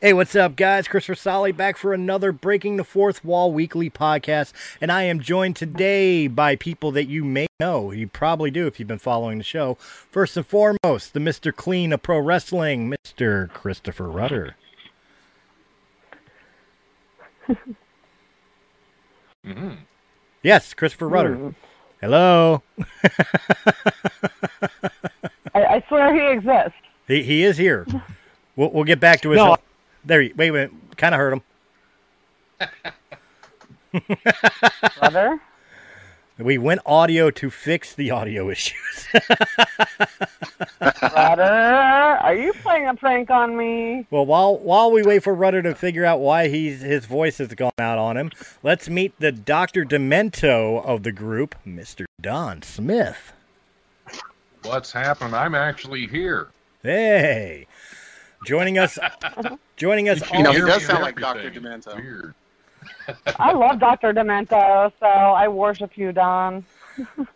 Hey, what's up, guys? Christopher Solly back for another Breaking the Fourth Wall weekly podcast. And I am joined today by people that you may know. You probably do if you've been following the show. First and foremost, the Mr. Clean of Pro Wrestling, Mr. Christopher Rudder. Mm-hmm. Yes, Christopher Rudder. Mm. Hello. I, I swear he exists. He, he is here. We'll, we'll get back to his. No. There, he- wait, wait. Kind of hurt him. Brother. We went audio to fix the audio issues. Brother. Are you playing a prank on me? well, while while we wait for Rudder to figure out why he's his voice has gone out on him, let's meet the Doctor Demento of the group, Mister Don Smith. What's happened? I'm actually here. Hey, joining us, joining us. You You know, he does sound like Dr. Demento. Weird. I love Dr. Demento, so I worship you, Don.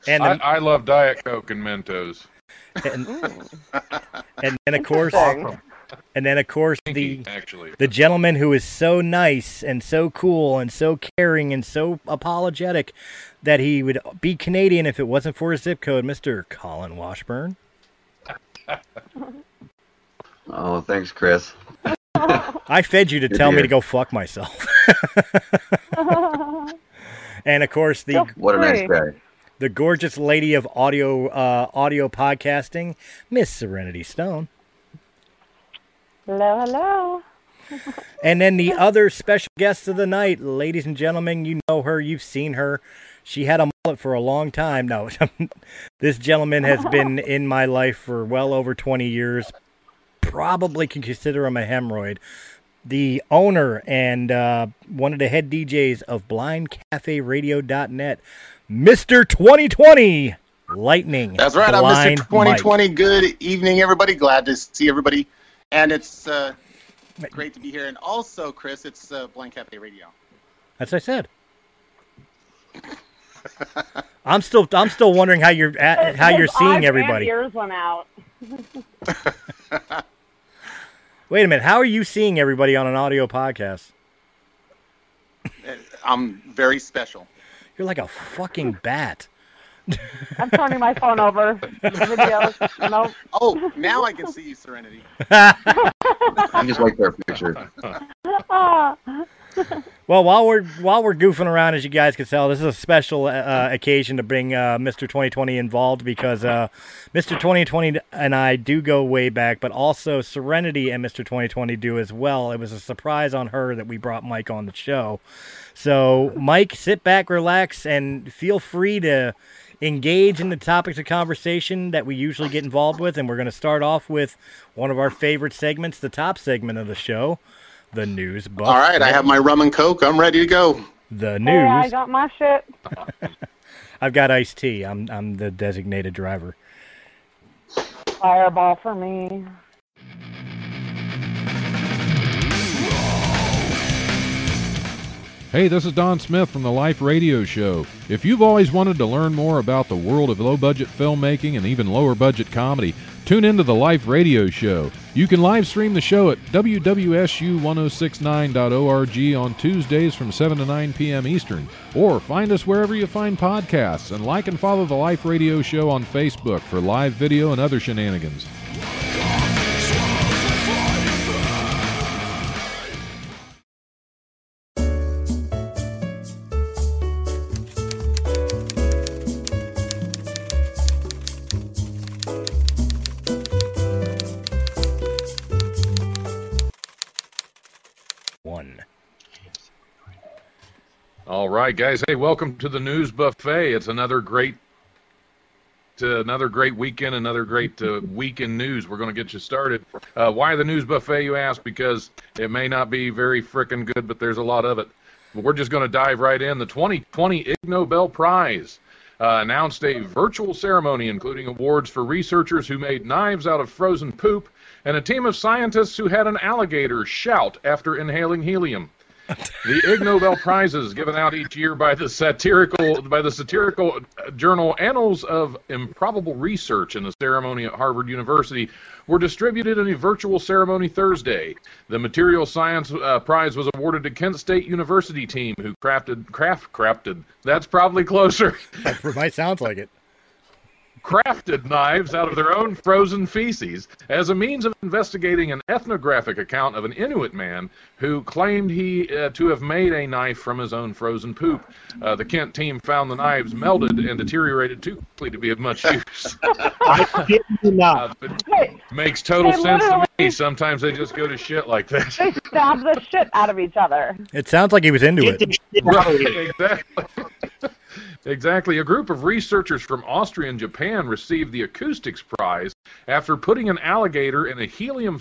and, I, I love Diet Coke and Mentos. and, mm. and then of course, and then of course the actually. the gentleman who is so nice and so cool and so caring and so apologetic that he would be Canadian if it wasn't for his zip code, Mr. Colin Washburn. Oh, thanks, Chris. I fed you to Good tell me to go fuck myself. and of course the What a nice free. guy. the gorgeous lady of audio uh, audio podcasting, Miss Serenity Stone. Hello, hello. And then the other special guest of the night, ladies and gentlemen, you know her, you've seen her. She had a mullet for a long time. No, this gentleman has been in my life for well over 20 years. Probably can consider him a hemorrhoid. The owner and uh, one of the head DJs of BlindCafeRadio.net, Mr. 2020 Lightning. That's right. I'm Mr. Blind 2020. Good evening, everybody. Glad to see everybody. And it's uh, great to be here. And also, Chris, it's uh, Blank Cafe Radio. That's what I said. I'm still I'm still wondering how you're at, how you're seeing everybody. ears went out. Wait a minute, how are you seeing everybody on an audio podcast? I'm very special. You're like a fucking bat. I'm turning my phone over. Videos. Nope. Oh, now I can see you, Serenity. I just like their picture. Well, while we're while we're goofing around, as you guys can tell, this is a special uh, occasion to bring uh, Mr. 2020 involved because uh, Mr. 2020 and I do go way back, but also Serenity and Mr. 2020 do as well. It was a surprise on her that we brought Mike on the show. So, Mike, sit back, relax, and feel free to engage in the topics of conversation that we usually get involved with. And we're going to start off with one of our favorite segments, the top segment of the show, the news buff. All right, I have my rum and coke. I'm ready to go. the news. Hey, I got my shit. I've got iced tea. I'm I'm the designated driver. Fireball for me. Hey, this is Don Smith from the Life Radio Show. If you've always wanted to learn more about the world of low budget filmmaking and even lower budget comedy, tune into the Life Radio Show. You can live stream the show at wwsu1069.org on Tuesdays from 7 to 9 p.m. Eastern, or find us wherever you find podcasts and like and follow the Life Radio Show on Facebook for live video and other shenanigans. Right, guys. Hey, welcome to the News Buffet. It's another great uh, another great weekend, another great uh, week in news. We're going to get you started. Uh, why the news buffet, you ask? Because it may not be very frickin' good, but there's a lot of it. But we're just going to dive right in. The 2020 Ig Nobel Prize uh, announced a virtual ceremony, including awards for researchers who made knives out of frozen poop and a team of scientists who had an alligator shout after inhaling helium. The Ig Nobel prizes given out each year by the satirical by the satirical journal Annals of Improbable Research in the ceremony at Harvard University were distributed in a virtual ceremony Thursday. The Material Science uh, Prize was awarded to Kent State University team who crafted craft crafted. That's probably closer. That might sound like it. Crafted knives out of their own frozen feces as a means of investigating an ethnographic account of an Inuit man who claimed he uh, to have made a knife from his own frozen poop. Uh, the Kent team found the knives melted and deteriorated too quickly to be of much use. I kid you. Uh, makes total They sense to me. Sometimes they just go to shit like that. they stab the shit out of each other. It sounds like he was into Get it. this shit out of here. exactly. Exactly. A group of researchers from Austria and Japan received the acoustics prize after putting an alligator in a helium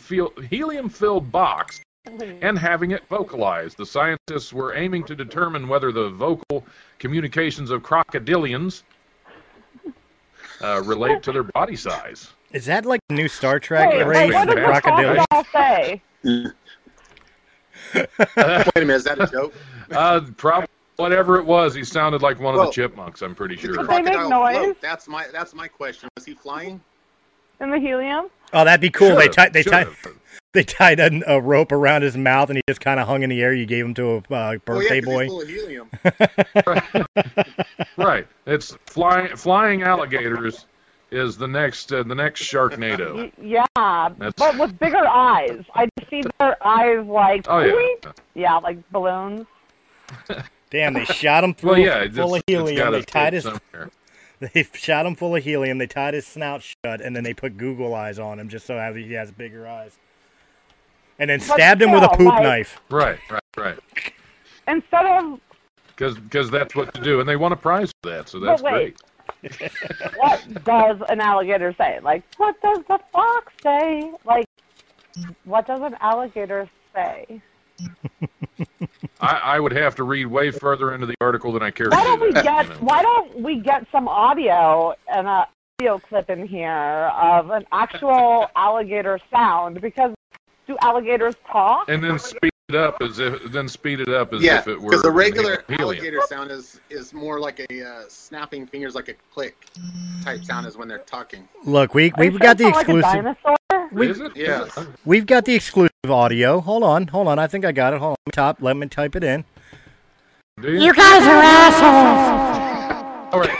helium filled box and having it vocalized. The scientists were aiming to determine whether the vocal communications of crocodilians uh, relate to their body size. Is that like the new Star Trek Wait, race, wait, what the did the crocodile? crocodile say? Wait a minute, is that a joke? Uh, prob- whatever it was, he sounded like one of the chipmunks. I'm pretty Did the sure. They make noise? float? That's my that's my question. Was he flying? In the helium? Oh, that'd be cool. They Should've, tied they tied they tied a, a rope around his mouth and he just kind of hung in the air. You gave him to a uh, Oh birthday boy. he's full of helium. Right. It's flying flying alligators is the next uh, the next Sharknado. Yeah, That's- but with bigger eyes. I just see their eyes like, Oh yeah. Yeah, like balloons. Damn, they shot him full, Well, yeah. It's, full of it's helium. gotta They tied fit his somewhere. they shot him full of helium. They tied his snout shut, and then they put Google eyes on him just so he has bigger eyes. And then But stabbed him with a poop like- knife. Right. Right. Right. Instead of Because that's what to do, and they won a prize for that, so that's But wait. great. what does an alligator say? Like, what does the fox say? Like, what does an alligator say? I, I would have to read way further into the article than I care to Why do. don't we that, get you know. Why don't we get some audio and a video clip in here of an actual alligator sound? Because do alligators talk? And then speed it up as if then speed it up as Yeah, if it were because the regular helium. alligator sound is is more like a uh, snapping fingers, like a click type sound, is when they're talking. Look, we we've got the sound like a exclusive. dinosaur? Is it? Yeah. We've got the exclusive audio. Hold on, hold on. I think I got it. Hold on. Top. Let me type it in. Do you? guys are assholes. All right.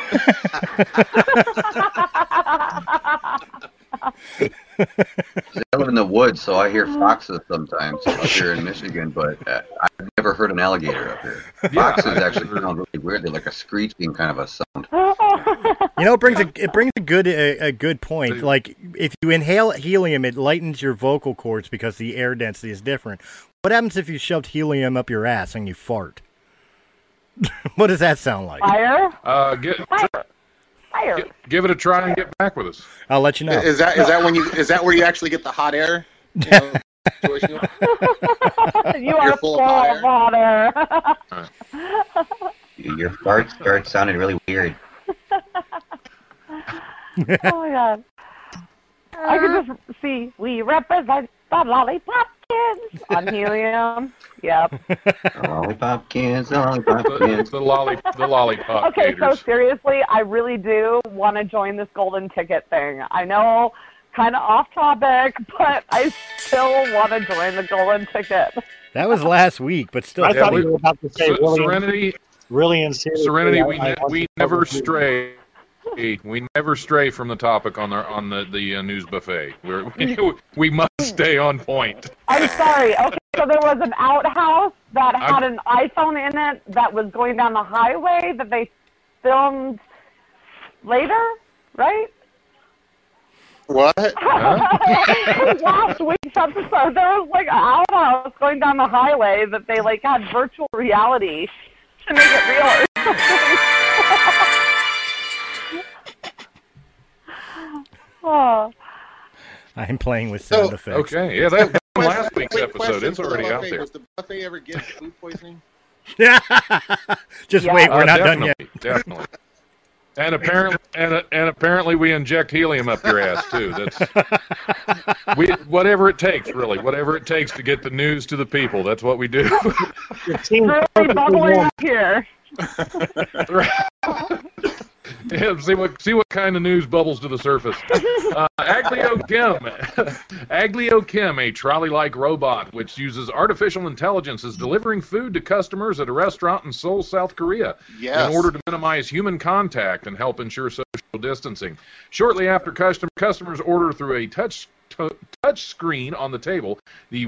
I live in the woods, so I hear foxes sometimes up here in Michigan, but uh, I've never heard an alligator up here. Yeah, Foxes I- actually sound really weird. They're like a screeching kind of a sound. You know, it brings a it brings a good a, a good point. Dude. Like if you inhale helium, it lightens your vocal cords because the air density is different. What happens if you shoved helium up your ass and you fart? what does that sound like? Fire? Uh, get, Fire! Fire! gi- give it a try and get back with us. I'll let you know. Is that is that when you is that where you actually get the hot air? You know, situation? you are full full of of water. Your fart start sounding really weird. oh my god. I could just see we represent the lollipop kids on helium. Yep. Lollipop kids, lollipop The, kids. the lolly, the lollipop Okay, so seriously, I really do want to join this golden ticket thing. I know, kind of off topic, but I still want to join the golden ticket. That was last week, but still. I Yeah, thought we- you were about to say Se- really, Serenity, really and seriously. Serenity, I- we I ne- we never cover you. stray. We never stray from the topic on the on the the uh, news buffet. We're, we we must stay on point. I'm sorry. Okay, so there was an outhouse that had I'm- an iPhone in it that was going down the highway that they filmed later, right? What? Last week's episode, there was like an outhouse going down the highway that they like had virtual reality to make it real. Oh. I'm playing with sound So- effects. Okay, yeah, that was last week's episode. question It's already out buffet. there. Was the buffet ever give food poisoning? yeah. Just Yeah. wait, we're Uh, not done yet. Definitely. And apparently, and, and apparently, we inject helium up your ass too. That's we whatever it takes, really, whatever it takes to get the news to the people. That's what we do. It seems Really perfectly bubbling normal. up here. Yeah, see what see what kind of news bubbles to the surface. Uh, Aglio Kim, Aglio Kim, a trolley-like robot which uses artificial intelligence, is delivering food to customers at a restaurant in Seoul, South Korea, Yes. in order to minimize human contact and help ensure social distancing. Shortly after custom, customers order through a touch touch screen on the table, the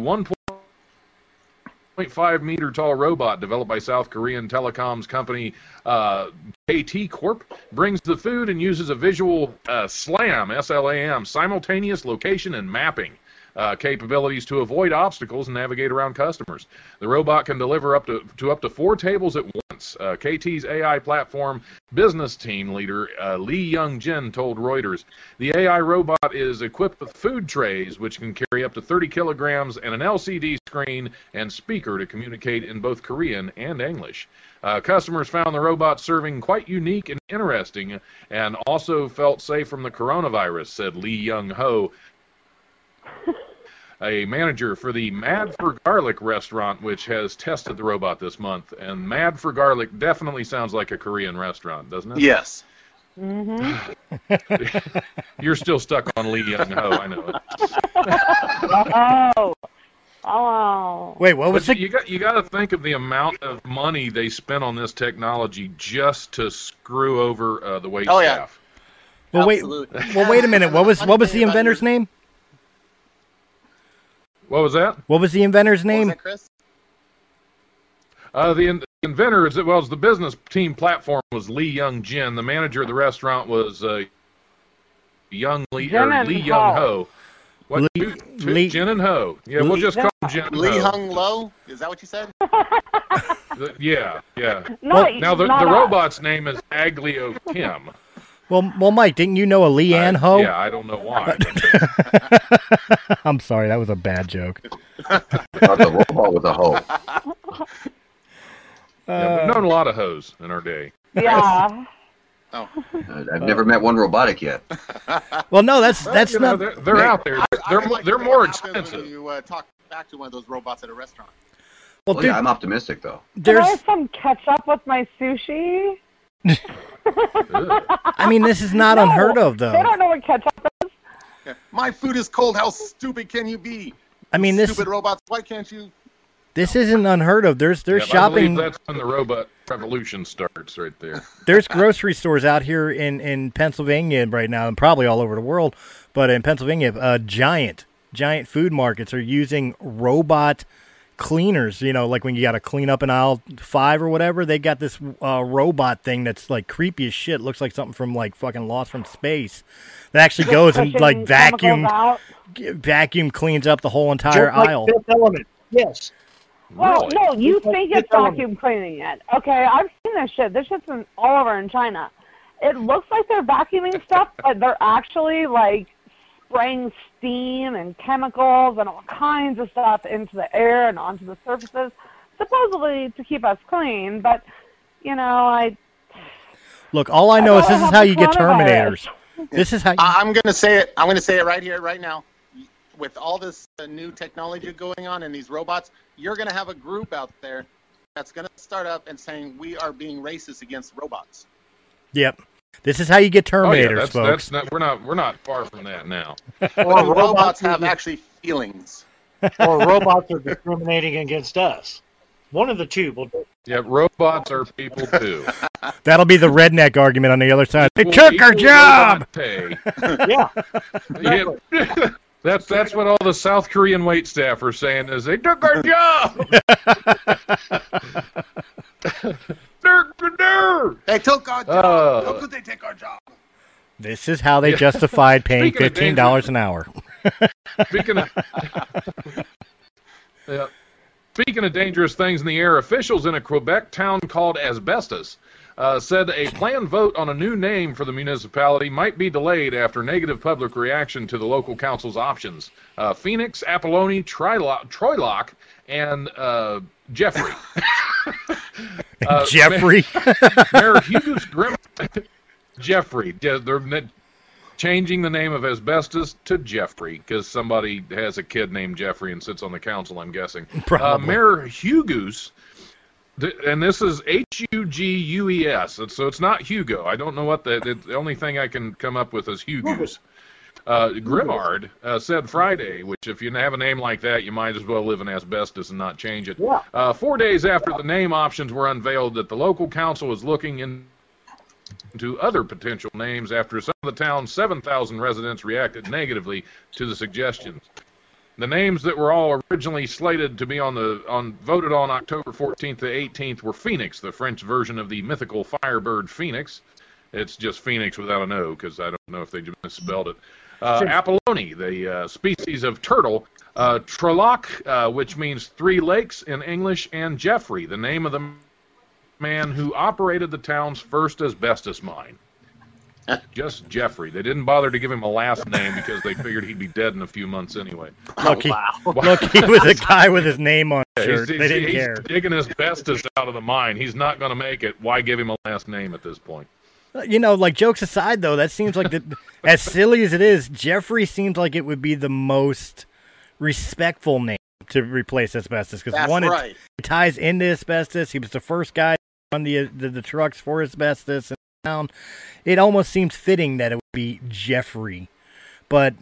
1.5 meter tall robot developed by South Korean telecoms company uh, KT Corp brings the food and uses a visual uh, SLAM, S-L-A-M, simultaneous location and mapping. Uh, capabilities to avoid obstacles and navigate around customers. The robot can deliver up to, to up to four tables at Uh, KT's AI platform business team leader uh, Lee Young Jin told Reuters the AI robot is equipped with food trays which can carry up to 30 kilograms and an LCD screen and speaker to communicate in both Korean and English. Uh, customers found the robot serving quite unique and interesting and also felt safe from the coronavirus, said Lee Young Ho, a manager for the Mad for Garlic restaurant, which has tested the robot this month. And Mad for Garlic definitely sounds like a Korean restaurant, doesn't it? Yes. You're still stuck on Lee Young Ho, I know it. Oh. Oh. Wait, what was But the? you got you got to think of the amount of money they spent on this technology just to screw over uh, the wait staff. Oh, yeah. staff. Well, wait. Well, wait a minute. What was what was the inventor's name? What was that? What was the inventor's What was name? that, Chris? Uh, the in- inventor, as well as the business team platform, was Lee Young Jin. The manager of the restaurant was uh, Young Lee Jin or and Lee Ho. Young Ho. What? Lee- who- who- Lee- Jin and Ho. Yeah, we'll Lee- just call him Jin Lee Ho. Hung Low? Is that what you said? The- yeah, yeah. Not, Now the not the robot's name is Aglio Kim. Well, well, Mike, didn't you know a Leanne I- Ho? Yeah, I don't know why. I'm sorry, that was a bad joke. Thought the robot was a hoe. yeah, we've known a lot of hoes in our day. Yeah. Uh, I've never met one robotic yet. Well, no, that's Well, that's you know, not. they're, they're out there. I- I They're would mo- like to they're more what happens expensive. You uh, talk back to one of those robots at a restaurant. Well, Well, dude, yeah, I'm optimistic though. Can. I have some ketchup with my sushi? Ugh. I mean, this is not No, unheard of, though. They don't know what ketchup is. Yeah. My food is cold. How stupid can you be? I mean, this stupid robots. Why can't you? this isn't unheard of. There's there's Yeah, I believe shopping. that's when the robot revolution starts, right there. there's grocery stores out here in, in Pennsylvania right now, and probably all over the world. But in Pennsylvania, uh, giant giant food markets are using robot cleaners. You know, like when you got to clean up an aisle five or whatever, they got this uh, robot thing that's like creepy as shit. Looks like something from like fucking Lost from Space. That actually goes and like vacuum chemicals vacuum cleans up the whole entire Just like aisle. Fifth Element. Yes. Well, Really? no, you It's think it's it's on- vacuum cleaning it. Okay, I've seen this shit. This shit's in, all over in China. It looks like they're vacuuming stuff, but they're actually like spraying steam and chemicals and all kinds of stuff into the air and onto the surfaces, supposedly to keep us clean. But you know, I Look, all I know is this is how you get. Terminators. This is how. I- I'm gonna say it. I'm gonna say it right here, right now. With all this uh, new technology going on and these robots, you're gonna have a group out there that's gonna start up and saying we are being racist against robots. Yep. This is how you get Oh yeah, Terminators, that's, folks. that's not. We're not. We're not far from that now. Or robots have actually feelings. or robots are discriminating against us. One of the two will do. Yeah, robots are people too. That'll be the redneck argument on the other side. They Equal- took our job. pay. Yeah. Yeah. That's that's what all the South Korean wait staff are saying is they took our job. Durr, durr. They took our job. Uh, How could they take our job? This is how they Yeah. justified paying Speaking fifteen dollars an hour. Speaking of, yeah. Speaking of dangerous things in the air, officials in a Quebec town called Asbestos uh, said a planned vote on a new name for the municipality might be delayed after negative public reaction to the local council's options. Uh, Phoenix, Apolloni, Trilo- Troylock, and uh, Jeffrey. Uh, Jeffrey. Mayor Hugues Grim. Jeffrey. They're changing the name of asbestos to Jeffrey because somebody has a kid named Jeffrey and sits on the council. I'm guessing. Uh, Mayor Hugues. And this is H U G U E S. So it's not Hugo. I don't know what the, the the only thing I can come up with is Hugo's. Uh, Grimard uh, said Friday, which if you have a name like that, you might as well live in asbestos and not change it. Yeah. Uh, four days after the name options were unveiled, that the local council was looking into other potential names after some of the town's 7,000 residents reacted negatively to the suggestions. The names that were all originally slated to be on the on voted on October 14th to 18th were Phoenix, the French version of the mythical Firebird Phoenix. It's just Phoenix without an O because I don't know if they just misspelled it. Uh, Apolloni, the uh, species of turtle. Uh, Troloc, uh, which means three lakes in English, and Jeffrey, the name of the man who operated the town's first asbestos mine. Just Jeffrey. They didn't bother to give him a last name because they figured he'd be dead in a few months anyway. Look, he, look, he was a guy with his name on his He's, shirt. he's- They didn't he's care. digging asbestos out of the mine. He's not going to make it. Why give him a last name at this point? You know, like jokes aside, though, that seems like the, as silly as it is, Jeffrey seems like it would be the most respectful name to replace asbestos because one, right. it ties into asbestos. He was the first guy on the the, the trucks for asbestos in town. It almost seems fitting that it would be Jeffrey, but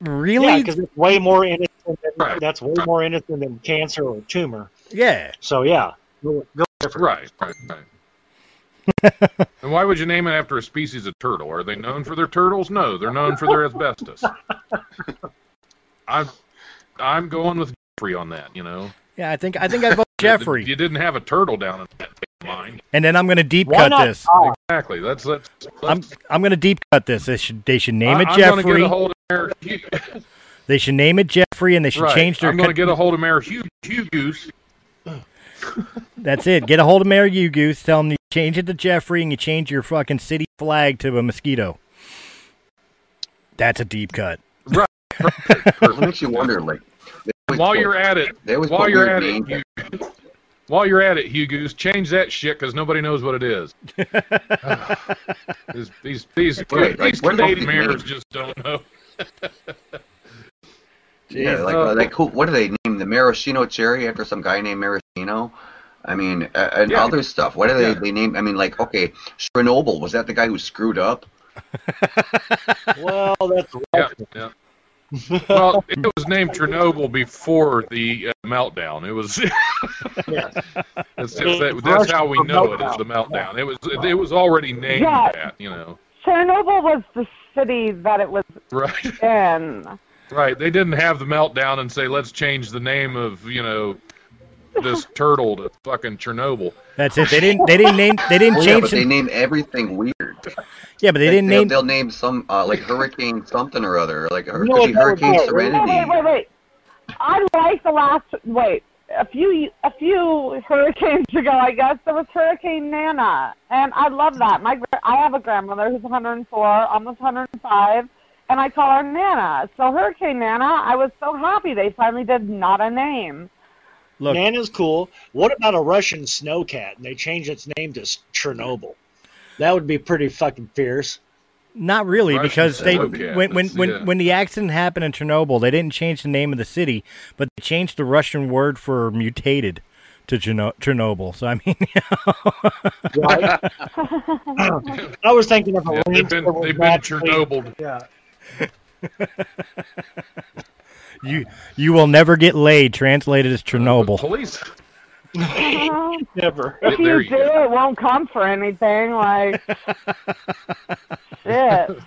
really, Yeah, because it's way more innocent. Than, Right. That's way more innocent than cancer or tumor. yeah. So yeah, go, go different. Right, right, right. and why would you name it after a species of turtle? Are they known for their turtles? No, they're known for their asbestos. I'm, I'm going with Jeffrey on that. You know, Yeah, I think I think I vote Jeffrey, You didn't have a turtle down in that mine. and then I'm going to deep Why cut not this. Todd? Exactly. That's that's. I'm I'm going to deep cut this. They should they should name I, it I'm gonna Jeffrey. get a hold of Mayor They should name it Jeffrey, and they should right. change their. I'm going to co- get a hold of Mayor Hugh, Hugh Goose. That's it. Get a hold of Mayor You Goose. Tell him you change it to Jeffrey, and you change your fucking city flag to a mosquito. That's a deep cut. It makes you wonder, like, While put- you're at it, they while you're at it, names. Hugh, while you're at it, Hugh Goose, change that shit because nobody knows what it is. these these these, Right, like, these what Canadian mayors just don't know. Yeah, like, Uh, like who, what do they name the maraschino cherry after some guy named Maraschino? I mean, uh, and Yeah. other stuff. What are they Yeah. they name? I mean, like, okay, Chernobyl was that the guy who screwed up? Well, that's Yeah, yeah. Well, it was named Chernobyl before the uh, meltdown. It was. that's, that, that's how we know it is the meltdown. It was. It was already named Yeah. that. You know. Chernobyl was the city that it was Right. in. Right. They didn't have the meltdown and say, let's change the name of, you know, this turtle to fucking Chernobyl. That's it. They didn't. They didn't name. They didn't Well, yeah, change. but they name everything weird. yeah, but they Like, didn't they'll, name. they'll name some uh, like Hurricane something or other, like know what Hurricane, that Hurricane? Wait, Serenity. wait, wait, wait. I like the last. Wait, a few a few hurricanes ago, I guess there was Hurricane Nana, and I love that. My gra- I have a grandmother who's 104, almost 105, and I call her Nana. So Hurricane Nana, I was so happy they finally did not a name. Look, Nana's cool. What about a Russian snowcat and they change its name to Chernobyl? That would be pretty fucking fierce. not really, Russian because they snowcat, when when that's- when, yeah. when the accident happened in Chernobyl, they didn't change the name of the city, but they changed the Russian word for mutated to Cherno- Chernobyl. So I mean, Right? I was thinking of a Yeah, they've link been, they've been Chernobyl. Yeah. you you will never get laid. Translated as The Chernobyl. police. Never. If you you do, go. it won't come for anything. Like shit.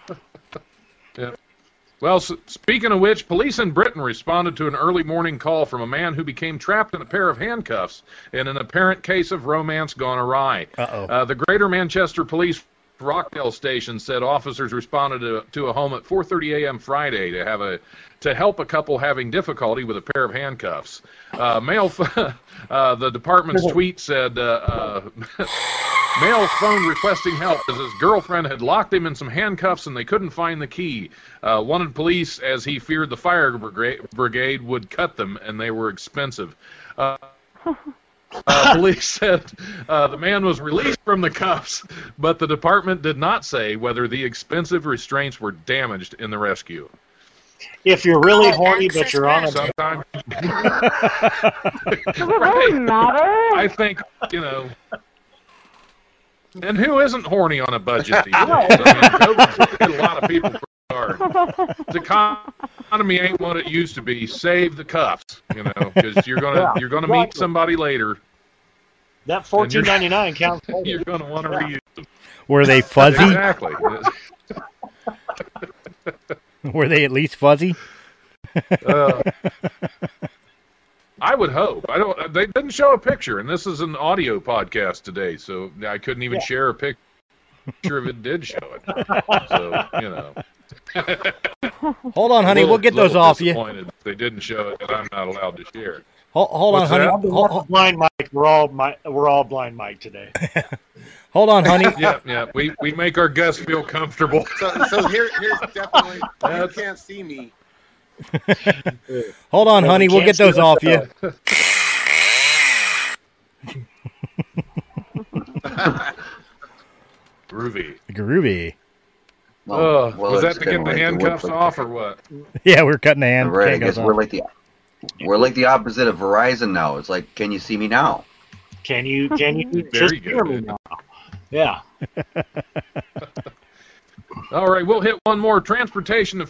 Well, s- speaking of which, police in Britain responded to an early morning call from a man who became trapped in a pair of handcuffs in an apparent case of romance gone awry. Uh-oh. Uh, the Greater Manchester Police Rochdale station said officers responded to, to a home at 4:30 a.m. Friday to have a to help a couple having difficulty with a pair of handcuffs. Uh, mail, uh, the department's tweet said. Uh, uh, Male phone requesting help as his girlfriend had locked him in some handcuffs and they couldn't find the key. Uh, wanted police as he feared the fire brigade, brigade would cut them and they were expensive. Uh, police said uh, the man was released from the cuffs, but the department did not say whether the expensive restraints were damaged in the rescue. If you're really horny, but you're on a Sometimes, Does it really matter? I think you know. And who isn't horny on a budget these days? I mean, a lot of people pretty hard. The economy ain't what it used to be. Save the cuffs, you know, because you're gonna you're gonna meet somebody later. that fourteen ninety nine counts. You're gonna want to reuse them. Were they fuzzy? Exactly. Were they at least fuzzy? Uh, I would hope. I don't. They didn't show a picture, and this is an audio podcast today, so I couldn't even share a pic- picture if it did show it. So you know. Hold on, honey. Little- we'll get those off you. They didn't show it, and I'm not allowed to share it. Hold, hold on, honey. Hold, hold- blind Mike. We're all mi- we're all blind Mike today. hold on, honey. Yeah, yeah. We we make our guests feel comfortable. So, so here, here's definitely you can't see me. Hold on, Well, honey. we We'll get those off you. Groovy. Groovy. Oh, well, was that to get the like handcuffs web- off or what? Yeah, we're cutting the hand. Right, I guess we're off. like the we're like the opposite of Verizon now. It's like, can you see me now? Can you can you just good. hear me now? Yeah. All right, we'll hit one more. Transportation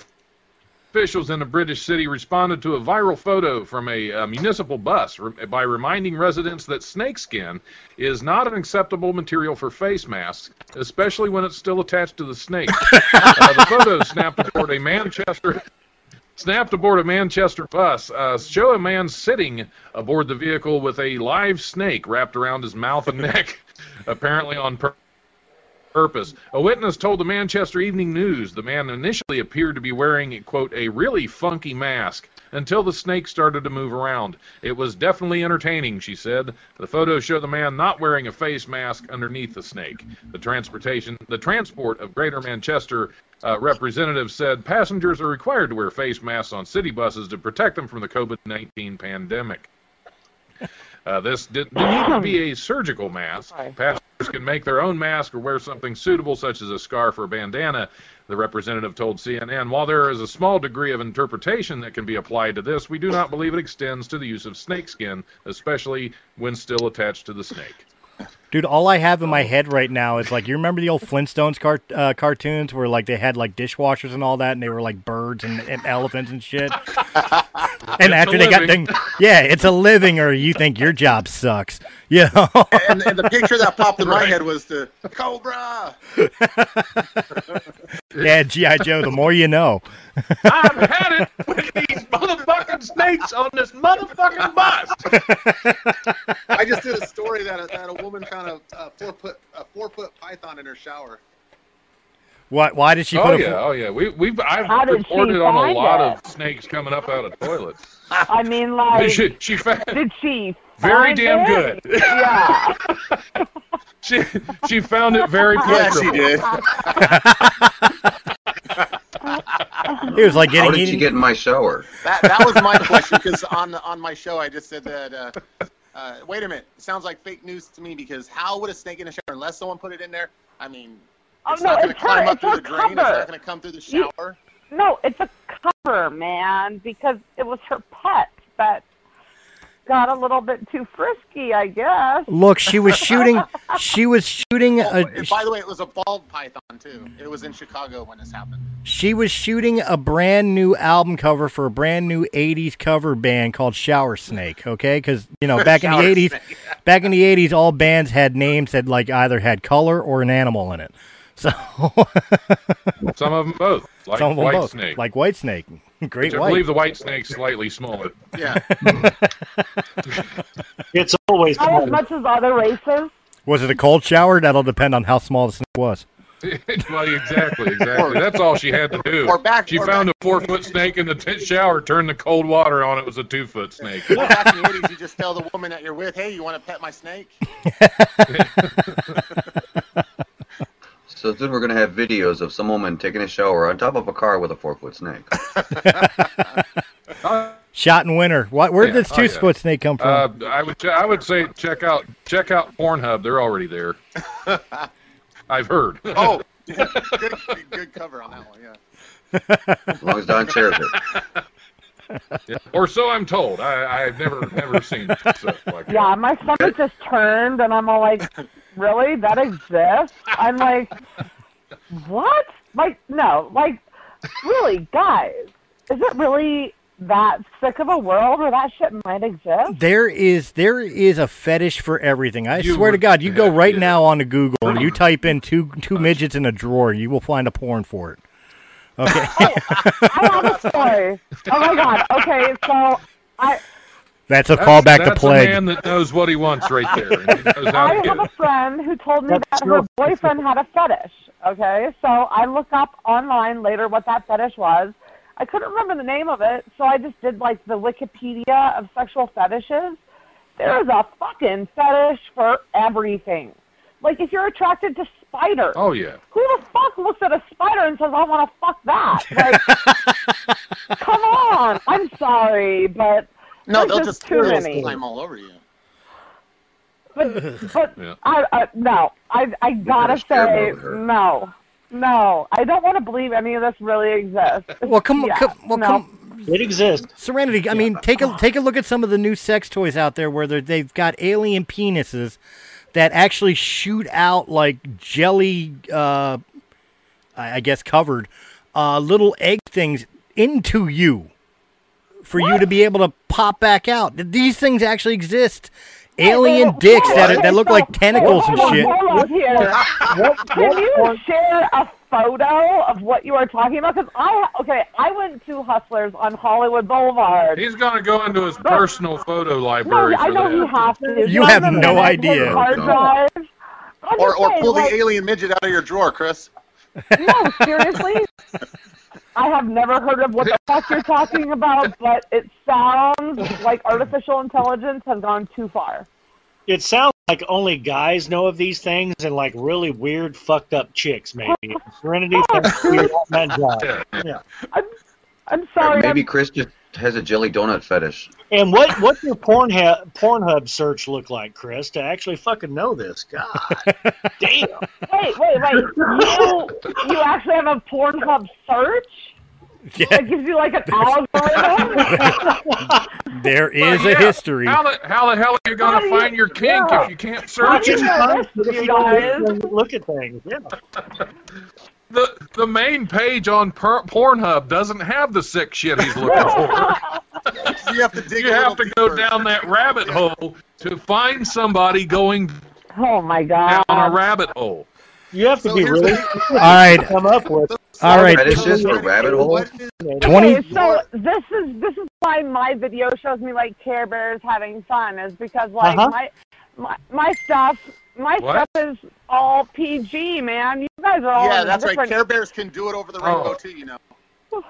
officials in a British city responded to a viral photo from a, uh municipal bus re- by reminding residents that snakeskin is not an acceptable material for face masks, especially when it's still attached to the snake. uh, the photo snapped aboard a Manchester. Snapped aboard a Manchester bus. Uh, show a man sitting aboard the vehicle with a live snake wrapped around his mouth and neck, apparently on purpose purpose. A witness told the Manchester Evening News the man initially appeared to be wearing, a quote, a really funky mask until the snake started to move around. It was definitely entertaining, she said. The photos show the man not wearing a face mask underneath the snake. The transportation, the transport of Greater Manchester uh, representative said passengers are required to wear face masks on city buses to protect them from the COVID-19 pandemic. Uh, this did, didn't need to be a surgical mask. Passengers can make their own mask or wear something suitable, such as a scarf or bandana. The representative told CNN, while there is a small degree of interpretation that can be applied to this, we do not believe it extends to the use of snakeskin, especially when still attached to the snake. Dude, all I have in my head right now is like, you remember the old Flintstones cart- uh, cartoons where like they had like dishwashers and all that, and they were like birds and, and elephants and shit. and after a they got living. done, yeah, it's a living, or you think your job sucks, you know? And, and the picture that popped in my Right. head was the Cobra. yeah, GI Joe. The more you know. I've had it with these motherfucking snakes on this motherfucking bus. I just did a story that a, that a woman found a, a four foot a four foot python in her shower. Why? Why did she Oh put a? yeah, oh yeah. We we've I've How did reported on a lot it? of snakes coming up out of toilets. I mean, like, she she found did she? Very find damn it? good. Yeah. she she found it very Yeah, pleasurable. she did. It was like getting. How getting did eaten. you get in my shower? That that was my question because on on my show I just said that. Uh, uh, wait a minute, it sounds like fake news to me because how would a snake in a shower unless someone put it in there? I mean, Oh, it's no, not going to it's her- climb up through her the drain. It's not going to come through the You- shower. No, it's a cover, man, because it was her pet that got a little bit too frisky, I guess. Look, she was shooting. She was shooting Oh, a. and by the way, it was a ball python too. It was in Chicago when this happened. She was shooting a brand new album cover for a brand new '80s cover band called Shower Snake. Okay, because you know back in the '80s, Snake. back in the '80s, all bands had names that like either had color or an animal in it. So Some of them both, like some of them white both, snake. like White Snake, Great I White. believe the white snake's slightly smaller. Yeah. It's always Not as much as other races. Was it a cold shower? That'll depend on how small the snake was. well, exactly, exactly. That's all she had to do. Or back- she or found back- a four foot snake in the t- shower, turned the cold water on. It was a two foot snake. Well, back in the 80s, you just tell the woman that you're with, hey, you want to pet my snake? So soon we're gonna have videos of some woman taking a shower on top of a car with a four foot snake. Shot in winter. What? Where Yeah. did this Oh, two yeah. foot snake come from? uh, I would I would say check out check out Pornhub. They're already there. I've heard. Oh, good, good, good cover on that one. Yeah. As long as Don shares it. Yeah. Or so I'm told. I, I've never never seen stuff like that. Yeah, my stomach just turned, and I'm all like, really? That exists? I'm like, what? Like, no, like, really, guys, is it really that sick of a world where that shit might exist? There is there is a fetish for everything. I You swear to God, you go right yeah. now onto Google and you type in two two midgets in a drawer, you will find a porn for it. Okay. I have a story. Oh my god. Okay, so I That's a That's, callback to that's a man that knows what he wants right there. And he knows how I have a friend who told me That's that her boyfriend had a fetish. Okay, so I looked up online later what that fetish was. I couldn't remember the name of it, so I just did like the Wikipedia of sexual fetishes. There is a fucking fetish for everything. Like if you're attracted to spiders, Oh yeah. who the fuck looks at a spider and says, "I want to fuck that"? Like, come on. I'm sorry, but No, There's they'll just just too they'll many. climb all over you. but but Yeah. I, I no, I I gotta Better say more with her. no, no. I don't want to believe any of this really exists. Well, come, Yeah, come well, no. come, It exists. Serenity. I mean, take a take a look at some of the new sex toys out there where they're, they've got alien penises that actually shoot out like jelly. Uh, I I guess covered uh, little egg things into you for you to be able to pop back out. Did these things actually exist. Alien Wait, dicks that are, that look like tentacles and hold on, shit. Hold on here. Can you share a photo of what you are talking about? Because I okay, I went to Hustlers on Hollywood Boulevard. He's gonna go into his personal photo library. No, library. I know that. he has to. You None have of no idea. Hard drive. Or or saying, pull like, the alien midget out of your drawer, Chris. No, seriously? I have never heard of what the fuck you're talking about, but it sounds like artificial intelligence has gone too far. It sounds like only guys know of these things and like really weird, fucked up chicks, maybe. Serenity thinks you're that job. Yeah. I'm, I'm Or sorry. maybe I'm, Chris just has a jelly donut fetish. And what what's your Pornhub Pornhub search look like, Chris? To actually fucking know this, God damn. wait, wait, wait. You you actually have a Pornhub search Yeah, that gives you like an algorithm? there is Well, a history. How the, how the hell are you gonna find your kink yeah. if you can't search it? you know this, If you you don't guys? look at things, yeah. The the main page on per- Pornhub doesn't have the sick shit he's looking for. You have to dig. you a have to little go down that rabbit hole to find somebody going Oh my god! down a rabbit hole. You have to So be here's really the- All right, come up with. all right. Fetishes for rabbit holes? Twenty. Okay, so this is this is why my video shows me like Care Bears having fun is because like Uh-huh. my, my my stuff my What? stuff is all PG, man. You guys are all Yeah, in that's right. Care Bears can do it over the rainbow Oh. too. You know.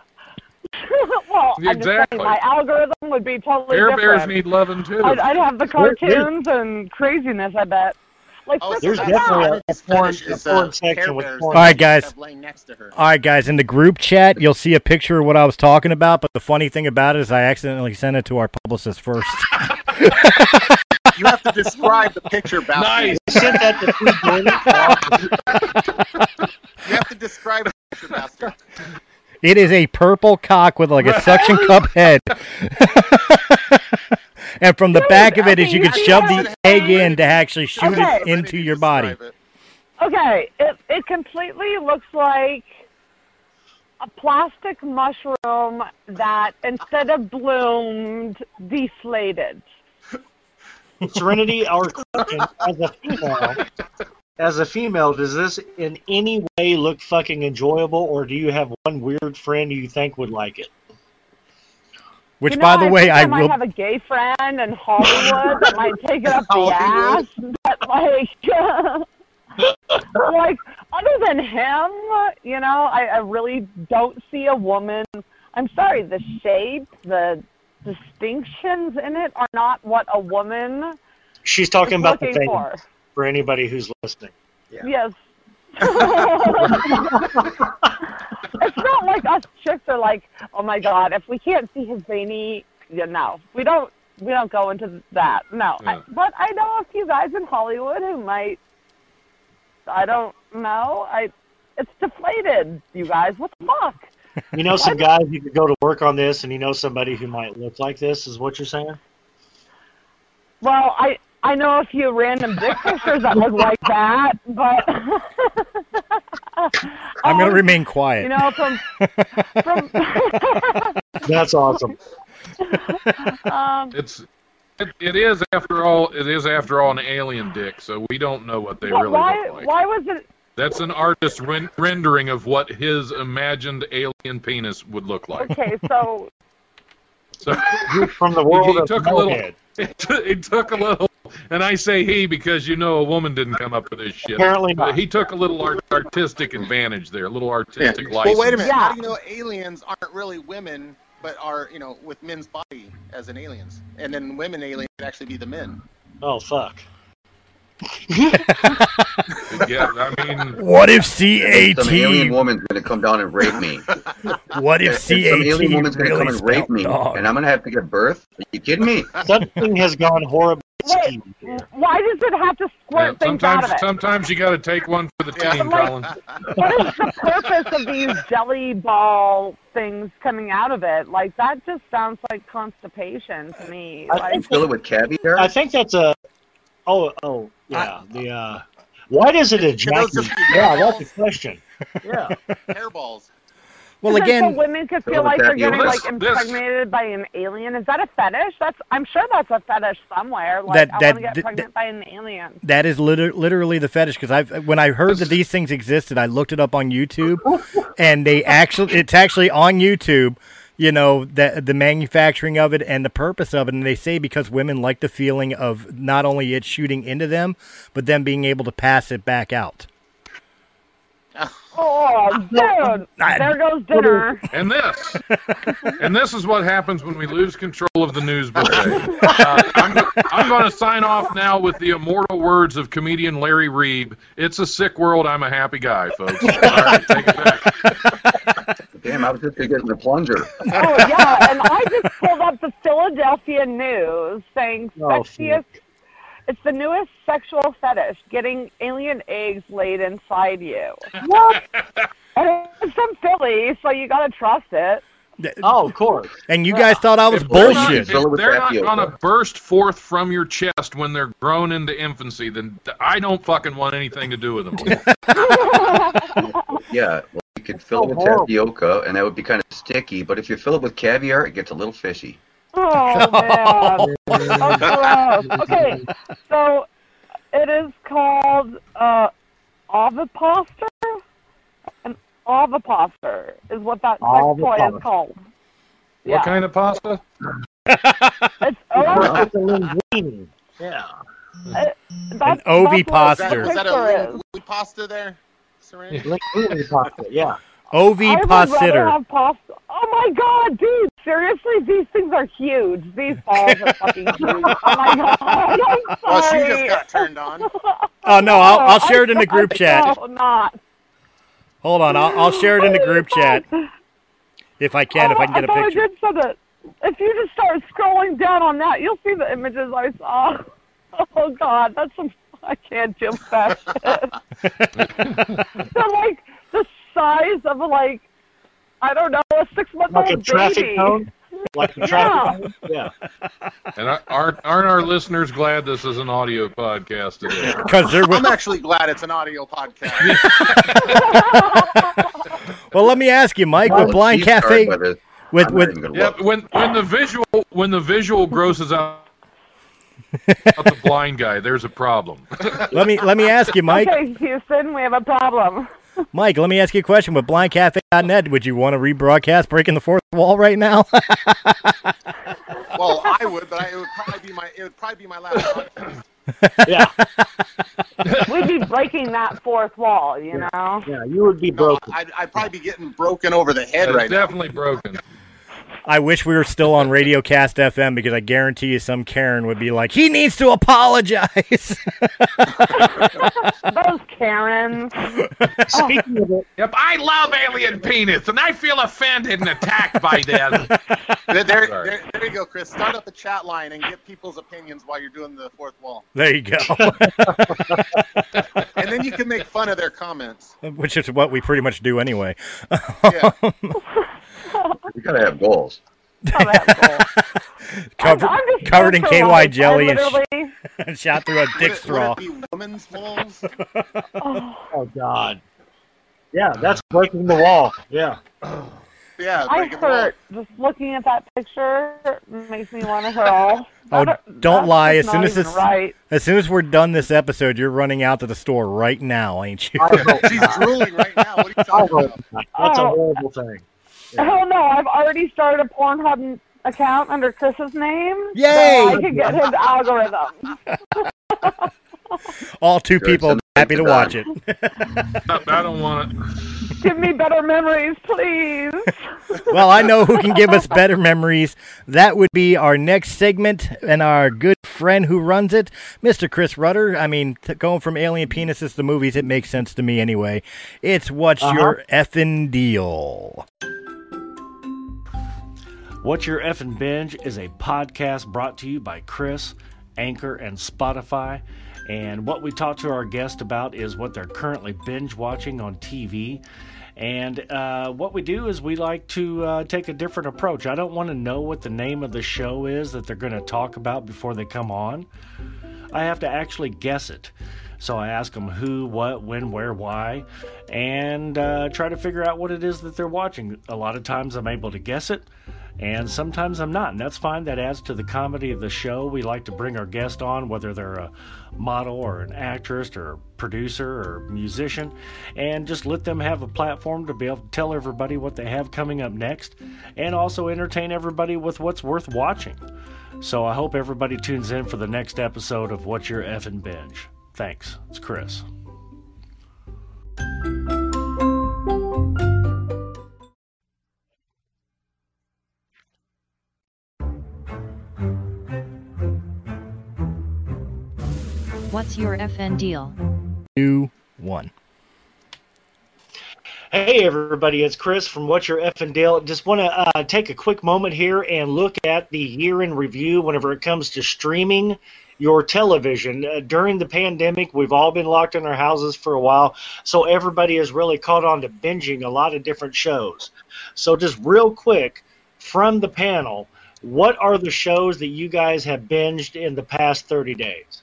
well, I'm just Exactly. saying my algorithm would be totally Care different. Bears need loving too. I'd, I'd have the cartoons and craziness. I bet. Like Oh, this There's is that's definitely a- His porn- a is, uh, section with Bears porn. that All right, guys. have laying next to her. All right, guys, in the group chat, you'll see a picture of what I was talking about. But the funny thing about it is, I accidentally sent it to our publicist first. You have to describe the picture, Bowser. Nice. Sent that to Pete Jordan. You have to describe the picture, Bowser. It is a purple cock with like a suction cup head. and from the back of it is you could shove the egg in to actually shoot Okay. it into your body. Describe it. Okay, it it completely looks like a plastic mushroom that instead of bloomed, deflated. Serenity, our question as a female, as a female, does this in any way look fucking enjoyable, or do you have one weird friend you think would like it? Which, you know, by the way, think I might will. have a gay friend in Hollywood that might take it up the ass, but like, like other than him, you know, I, I really don't see a woman. I'm sorry, the shape, the distinctions in it are not what a woman She's talking is about the thing for. for anybody who's listening. Yeah. Yes, it's not like us chicks are like, oh my god, if we can't see his veiny, yeah, no, we don't. We don't go into that. No, I, but I know a few guys in Hollywood who might. I don't know. I. It's deflated, you guys. What the fuck? You know some guys who could go to work on this, and you know somebody who might look like this. Is what you're saying? Well, I I know a few random dick pictures that look like that, but I'm going Um, to remain quiet. You know, from from That's awesome. um, It's it, it is after all it is after all an alien dick, so we don't know what they but really why look like. why was it? That's an artist ren- rendering of what his imagined alien penis would look like. Okay, so So From the world he of took a little. Mohead. It, t- it took a little, and I say he because you know a woman didn't come up with this shit. Apparently But not. he took a little art- artistic advantage there, a little Yeah. artistic Well, wait a minute. Yeah. How do you know aliens aren't really women, but are you know with men's body as in aliens, and then women aliens could actually be the men? Oh fuck. Yeah, I mean, What if CAT? Some alien woman's gonna come down and rape me. What if And some alien CAT woman's gonna come and rape me, dog? and I'm gonna have to give birth. Are you kidding me? Something has gone horribly wait, why does it have to yeah, squirt things out sometimes of it? sometimes you got to take one for the team, Like- Colin. What is the purpose of these jelly ball things coming out of it? Like that just sounds like constipation to me. I Like, think Fill it with caviar. I think that's a. Oh, oh, yeah. The uh, why does it those ejaculate? Yeah, that's a question. Yeah. Hairballs. Well, Is it again, women could feel like they're getting like this- this- impregnated by an alien. Is that a fetish? That's I'm sure that's a fetish somewhere. Like That- I that- want to get th- pregnant by an alien. that is liter- literally the fetish because I've when I heard that these things existed, I looked it up on YouTube, and they actually it's actually on YouTube. You know the the manufacturing of it and the purpose of it, and they say because women like the feeling of not only it shooting into them, but them being able to pass it back out. Oh, dude! I- There goes dinner. And this, and this is what happens when we lose control of the news buffet. Uh, I'm, I'm going to sign off now with the immortal words of comedian Larry Reed. It's a sick world. I'm a happy guy, folks. All right, take it back. Damn, I was just gonna get in the plunger. Oh yeah, and I just pulled up the Philadelphia News saying Oh, sexiest. It's the newest sexual fetish: getting alien eggs laid inside you. What? and it's from Philly, so you gotta trust it. Oh, of course. And you guys thought I was If they're not- bullshit. If they're not going to burst forth from your chest when they're grown into infancy, then I don't fucking want anything to do with them. Yeah, well, you could fill Oh, it with horrible. tapioca, and that would be kind of sticky. But if you fill it with caviar, it gets a little fishy. Oh man, oh. Okay, so it is called uh, ovipositor. An ovipositor is what that sex toy is called. What kind of pasta? It's It's. Yeah. It, An that's, ovipositor. Is that, is that a picture is. pasta there, Serena? Linguine pasta. Yeah. I would have pasta. Oh my god, dude! Seriously, these things are huge. These balls are fucking huge. Oh my god! I'm Well, oh, she just got turned on. Oh no, I'll, I'll Oh, share it in the group chat. No, not. Hold on, I'll, I'll share it in the group oh chat if I can, if I can get a Oh, I thought picture. I did so that if you just start scrolling down on that, you'll see the images I saw. Oh God, that's some. I can't do that shit. They're like the size of like I don't know a six month Like a old traffic baby. cone. Like a Yeah. traffic cone. Yeah. And aren't aren't our listeners glad this is an audio podcast today? Because they're I'm actually glad it's an audio podcast. well. Let me ask you, Mike, with Blind Cafe, by this. with with Yeah, when when the visual when the visual grosses out, out the blind guy, there's a problem. let me let me ask you, Mike. Okay, Houston, we have a problem. Mike, let me ask you a question. With BlindCafe.net, would you want to rebroadcast Breaking the Fourth Wall right now? well, I would, but I, it would probably be my it would probably be my last. Yeah. We'd be breaking that fourth wall, you know. Yeah. You would be No, broken. I'd, I'd probably be getting broken over the head It's right now. definitely broken. I wish we were still on Radio Cast FM because I guarantee you some Karen would be like, he needs to apologize. Those Karens. Speaking of it, Yep, I love alien penis, and I feel offended and attacked by them. There, there, there, there you go, Chris. Start up a chat line and get people's opinions while you're doing the fourth wall, there you go. and then you can make fun of their comments. Which is what we pretty much do anyway. Yeah. You gotta have goals. Oh, that's cool. Covered, I'm covered in KY light. Jelly and, sh- and shot through a dick straw. would women's balls? Oh. oh God. Yeah, uh. that's breaking the wall. Yeah. Yeah, I breaking hurt just looking at that picture. Makes me want to hurl. Oh, That- don't lie. As soon as this, right. as soon as we're done this episode, you're running out to the store right now, ain't you? She's not. drooling right now. What are you talking about? not. That's a Oh. horrible thing. Yeah. Hell no! I've already started a Pornhub account under Chris's name. Yay! So I can get his algorithm. All two Good, people happy to to watch it. I I don't want it. Give me better memories, please. Well, I know who can give us better memories. That would be our next segment, and our good friend who runs it, Mr. Chris Rudder. I mean, t- going from alien penises to movies, it makes sense to me anyway. It's what's Uh-huh. your effing deal? What's Your Effin' Binge is a podcast brought to you by Chris, Anchor, and Spotify. And what we talk to our guest about is what they're currently binge watching on TV. And uh, what we do is we like to uh, take a different approach. I don't want to know what the name of the show is that they're going to talk about before they come on. I have to actually guess it. So I ask them who, what, when, where, why, and uh, try to figure out what it is that they're watching. A lot of times I'm able to guess it, and sometimes I'm not, and that's fine. That adds to the comedy of the show. We like to bring our guest on, whether they're a model or an actress or producer or musician, and just let them have a platform to be able to tell everybody what they have coming up next, and also entertain everybody with what's worth watching. So I hope everybody tunes in for the next episode of What's Your Effin' Binge. Thanks. It's Chris. What's your FN deal? Two, one. Hey everybody, it's Chris from What's Your Effin' Deal. Just want to uh, take a quick moment here and look at the year in review whenever it comes to streaming your television. Uh, during the pandemic, we've all been locked in our houses for a while, so everybody has really caught on to binging a lot of different shows. So just real quick, from the panel, what are the shows that you guys have binged in the past 30 days?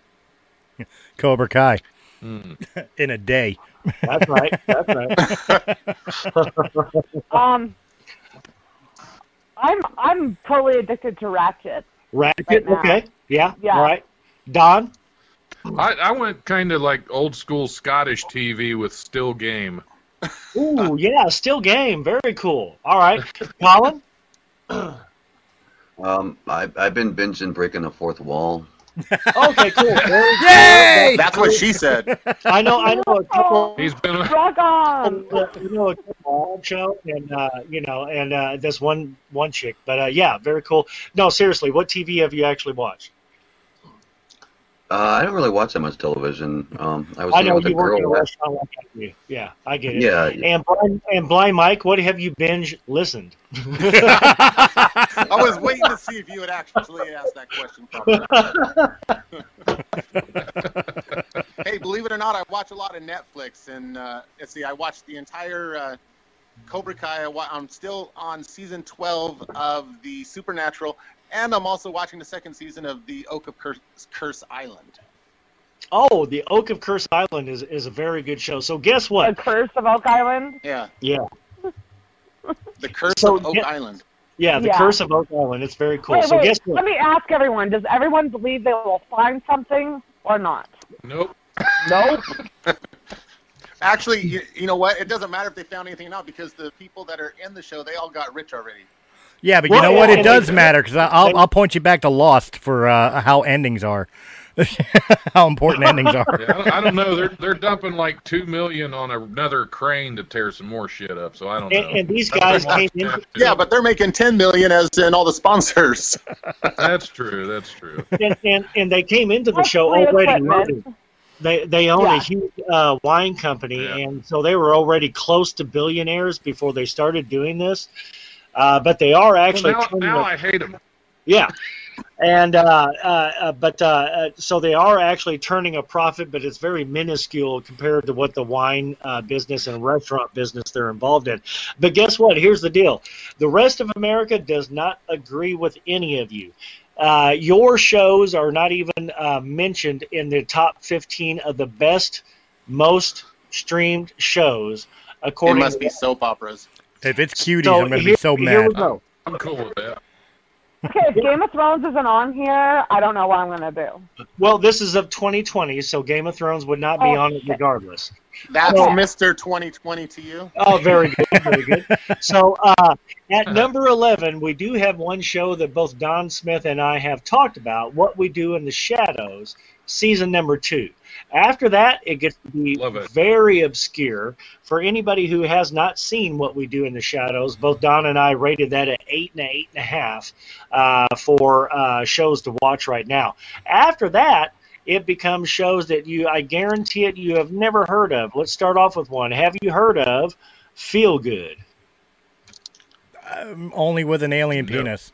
Cobra Kai Hmm. in a day. That's right. That's right. Um, I'm I'm totally addicted to Ratched. Ratched. Right okay. Yeah. Yeah. All right. Don. I, I went kind of like old school Scottish TV with still game. Ooh, yeah, still game. Very cool. All right. Colin? Um, I, I've been binging Breaking the Fourth Wall. Okay, cool. Very Yay! That's what she said. I know I know a couple He's been a, Rock on. you know a couple show and uh, you know and uh, this one one chick. But uh, yeah, very cool. No, seriously, what TV have you actually watched? Uh, I don't really watch that much television. Um, I was I know with a you work in a girl. restaurant like I. Yeah, I get it. Yeah, And blind, and blind Mike, what have you binge listened? I was waiting to see if you would actually ask that question. Probably. hey, believe it or not, I watch a lot of Netflix, and uh, let's see, I watched the entire uh, Cobra Kai. I'm still on season 12 of the Supernatural, and I'm also watching the second season of the Oak of Curse, Curse Island. Oh, the Oak of Curse Island is, is a very good show. So guess what? The? Curse of Oak Island. Yeah, Yeah, the Curse So, of Oak yeah- Island. yeah, the Yeah. Curse of Oak Island. It's very cool. Wait, so wait. guess what? Let me ask everyone: Does everyone believe they will find something or not? nope. Nope. Actually, you, you know what? It doesn't matter if they found anything or not because the people that are in the show, they all got rich already. Yeah, but you Well, know what? It does matter because I'll I'll point you back to Lost for uh, how endings are. How important endings are. Yeah, I, don't, I don't know. They're they're dumping like two million on another crane to tear some more shit up. So I don't know. And, and these guys came in. have to do. Yeah, but they're making 10 million as in all the sponsors. that's true. That's true. and, and, and they came into the show already equipment. loaded. They they own Yeah. a huge uh, wine company, Yeah. and so they were already close to billionaires before they started doing this. Uh, but they are actually Well, now, turning now a- I hate them. yeah. And uh, uh, uh, but uh, uh, so they are actually turning a profit, but it's very minuscule compared to what the wine uh, business and restaurant business they're involved in. But guess what? Here's the deal: the rest of America does not agree with any of you. Uh, your shows are not even uh, mentioned in the top 15 of the best, most streamed shows, According, It according. must be soap operas. If it's cuties, So I'm going to here- be so Here we mad. go. I'm cool with that. Okay, if Game of Thrones isn't on here, I don't know what I'm gonna do. Well, this is of 2020, so Game of Thrones would not be Oh, on it regardless. That's Well- Mr. 2020 to you. Oh, very good, very good. So uh, at number 11, we do have one show that both Don Smith and I have talked about, What We Do in the Shadows, season number two. After that, it gets to be very obscure. For anybody who has not seen What We Do in the Shadows, both Don and I rated that at eight and eight and a half uh, for uh, shows to watch right now. After that, it becomes shows that you, I guarantee it, you have never heard of. Let's start off with one. Have you heard of Feel Good? Um, only with an alien No. penis.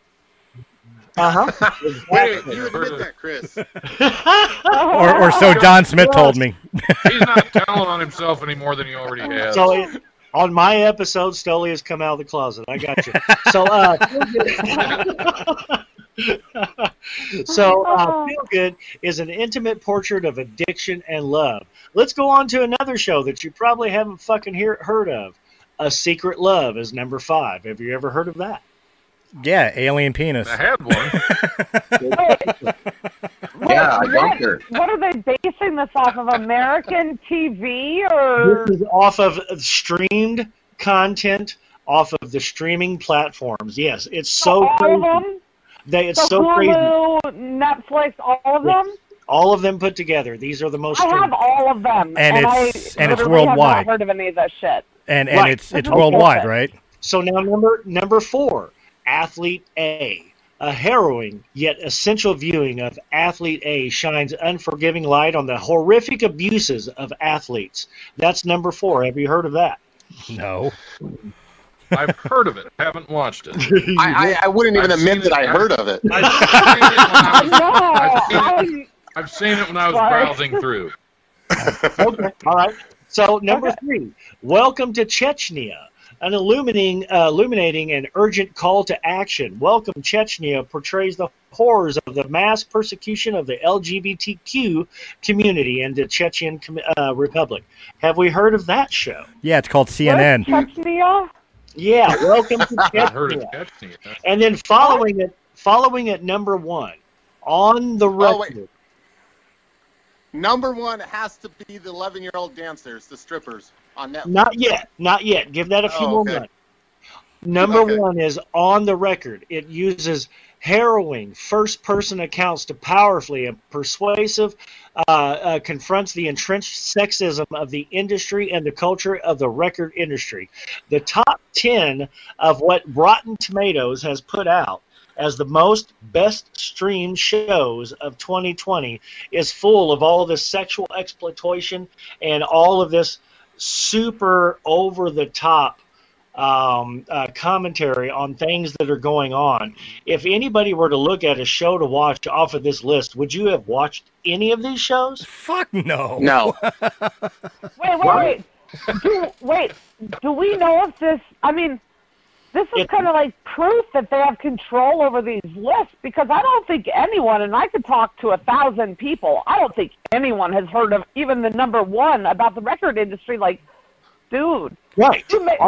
Uh huh. Wait, You heard admit that, Chris. Or, or so Don Smith told me. He's not telling on himself any more than he already has. So it, on my episode, Stoli has come out of the closet. I got you. So, uh, so uh, Feel Good is an intimate portrait of addiction and love. Let's go on to another show that you probably haven't fucking hear, heard of. A Secret Love is number five. Have you ever heard of that? Yeah, alien penis. I had one. Yeah, I What- her. What are they basing this off of? American TV or? This is off of streamed content off of the streaming platforms. Yes, it's so all crazy. of them? They, it's so, so crazy. Hulu, Netflix, all of Yes. them. All of them put together. These are the most. I have all of them, And I it's- and it's literally have worldwide. Not heard of any of that shit. And and Right. it's it's Okay. worldwide, right? So now number number four, Athlete A. A harrowing yet essential viewing of Athlete A shines unforgiving light on the horrific abuses of athletes. That's number four. Have you heard of that? No. I've heard of it. Haven't watched it. I, I, I wouldn't even I've admit that it. I heard of it. I've seen it when I was, I've seen it- I've seen it when I was browsing through. Okay. All right. So number three, Welcome to Chechnya, an illuminating, uh, illuminating and urgent call to action. Welcome Chechnya portrays the horrors of the mass persecution of the LGBTQ community in the Chechen com- uh, Republic. Have we heard of that show? Yeah, it's called What? CNN. Chechnya? Yeah. Welcome to Chechnya. I've heard of Chechnya. Chechnya. And then following it, following at number one, on the Oh, Number one has to be the 11 year old dancers, the strippers on Netflix. Not yet. Not yet. Give that a few Oh, more okay. months. Number Okay. one is on the record. It uses harrowing first person accounts to powerfully and persuasive uh, uh, confronts the entrenched sexism of the industry and the culture of the record industry. The top 10 of what Rotten Tomatoes has put out as the most best streamed shows of 2020 is full of all this sexual exploitation and all of this super over the top um, uh, commentary on things that are going on. If anybody were to look at a show to watch off of this list, would you have watched any of these shows? Fuck no. No. Wait, wait, wait. Do, wait, do we know if this? I mean, this is kind of like proof that they have control over these lists because I don't think anyone, and I could talk to a thousand people, I don't think anyone has heard of even the number one about the record industry. Like, dude, Right. you may,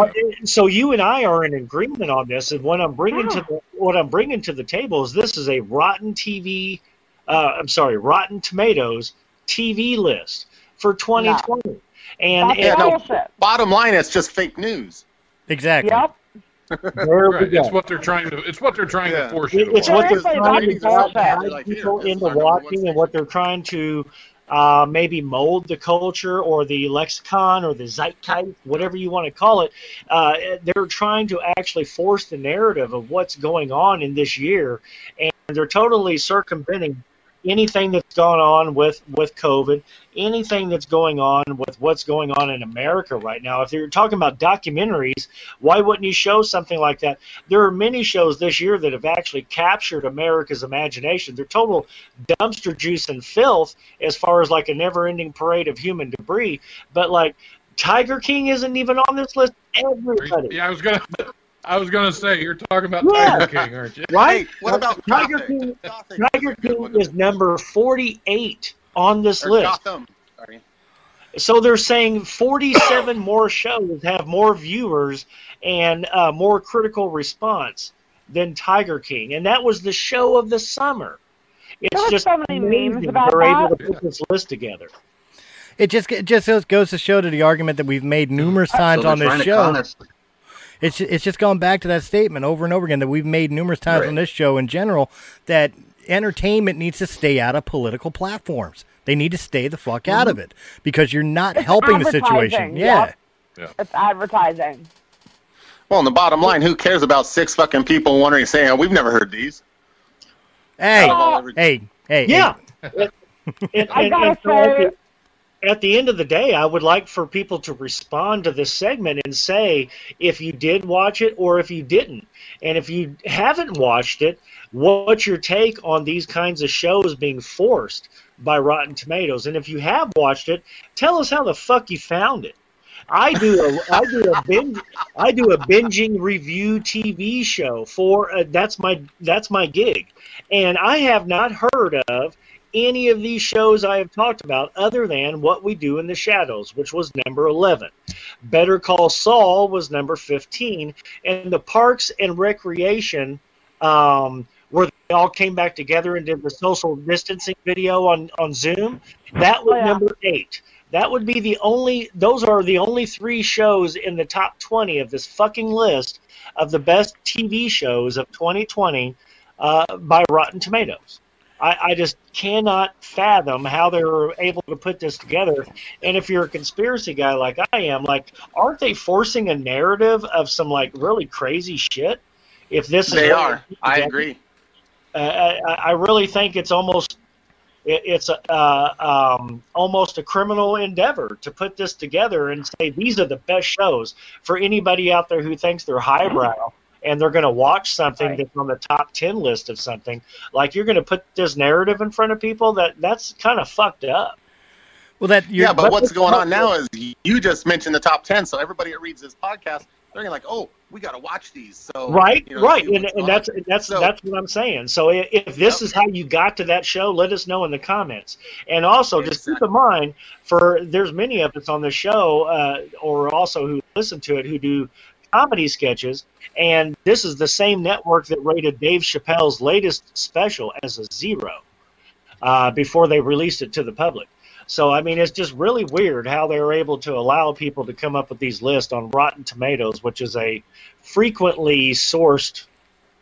So you and I are in agreement on this, and what I'm bringing to the what I'm bringing to the table is this is a Rotten TV, uh, I'm sorry, Rotten Tomatoes TV list for 2020, and, that's and no. Bottom line, it's just fake news. Exactly. Yep. There we go. It's what they're trying to. It's what they're trying Yeah. to force you It- to it's what they're trying to that's guide like, people this into our number one watching, and what they're trying to uh, maybe mold the culture or the lexicon or the zeitgeist, whatever you want to call it. Uh, they're trying to actually force the narrative of what's going on in this year, and they're totally circumventing anything that's gone on with with COVID, anything that's going on with what's going on in America right now. If you're talking about documentaries, why wouldn't you show something like that? There are many shows this year that have actually captured America's imagination. They're total dumpster juice and filth as far as like a never-ending parade of human debris. But like Tiger King isn't even on this list. Everybody, Yeah, I was gonna. I was gonna say you're talking about Yeah. Tiger King, aren't you? right? Hey, what about Tiger Gothic? King? Gothic Tiger is a good King is number 48 on this Or list. Gotham. Sorry. So they're saying 47 more shows have more viewers and uh, more critical response than Tiger King, and that was the show of the summer. It's There just so many memes amazing about they're able to put this list together. It just it just goes to show to the argument that we've made numerous So times they're on this trying to show. Con us. It's it's just gone back to that statement over and over again that we've made numerous times Right. on this show in general that entertainment needs to stay out of political platforms. They need to stay the fuck out of mm-hmm. it because you're not It's helping the situation. advertising, Yeah. yep. It's advertising. Well, in the bottom line, who cares about six fucking people wondering, saying, oh, we've never heard these? Hey, Oh. hey, hey. Yeah. And- and- I gotta and so at say- the- at the end of the day, I would like for people to respond to this segment and say if you did watch it or if you didn't. And if you haven't watched it, what's your take on these kinds of shows being forced by Rotten Tomatoes? And if you have watched it, tell us how the fuck you found it. I do a I do a binge I do a binging review TV show for uh, that's my that's my gig, and I have not heard of any of these shows I have talked about other than What We Do in the Shadows, which was number 11. Better Call Saul was number 15, and the Parks and Recreation, um, where they all came back together and did the social distancing video on, on Zoom, that was Oh, yeah. number eight. That would be the only, those are the only three shows in the top 20 of this fucking list of the best TV shows of 2020 uh, by Rotten Tomatoes. I, I just cannot fathom how they were able to put this together. And if you're a conspiracy guy like I am, like, aren't they forcing a narrative of some like really crazy shit? If this is They what are. I agree. Uh, I, I really think it's almost it, it's a, uh, um, almost a criminal endeavor to put this together and say these are the best shows for anybody out there who thinks they're highbrow and they're going to watch something Right. that's on the top 10 list of something like you're going to put this narrative in front of people that that's kind of fucked up Well, that you're, Yeah, but but what's going on now is you just mentioned the top 10, so everybody that reads this podcast, they're going to like, oh, we got to watch these. So right you know, right and, and that's on. that's So- that's what i'm saying so i- if this Yep. is how you got to that show let us know in the comments and also just keep in mind for there's many of us on the show uh, or also who listen to it who do comedy sketches and this is the same network that rated dave chappelle's latest special as a zero uh, before they released it to the public so I mean, it's just really weird how they're able to allow people to come up with these lists on Rotten Tomatoes, which is a frequently sourced,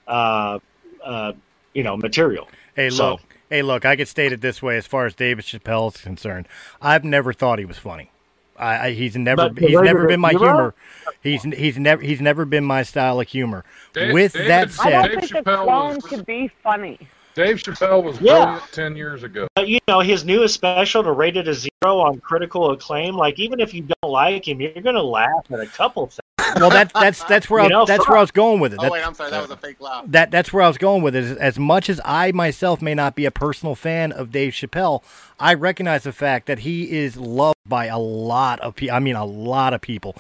uh, uh, you know, material. hey, So- look, hey, look. I could state it this way: as far as David Chappelle is concerned, I've never thought he was funny. I, I he's never But he's never been my you're right. humor. He's he's never he's never been my style of humor. Dave- With David- that I don't think it's Chappelle known was- to be funny. Dave Chappelle was Yeah. brilliant ten years ago. But you know, his newest special to rate it a zero on critical acclaim. Like, even if you don't like him, you're gonna laugh at a couple things. Well, that that's that's where You I, know, that's where I was going with it. Oh, wait, I'm sorry. That was a fake laugh. that that's where I was going with it. Is As much as I myself may not be a personal fan of Dave Chappelle, I recognize the fact that he is loved by a lot of people. I mean, a lot of people.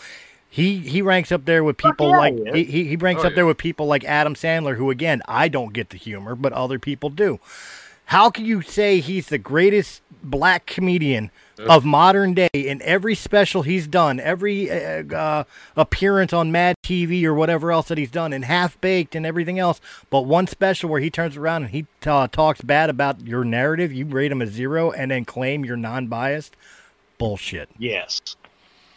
He he ranks up there with people yeah, like he he, ranks Oh, up there with people like Adam Sandler, who again I don't get the humor, but other people do. How can you say he's the greatest black comedian of modern day in every special he's done, every uh, uh, appearance on Mad TV or whatever else that he's done, and Half Baked and everything else, but one special where he turns around and he uh, talks bad about your narrative, you rate him a zero, and then claim you're non-biased? Bullshit. Yes,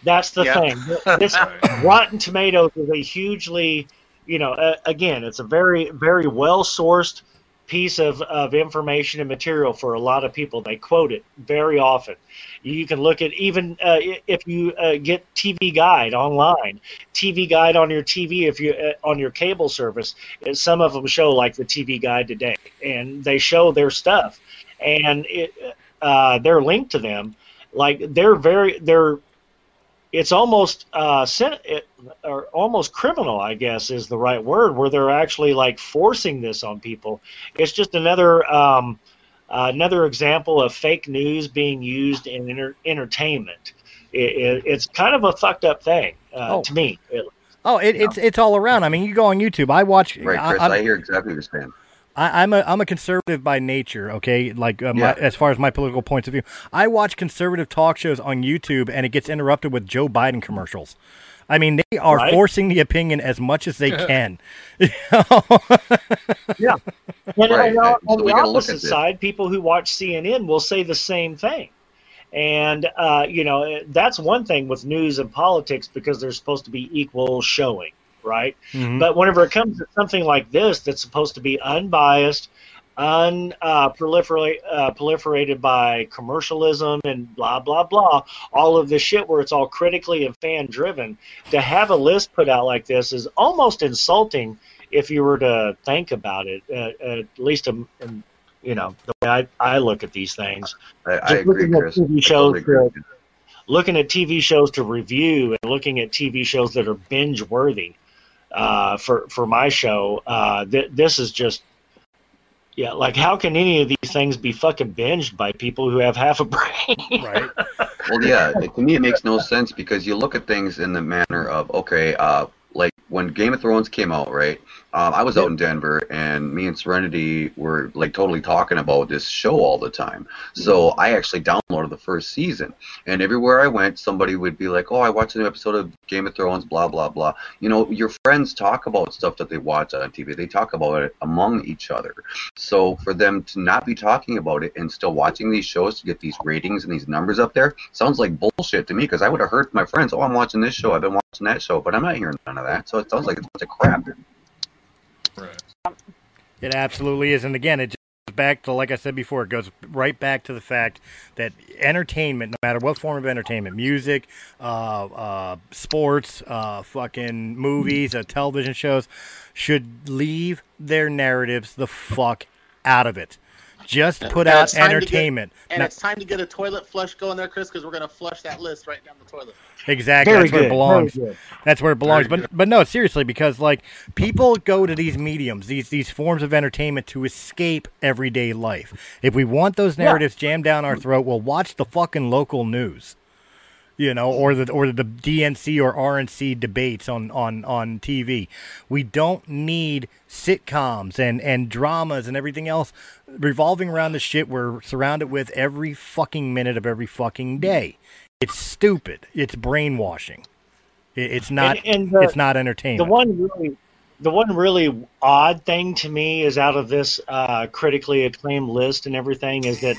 that's the Yeah. thing. This Rotten Tomatoes is a hugely you know, uh, again, it's a very, very well sourced piece of, of information and material for a lot of people. They quote it very often. You can look at even uh, if you uh, get TV Guide online, TV Guide on your TV if you uh, on your cable service. uh, Some of them show like the TV Guide today, and they show their stuff, and it, uh, they're linked to them. Like they're very they're it's almost uh, sen- it, or almost criminal, I guess is the right word, where they're actually like forcing this on people. It's just another um, uh, another example of fake news being used in enter- entertainment. It, it, it's kind of a fucked up thing uh, Oh. to me. It- Oh, it, it's it's all around. I mean, you go on YouTube. I watch. Right, Chris. I'm- I, hear exactly what you're saying. I, I'm a I'm a conservative by nature. Okay, like uh, my, Yeah. as far as my political points of view, I watch conservative talk shows on YouTube, and it gets interrupted with Joe Biden commercials. I mean, they are Right. forcing the opinion as much as they can. Yeah. And Right, on, right. on So the opposite side, people who watch CNN will say the same thing. And, uh, you know, that's one thing with news and politics because they're supposed to be equal showing, right? Mhm. But whenever it comes to something like this that's supposed to be unbiased, un uh, proliferate, uh, proliferated by commercialism and blah blah blah, all of this shit where it's all critically and fan driven, to have a list put out like this is almost insulting if you were to think about it. Uh, at least, um, um, you know, the way I, I look at these things. I, I Just agree, looking at Chris. TV I shows totally agree to- with looking at TV shows to review and looking at TV shows that are binge worthy uh, for for my show. Uh, th- this is just yeah, like how can any of these things be fucking binged by people who have half a brain? right. Well, yeah, to me it makes no sense because you look at things in the manner of okay, uh, like when Game of Thrones came out, right? Um, I was out in Denver, and me and Serenity were like totally talking about this show all the time. So I actually downloaded the first season, and everywhere I went, somebody would be like, "Oh, I watched a new episode of Game of Thrones," blah blah blah. You know, your friends talk about stuff that they watch on TV. They talk about it among each other. So for them to not be talking about it and still watching these shows to get these ratings and these numbers up there sounds like bullshit to me because I would have heard my friends, oh, I'm watching this show, I've been watching that show, but I'm not hearing none of that. So it sounds like it's a bunch of crap. Right. It absolutely is, and again, it goes back to like I said before. It goes right back to the fact that entertainment, no matter what form of entertainment, music, uh, uh, sports, uh, fucking movies, uh, television shows, should leave their narratives the fuck out of it. Just put And out it's time to get- entertainment. And Now- it's time to get a toilet flush going there, Chris, because we're going to flush that list right down the toilet. Exactly. Very That's where it belongs. That's where it belongs. Very But but no, seriously, because like people go to these mediums, these these forms of entertainment to escape everyday life. If we want those narratives jammed down our throat, we'll watch the fucking local news. You know, or the or the DNC or RNC debates on on on TV. We don't need sitcoms and and dramas and everything else revolving around the shit we're surrounded with every fucking minute of every fucking day. It's stupid. It's brainwashing. It, it's not. And- and the- it's not entertainment. The one really, the one really odd thing to me is out of this uh, critically acclaimed list and everything is that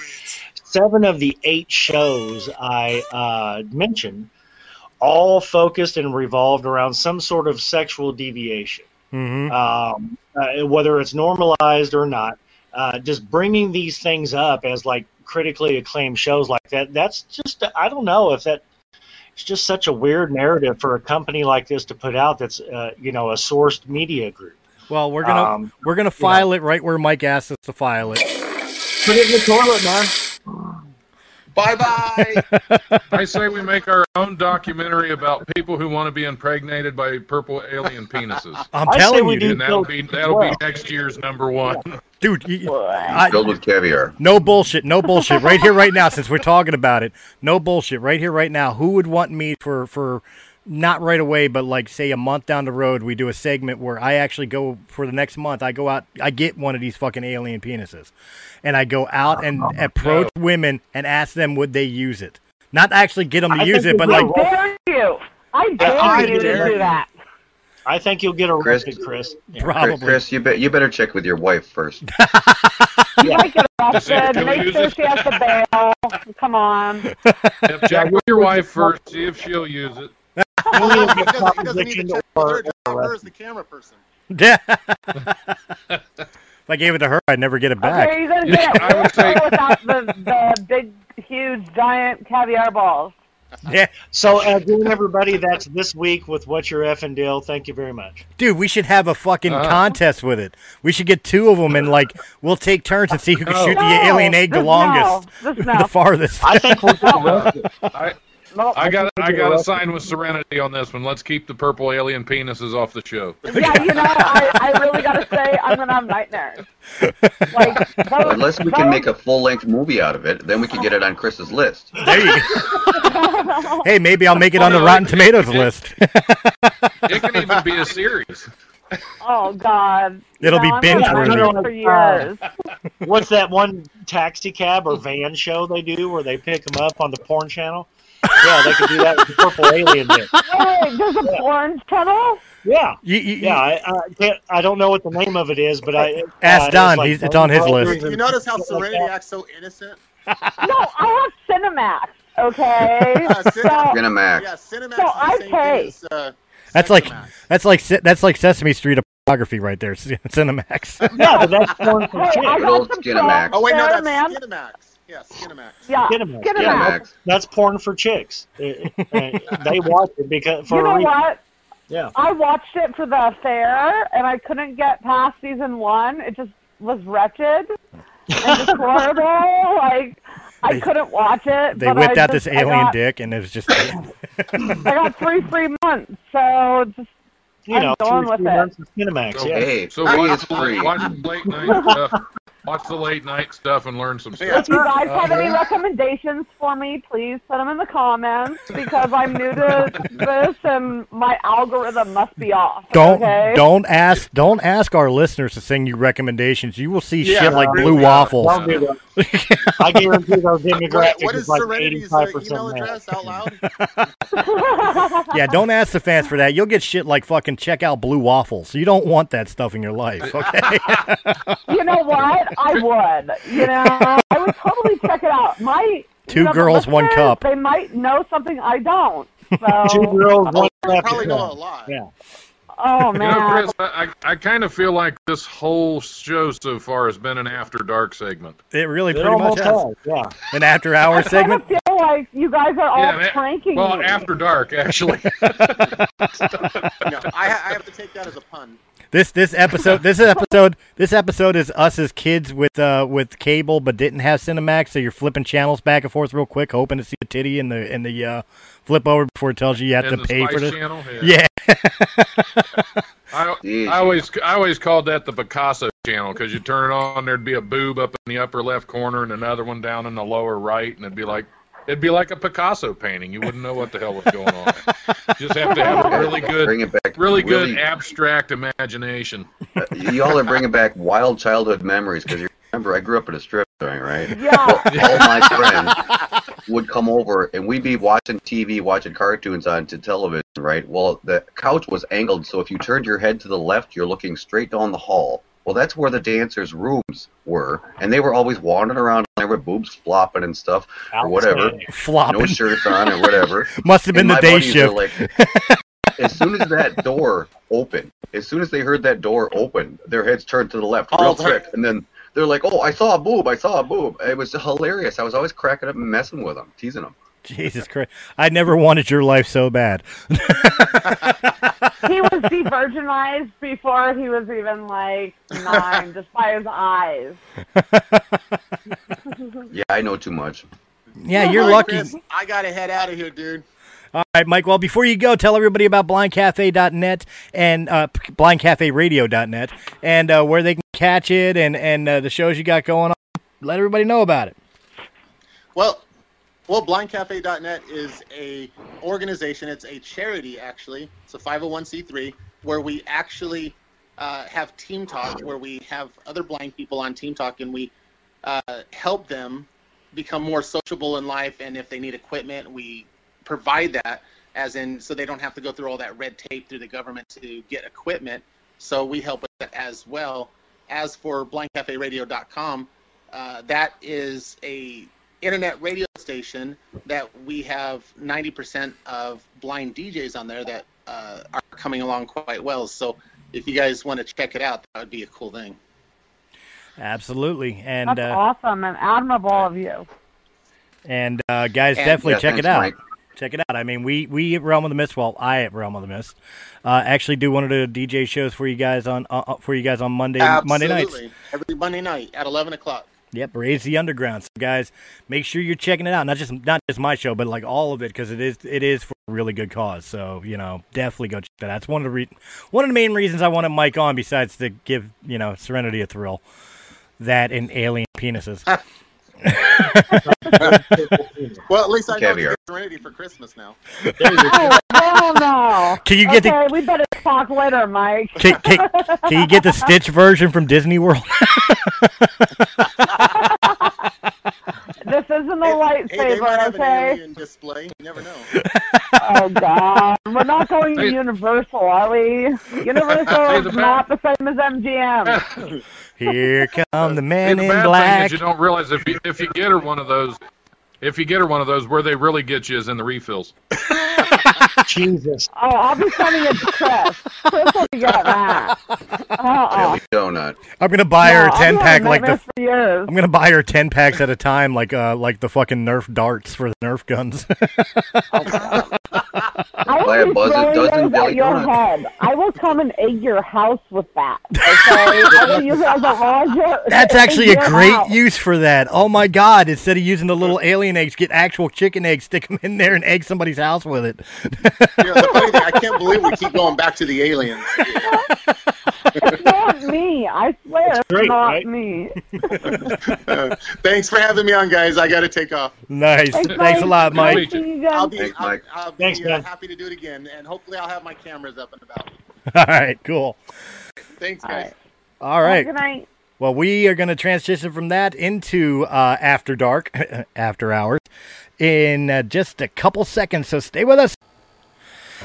seven of the eight shows I uh, mentioned all focused and revolved around some sort of sexual deviation, Mhm. um, uh, whether it's normalized or not. Uh, just bringing these things up as like critically acclaimed shows like that, that's just I don't know if that it's just such a weird narrative for a company like this to put out that's uh, you know a sourced media group Well, we're gonna Um, we're gonna file it right where Mike asked us to file it. put it in the toilet man Bye bye. I say we make our own documentary about people who want to be impregnated by purple alien penises. I'm telling you, dude. That'll be that'll well. be next year's number one. dude. you- I- Filled with caviar. no bullshit. No bullshit. Right here, right now. Since we're talking about it, no bullshit. Right here, right now. Who would want me for for not right away, but like say a month down the road, we do a segment where I actually go for the next month. I go out, I get one of these fucking alien penises, and I go out and oh, approach women and ask them would they use it. Not actually get them to I use it, but we I like dare you. I dare I you to do that. i think you'll get arrested chris, Yeah. Probably. Chris, you bet you better check with your wife first. You might get Just see if arrested. she'll Make sure it. she has the bail. Come on. Yep, check with your wife first, see if she'll use it. You'll he doesn't, he need to propositioned check with or- or as the camera person. if I gave it to her, I'd never get it back. Okay, you're gonna get I would say- without the, the big, huge, giant caviar balls. Yeah, So again, everybody, that's this week with What's Your F and Deal. Thank you very much. dude, we should have a fucking Uh-huh. contest with it. We should get two of them and like we'll take turns and see who can No. shoot the alien egg the longest, no, no. the farthest. I think we'll get arrested. I, Nope. I got think I got to sign with Serenity on this one. Let's keep the purple alien penises off the show. Yeah, you know, I, I really gotta say, I'm gonna have nightmares. Like, those, Unless we can make a full length movie out of it, then we can get it on Chris's list. There you go. hey, maybe I'll make it on the Rotten Tomatoes list. It can even be a series. Oh God. It'll be No, I'm binge gonna worthy. For years. What's that one taxi cab or van show they do where they pick them up on the porn channel? Yeah, they could do that with the purple alien dick. Wait, there's a porn channel? Yeah. You, you, Yeah, I, I can't. I don't know what the name of it is, but I Ask uh, Don, like he's- it's on his Bone list. You notice how shit like Serenity acts so innocent? No, I have Cinemax. Okay. Uh, Cin- so, Cinemax. Yeah, Cinemax So is I same pay. thing as, uh, That's like that's like that's like Sesame Street of pornography right there. Cinemax. Yeah, but that's porn for hey, shit. I Good old got some Skinamax. Oh wait, no, there, that's man. Skinamax. Yeah, Skinamax. Yeah, Cinemax. Cinemax. Yeah, Cinemax. that's porn for chicks. Uh, uh, they watch it because for You a know reason. what? Yeah. I watched it for the affair, and I couldn't get past season one. It just was wretched and just horrible. Like I They- couldn't watch it. They but whipped I out just, this alien got, dick, and it was just. I got three free months, so just You I'm know, going with it. months Cinemax. So, Yeah. Hey, so free is free. watch the late night stuff. Watch the late night stuff and learn some Yeah. stuff. If you guys have any uh-huh. recommendations for me, please put them in the comments because I'm new to this and my algorithm must be off. Don't okay? don't ask don't ask our listeners to send you recommendations. You will see Yeah, shit like really. blue Yeah. waffles. Don't do that. I guarantee those What, demographics what is is like Serenity's 85% email address out loud? Yeah, don't ask the fans for that. You'll get shit like fucking check out blue waffles. You don't want that stuff in your life, okay? You know what? I would. You know, I would totally check it out. My Two you know, the girls, one cup. They might know something I don't. So, Two girls, one cup. left. probably know a lot. Yeah. Oh man! You know, man, Chris, I, I, I kind of feel like this whole show so far has been an after dark segment. it really It pretty much almost has. has. Yeah. An after hour I kind segment. of feel like you guys are all Yeah, man. pranking Well, me. after dark, actually. No, I, I have to take that as a pun. This this episode this episode this episode is us as kids with uh with cable but didn't have Cinemax, so you're flipping channels back and forth real quick, hoping to see the titty and the and the uh, flip over before it tells you you have And to pay for this. Channel, Yeah. I, I always I always called that the Picasso channel because you turn it on, there'd be a boob up in the upper left corner and another one down in the lower right, and it'd be like it'd be like a Picasso painting. You wouldn't know what the hell was going on. You just have to have a really good, Bring it back. really good abstract imagination. uh, y'all are bringing back wild childhood memories because you remember I grew up in a strip joint, right? yeah. All my friends would come over and we'd be watching TV, watching cartoons on to television, right? Well, the couch was angled, so if you turned your head to the left, you're looking straight down the hall. Well, that's where the dancers' rooms were, and they were always wandering around there with boobs flopping and stuff, or whatever, Flopping. no shirts on or whatever. Must have been And the day shift. like- as soon as that door opened, as soon as they heard that door open, their heads turned to the left, oh, real All quick, and then they're like, "Oh, I saw a boob! I saw a boob!" It was hilarious. I was always cracking up and messing with them, teasing them. Jesus Christ. I never wanted your life so bad. he was de-virginized before he was even like nine, just by his eyes. Yeah, I know too much. Yeah, you're All right, lucky. Chris, I gotta head out of here, dude. All right, Mike. Well, before you go, tell everybody about blindcafe.net and uh, blindcaferadio.net and uh, where they can catch it and and uh, the shows you got going on. Let everybody know about it. Well, well, blindcafe.net is a organization. It's a charity, actually. It's a 501c3 where we actually uh, have TeamTalk, where we have other blind people on TeamTalk, and we uh, help them become more sociable in life. And if they need equipment, we provide that, as in, so they don't have to go through all that red tape through the government to get equipment. So we help with that as well. As for blindcaferadio.com, uh, that is a internet radio station that we have 90% of blind DJs on there that uh, are coming along quite well. So if you guys want to check it out, that would be a cool thing. Absolutely, and That's uh, awesome and admirable of you. and uh, guys, And- definitely Yeah, check it out. Mike. Check it out. I mean, we we at Realm of the Mist. Well, I at Realm of the Mist uh, actually do one of the DJ shows for you guys on uh, uh, for you guys on Monday Monday nights. Absolutely. Every Monday night at 11 o'clock. Yep, raise the underground. So guys, make sure you're checking it out. Not just not just my show, but like all of it because it is it is for a really good cause. So you know, definitely go check that. out. That's one of the re- one of the main reasons I wanted Mike on. Besides to give you know Serenity a thrill, that and alien penises. Well, at least I know Caviar. to Serenity for Christmas now. Oh, hell no. Can you get the- we better talk later, Mike. Can, can, can you get the Stitch version from Disney World? this isn't a Hey, they might lightsaber, have an okay? alien display. You never know. Oh God, we're not going to Universal, are we? Universal Hey, is the not the same as MGM. Here come the See, men the in bad thing black. is you don't realize if you, if you get her one of those, if you get her one of those, where they really get you is in the refills. Jesus. Oh, I'll be sending it to Chris. Chris will get that. Uh-uh. Daily donut. I'm gonna buy her No, a I'll ten be pack like the. for years. I'm gonna buy her ten packs at a time, like uh, like the fucking Nerf darts for the Nerf guns. I Buy a will be buzz- throwing dozen those at your donuts. head. I will come and egg your house with that. Okay, I will use it as a launcher. That's actually a great house. use for that. Oh my god! Instead of using the little alien eggs, get actual chicken eggs, stick them in there, and egg somebody's house with it. You know, the funny thing, I can't believe we keep going back to the aliens. It's not me. I swear, it's great, not right? me. Thanks for having me on, guys. I got to take off. Nice. Thanks, Thanks a lot, Mike. Mike. See you I'll be, Thanks, I'll, I'll be Thanks, uh, happy to do it again, and hopefully I'll have my cameras up and about. All right, cool. Thanks, guys. right. All right. Good night. Well, we are going to transition from that into uh, After Dark, After Hours, in uh, just a couple seconds. So stay with us.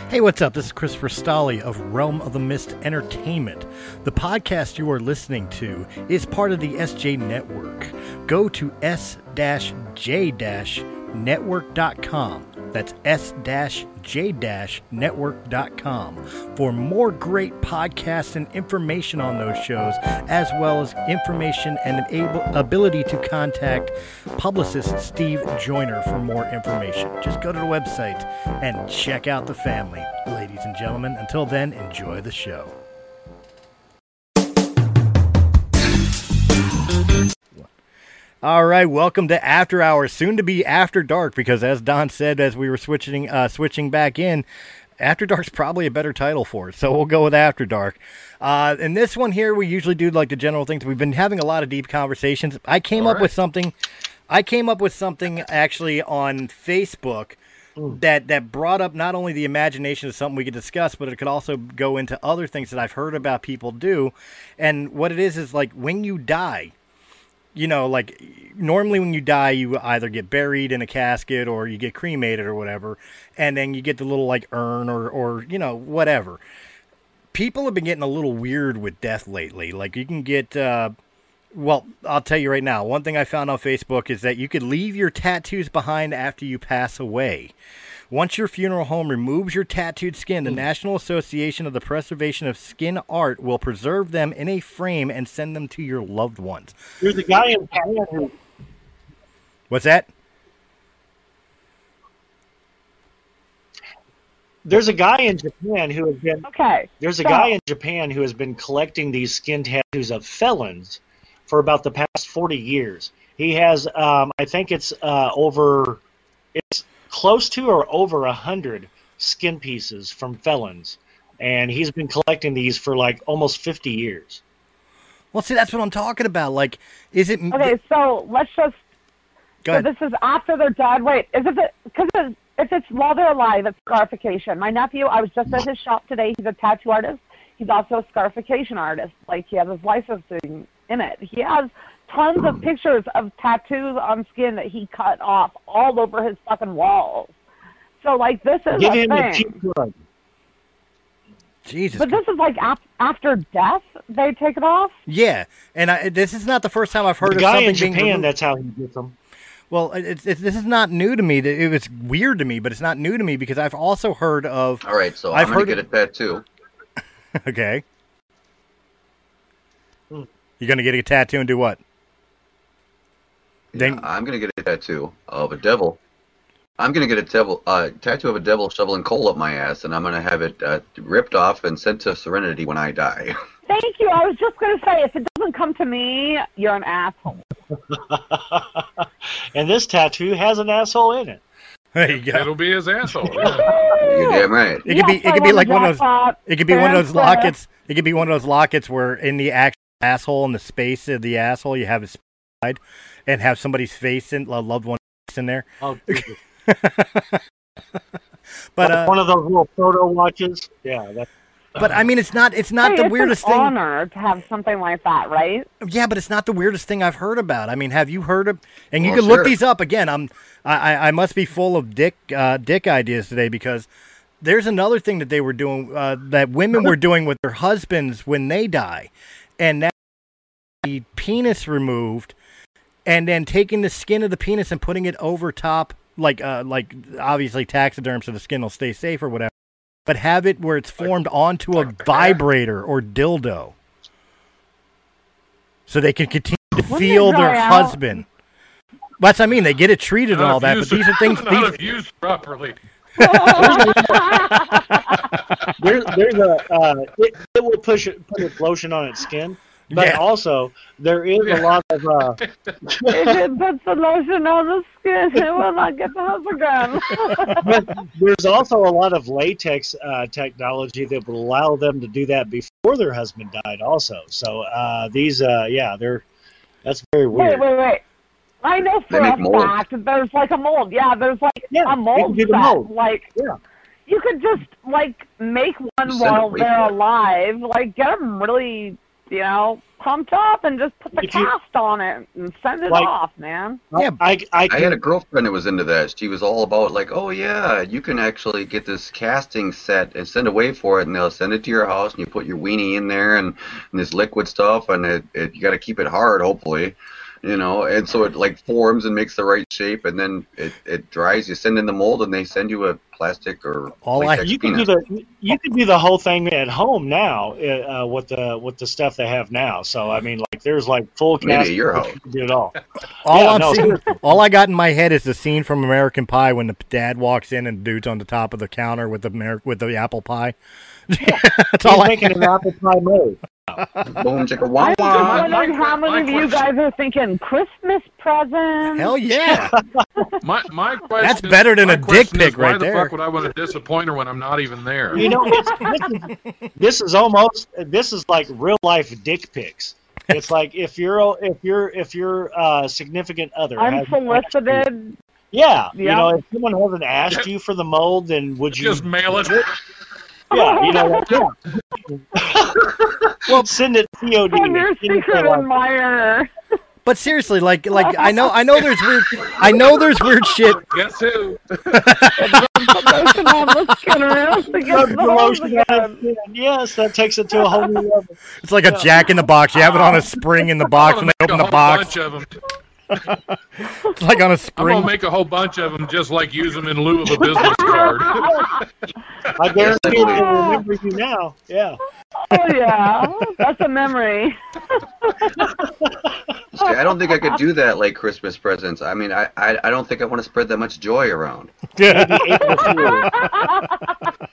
Hey, what's up? This is Christopher Stolley of Realm of the Mist Entertainment. The podcast you are listening to is part of the SJ Network. Go to s-j-network.com. That's s-j-network.com for more great podcasts and information on those shows, as well as information and able, ability to contact publicist Steve Joyner for more information. Just go to the website and check out the family. Ladies and gentlemen, until then, enjoy the show. All right, welcome to After Hours, soon to be After Dark, because as Don said, as we were switching uh, switching back in, After Dark's probably a better title for it, so we'll go with After Dark. Uh, in this one here, we usually do like the general things. We've been having a lot of deep conversations. I came All up right. with something. I came up with something actually on Facebook that that brought up not only the imagination of something we could discuss, but it could also go into other things that I've heard about people do. And what it is is like when you die, you know, like normally when you die, you either get buried in a casket or you get cremated or whatever, and then you get the little like urn or or you know whatever. People have been getting a little weird with death lately. Like you can get. Uh, well, I'll tell you right now. One thing I found on Facebook is that you could leave your tattoos behind after you pass away. Once your funeral home removes your tattooed skin, the National Association of the Preservation of Skin Art will preserve them in a frame and send them to your loved ones. There's a guy in Japan who What's that? there's a guy in Japan who has been Okay. there's a So- guy in Japan who has been collecting these skin tattoos of felons for about the past 40 years. He has um, I think it's uh, over it's close to or over a hundred skin pieces from felons, and he's been collecting these for like almost 50 years. Well, see, that's what I'm talking about. Like, is it? Okay, so let's just. Go so ahead. this is after they're dead. Wait, is it because if it's while they're alive, it's scarification. My nephew, I was just at his shop today. He's a tattoo artist. He's also a scarification artist. Like he has his licensing in it. He has tons of pictures of tattoos on skin that he cut off all over his fucking walls. So like this is Give a him the thing. cheap drug. Jesus. But this is like ap- after death they take it off. Yeah, and I, this is not the first time I've heard The of guy something in being Japan, removed. that's how he gets them. Well, it's, it's, this is not new to me. It was weird to me, but it's not new to me because I've also heard of. All right, so I've I'm gonna heard get of- a tattoo. Okay. You're gonna get a tattoo and do what? Then I'm gonna get a tattoo of a devil. I'm gonna get a devil uh, tattoo of a devil shoveling coal up my ass, and I'm gonna have it uh, ripped off and sent to Serenity when I die. Thank you. I was just going to say, if it doesn't come to me, you're an asshole. and this tattoo has an asshole in it. There you go. It'll be his asshole. You're damn right. It could be. It I could be like one of those. It could be one of those Fair lockets. It could be one of those lockets where in the actual asshole in the space of the asshole you have a side, and have somebody's face in a loved one in there. Oh, But uh, one of those little photo watches. Yeah, that, but I mean, it's not. It's not Hey, the it's weirdest an thing. honor to have something like that, right? Yeah, but it's not the weirdest thing I've heard about. I mean, have you heard of? And you Well, can look sure. these up again. I'm I, I I must be full of dick uh, dick ideas today because there's another thing that they were doing uh, that women were doing with their husbands when they die, and that the penis removed, and then taking the skin of the penis and putting it over top, like uh like obviously taxiderm, so the skin will stay safe or whatever. But have it where it's formed onto a vibrator or dildo, so they can continue to Wouldn't it feel their out? husband. That's what I mean. They get it treated and all that, but these are things. Not These, used properly. there, there's a uh, it, it will push it, put its lotion on its skin, but Yeah. also there is a lot of uh, if it puts the lotion on the skin, it will not get the hose again. but there's also a lot of latex uh, technology that would allow them to do that before their husband died. Also, so uh, these, uh, yeah, they're that's very weird. wait, wait. Wait. I know They for a molds. fact there's like a mold. Yeah, there's like Yeah, a they mold can do the set. mold. Like Yeah. you could just like make one send while they're alive. Like get them really, you know, pumped up and just put the If you- cast on it and send it Like- off, man. Yeah. I, I, I had a girlfriend that was into that. She was all about like, oh yeah, you can actually get this casting set and send away for it, and they'll send it to your house, and you put your weenie in there and, and this liquid stuff, and it, it you got to keep it hard, hopefully, you know, and so it like forms and makes the right shape, and then it, it dries. You send in the mold, and they send you a plastic or All I- you can do the you can do the whole thing at home now uh, with the with the stuff they have now. So I mean, like there's like full cast. at your you can do it all. All Yeah, I'm no, seeing, all I got in my head is the scene from American Pie when the dad walks in and dude's on the top of the counter with the Amer- with the apple pie. That's all He's I. making an apple pie mold. Boom, chicka, I'm wah, just wah. wondering my- how many my of you question- guys are thinking Christmas presents. Hell yeah! My my question. That's better than my a dick question is, pic right there. why the there. fuck would I want to disappoint her when I'm not even there? You know, it's, this, is, this is almost this is like real life dick pics. It's like if you're if you're if your uh, significant other hasn't asked you- Unsolicited. Yeah, you Yeah. know, if someone hasn't asked you for the mold, then would you? Just mail it. Yeah, you know, like, yeah. well, send it COD. From your Send it secret to, like, admirer. But seriously, like like I know I know there's weird I know there's weird shit. Guess who? Put on the skin get rub the the hose lotion on again. it. Yes, that takes it to a whole new level. It's like a jack in the box. You have it on a spring in the box when they Make a open the whole box. Bunch of them. It's like on a I'm spring. gonna make a whole bunch of them, just like use them in lieu of a business card. I guarantee it will remember you now. Yeah. Oh yeah, that's a memory. See, I don't think I could do that like Christmas presents. I mean, I, I, I don't think I want to spread that much joy around. Maybe April Fool.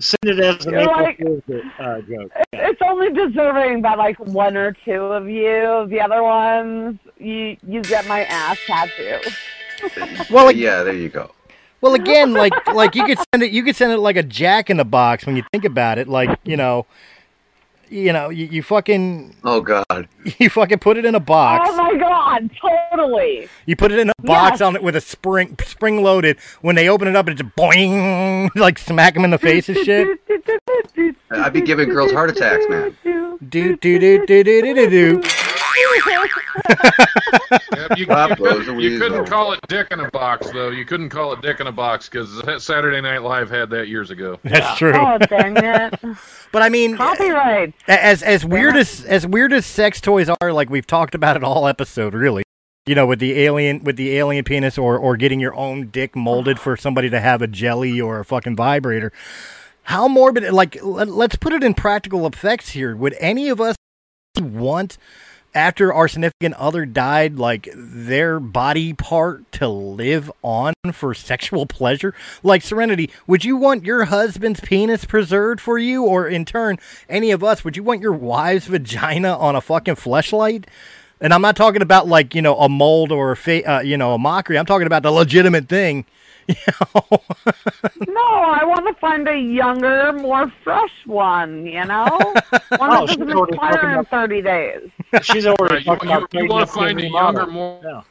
Send it as an You're April Fool's uh, joke. It's only deserving by like one or two of you, the other ones, you you get my ass tattoo. Well, like, yeah, there you go. well, again, like like you could send it. You could send it like a jack in the box when you think about it. Like you know, you know, you, you fucking Oh God. you fucking put it in a box. Oh my god, totally. You put it in a box Yes. on it with a spring spring loaded. When they open it up, it's just boing, like smack them in the face and shit. I'd be giving girls heart attacks, man. Do do do do do do do do. Yep, you, you, couldn't, you couldn't call it Dick in a Box, though. You couldn't call it Dick in a Box because Saturday Night Live had that years ago. That's true. Oh dang it. But I mean, Copyright. as as weird as as weird as sex toys are, like we've talked about it all episode, really. You know, with the alien with the alien penis, or or getting your own dick molded for somebody to have a jelly or a fucking vibrator. How morbid? Like, let, let's put it in practical effects here. Would any of us want after our significant other died, like their body part to live on for sexual pleasure? Like Serenity, would you want your husband's penis preserved for you, or in turn, any of us, would you want your wife's vagina on a fucking fleshlight? And I'm not talking about like you know a mold or a fa- uh, you know a mockery. I'm talking about the legitimate thing. No, I want to find a younger, more fresh one. You know, one Oh, that she's doesn't already talking expire in about- 30 days. She's already Right, you, about you, you want to find a the younger, more, Yeah.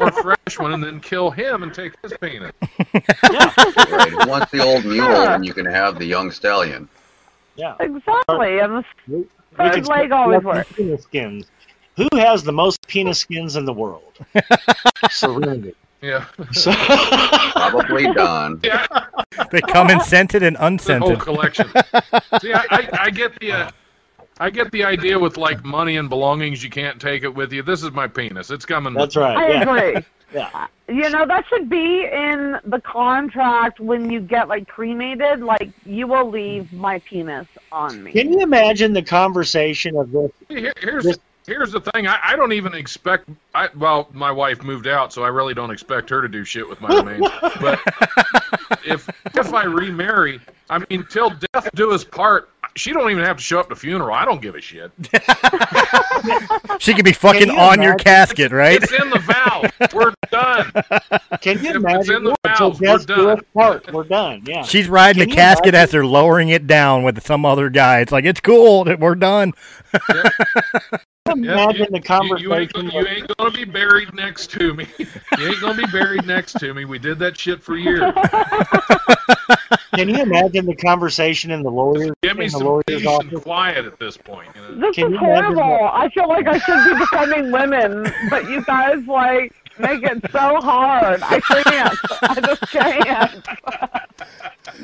more fresh one, and then kill him and take his penis. Right. Who wants the old mule when you can have the young stallion? Yeah. Exactly, and the We third could leg always works. Penis skins. Who has the most penis skins in the world? Serenity. Yeah. So, Probably Don. Yeah, They come in scented and the whole unscented. collection. See, I, I, I get the. Uh, I get the idea with like money and belongings. You can't take it with you. This is my penis. It's coming. that's with right. I yeah. agree. Yeah. You know, that should be in the contract when you get like cremated. Like, you will leave my penis on me. Can you imagine the conversation of this? Here, here's This- here's the thing. I, I don't even expect. I well, my wife moved out, so I really don't expect her to do shit with my remains. but if if I remarry, I mean, till death do us part. She don't even have to show up to funeral. I don't give a shit. She could be fucking you on your imagine? casket, right? It's in the vow. We're done. Can you If it's imagine? in the yeah, until vows, we're death do us done. part. We're done. Yeah. She's riding Can the you casket imagine? as they're lowering it down with some other guy. It's like it's cool. that We're done. Can you Yeah, imagine the conversation. you, ain't, gonna- you ain't gonna be buried next to me. You ain't gonna be buried next to me. We did that shit for years. Can you imagine the conversation in the lawyers Give me in the some lawyer's peace office? and quiet at this point. You know? This Can is horrible. I feel like I should be defending women, but you guys like make it so hard. I can't. I just can't.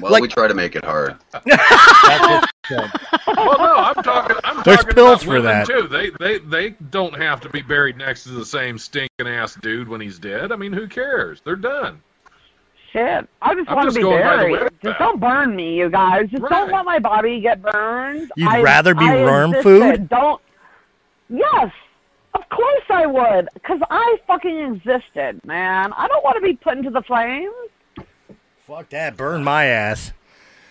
Well, Like- we try to make it hard. Well, no, I'm talking. I'm There's talking pills about for women that. too. They they they don't have to be buried next to the same stinking ass dude when he's dead. I mean, who cares? They're done. Shit. I just I'm want just to be going by the buried. way Just don't burn me, you guys. Just Right. don't let my body get burned. You'd I- rather be I worm food? Don't. Yes. Of course I would, because I fucking existed, man. I don't want to be put into the flames. Fuck that. Burn my ass.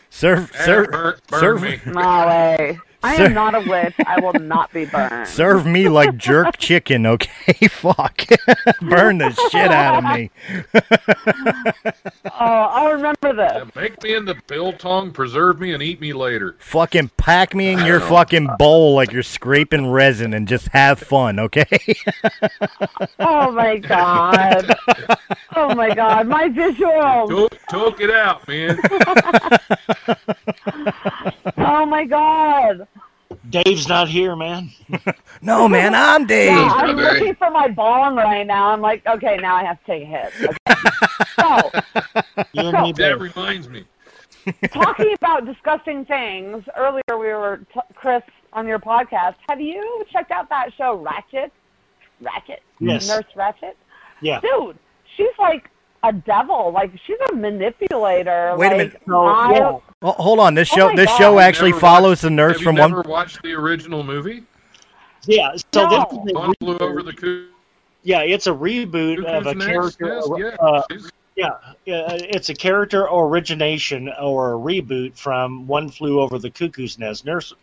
Serve, serve, burn, burn serve, me. No way. I Sir- am not a witch. I will not be burned. serve me like jerk chicken, okay? Fuck. Burn the shit out of me. Oh, I'll remember this. Yeah, make me into biltong, preserve me, and eat me later. Fucking pack me in your fucking bowl like you're scraping resin and just have fun, okay? Oh my god. Oh my god. My visuals. Took, took it out, man. Oh my god. Dave's not here, man. no, man, I'm Dave. Yeah, I'm looking for my bong right now. I'm like, okay, now I have to take a hit. Okay. So, You and That reminds me. talking about disgusting things, earlier we were, t- Chris, on your podcast, have you checked out that show, Ratched? Ratched? Yes. Nurse Ratched? Yeah. Dude, she's like a devil. Like, she's a manipulator. Wait a minute. So, I, yeah. Oh, hold on. This Oh show my this God. show actually follows watched- the nurse Have from you one never watched the original movie? Yeah. So No. this is One flew over the coo- Yeah, it's a reboot of a cuckoo's nest. character. Yes, uh, yeah. She's- Yeah, yeah, it's a character origination or a reboot from One Flew Over the Cuckoo's Nest. Nurse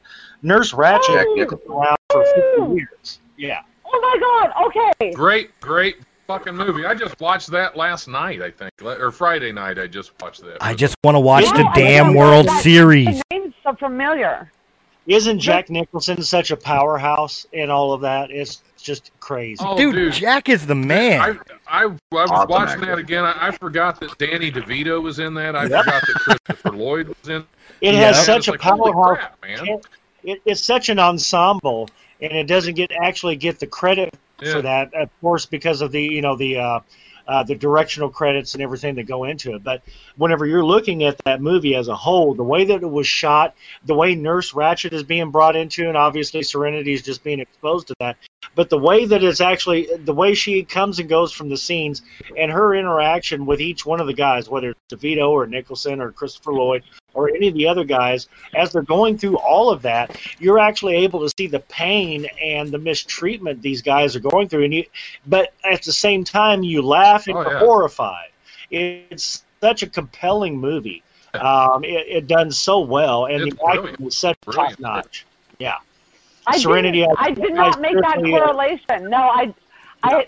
Nurse Ratched Jack has Nicholson. been around for 50 years. Yeah. oh my God, okay. Great, great fucking movie. I just watched that last night, I think, or Friday night. I just watched that. I just want to watch Yeah, the I damn World that- Series. The name's so familiar. Isn't Jack Nicholson such a powerhouse in all of that? It's just crazy. Oh, Dude, dude. Jack is the man. I, I, I was Awesome watching actor. that again. I, I forgot that Danny DeVito was in that. I Yep. forgot that Christopher Lloyd was in. It Yeah. has such a like, powerhouse. crap, man. It, it's such an ensemble, and it doesn't get actually get the credit Yeah. for that, of course, because of the you know the uh, uh, the directional credits and everything that go into it. But whenever you're looking at that movie as a whole, the way that it was shot, the way Nurse Ratched is being brought into, and obviously Serenity is just being exposed to that. But the way that it's actually the way she comes and goes from the scenes, and her interaction with each one of the guys, whether it's DeVito or Nicholson or Christopher Lloyd or any of the other guys, as they're going through all of that, you're actually able to see the pain and the mistreatment these guys are going through, and you, but at the same time, you laugh and Oh, you're yeah. horrified. It's such a compelling movie. Um, it, it done so well, and It's the acting was such Brilliant. top notch. Yeah. I Serenity, Didn't, I- I did not make that seriously, correlation. No, I, I,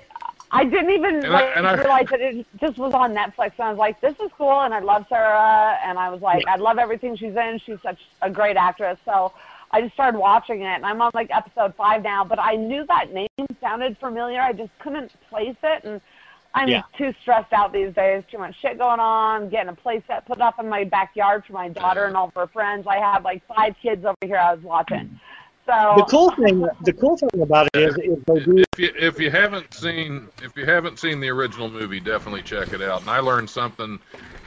I didn't even And like, and I- realize that it just was on Netflix. And I was like, this is cool, and I love Sarah, and I was like, I love everything she's in. She's such a great actress. So I just started watching it, and I'm on like episode five now. But I knew that name sounded familiar. I just couldn't place it, and I'm Yeah. too stressed out these days. Too much shit going on. Getting a place set put up in my backyard for my daughter and all of her friends. I have like five kids over here. I was watching. Mm. So The cool thing, the cool thing about it is, is do. If you if you haven't seen if you haven't seen the original movie, definitely check it out. And I learned something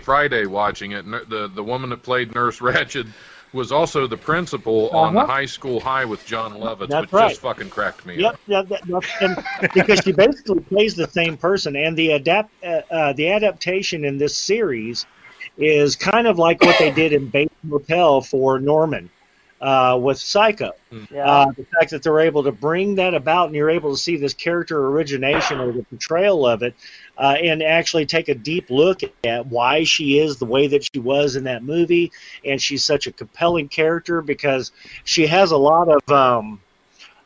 Friday watching it. The the woman that played Nurse Ratched was also the principal on the Uh-huh. high school high with Jon Lovitz, That's which right. just fucking cracked me Yep, up. yeah, that, that's- and because she basically plays the same person, and the adapt uh, uh, the adaptation in this series is kind of like what they did in Bates Motel for Norman uh, with Psycho. yeah. Uh, the fact that they're able to bring that about, and you're able to see this character origination or the portrayal of it, uh, and actually take a deep look at why she is the way that she was in that movie, and she's such a compelling character because she has a lot of. Um,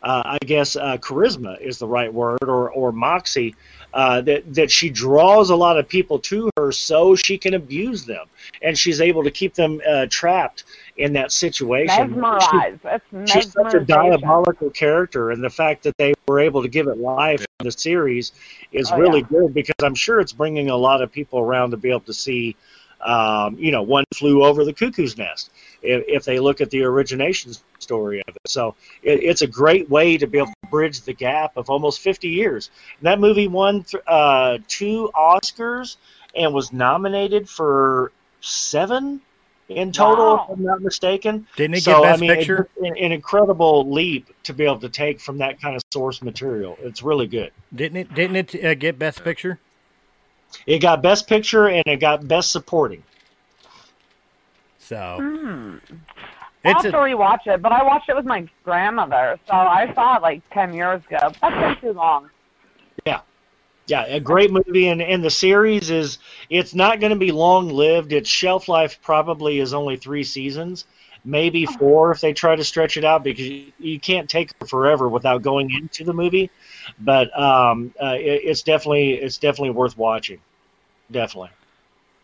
uh, I guess uh, charisma is the right word, or or moxie, uh, that that she draws a lot of people to her so she can abuse them, and she's able to keep them uh, trapped in that situation. She- mesmerized. It's she's such a diabolical character, and the fact that they were able to give it life in the series is Oh, really yeah. good because I'm sure it's bringing a lot of people around to be able to see, um, you know, one flew over the cuckoo's nest if, if they look at the origination story of it. So it, it's a great way to be able to bridge the gap of almost 50 years. And that movie won th- uh, two Oscars and was nominated for seven in total, Wow. if I'm not mistaken. Didn't it so, get Best I mean, it's Picture? An, an incredible leap to be able to take from that kind of source material. It's really good. Didn't it? Didn't it uh, get Best Picture? It got Best Picture and it got Best Supporting. So Hmm. I'll it's have to a, rewatch it, but I watched it with my grandmother, so I saw it like ten years ago. That's been too long. Yeah. Yeah, a great movie, and, and the series is it's not going to be long lived. Its shelf life probably is only three seasons, maybe four if they try to stretch it out because you, you can't take it forever without going into the movie. But um, uh, it, it's definitely it's definitely worth watching. Definitely.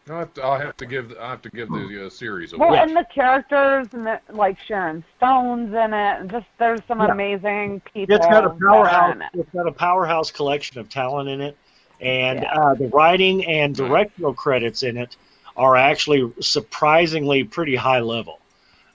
I'll have to, I'll have to give I have to give the uh, series a Well, watch. and the characters and the, like Sharon Stone's in it, and just there's some Yeah. amazing people. It's got a powerhouse. it. It's got a powerhouse collection of talent in it, and Yeah. uh, the writing and directorial credits in it are actually surprisingly pretty high level.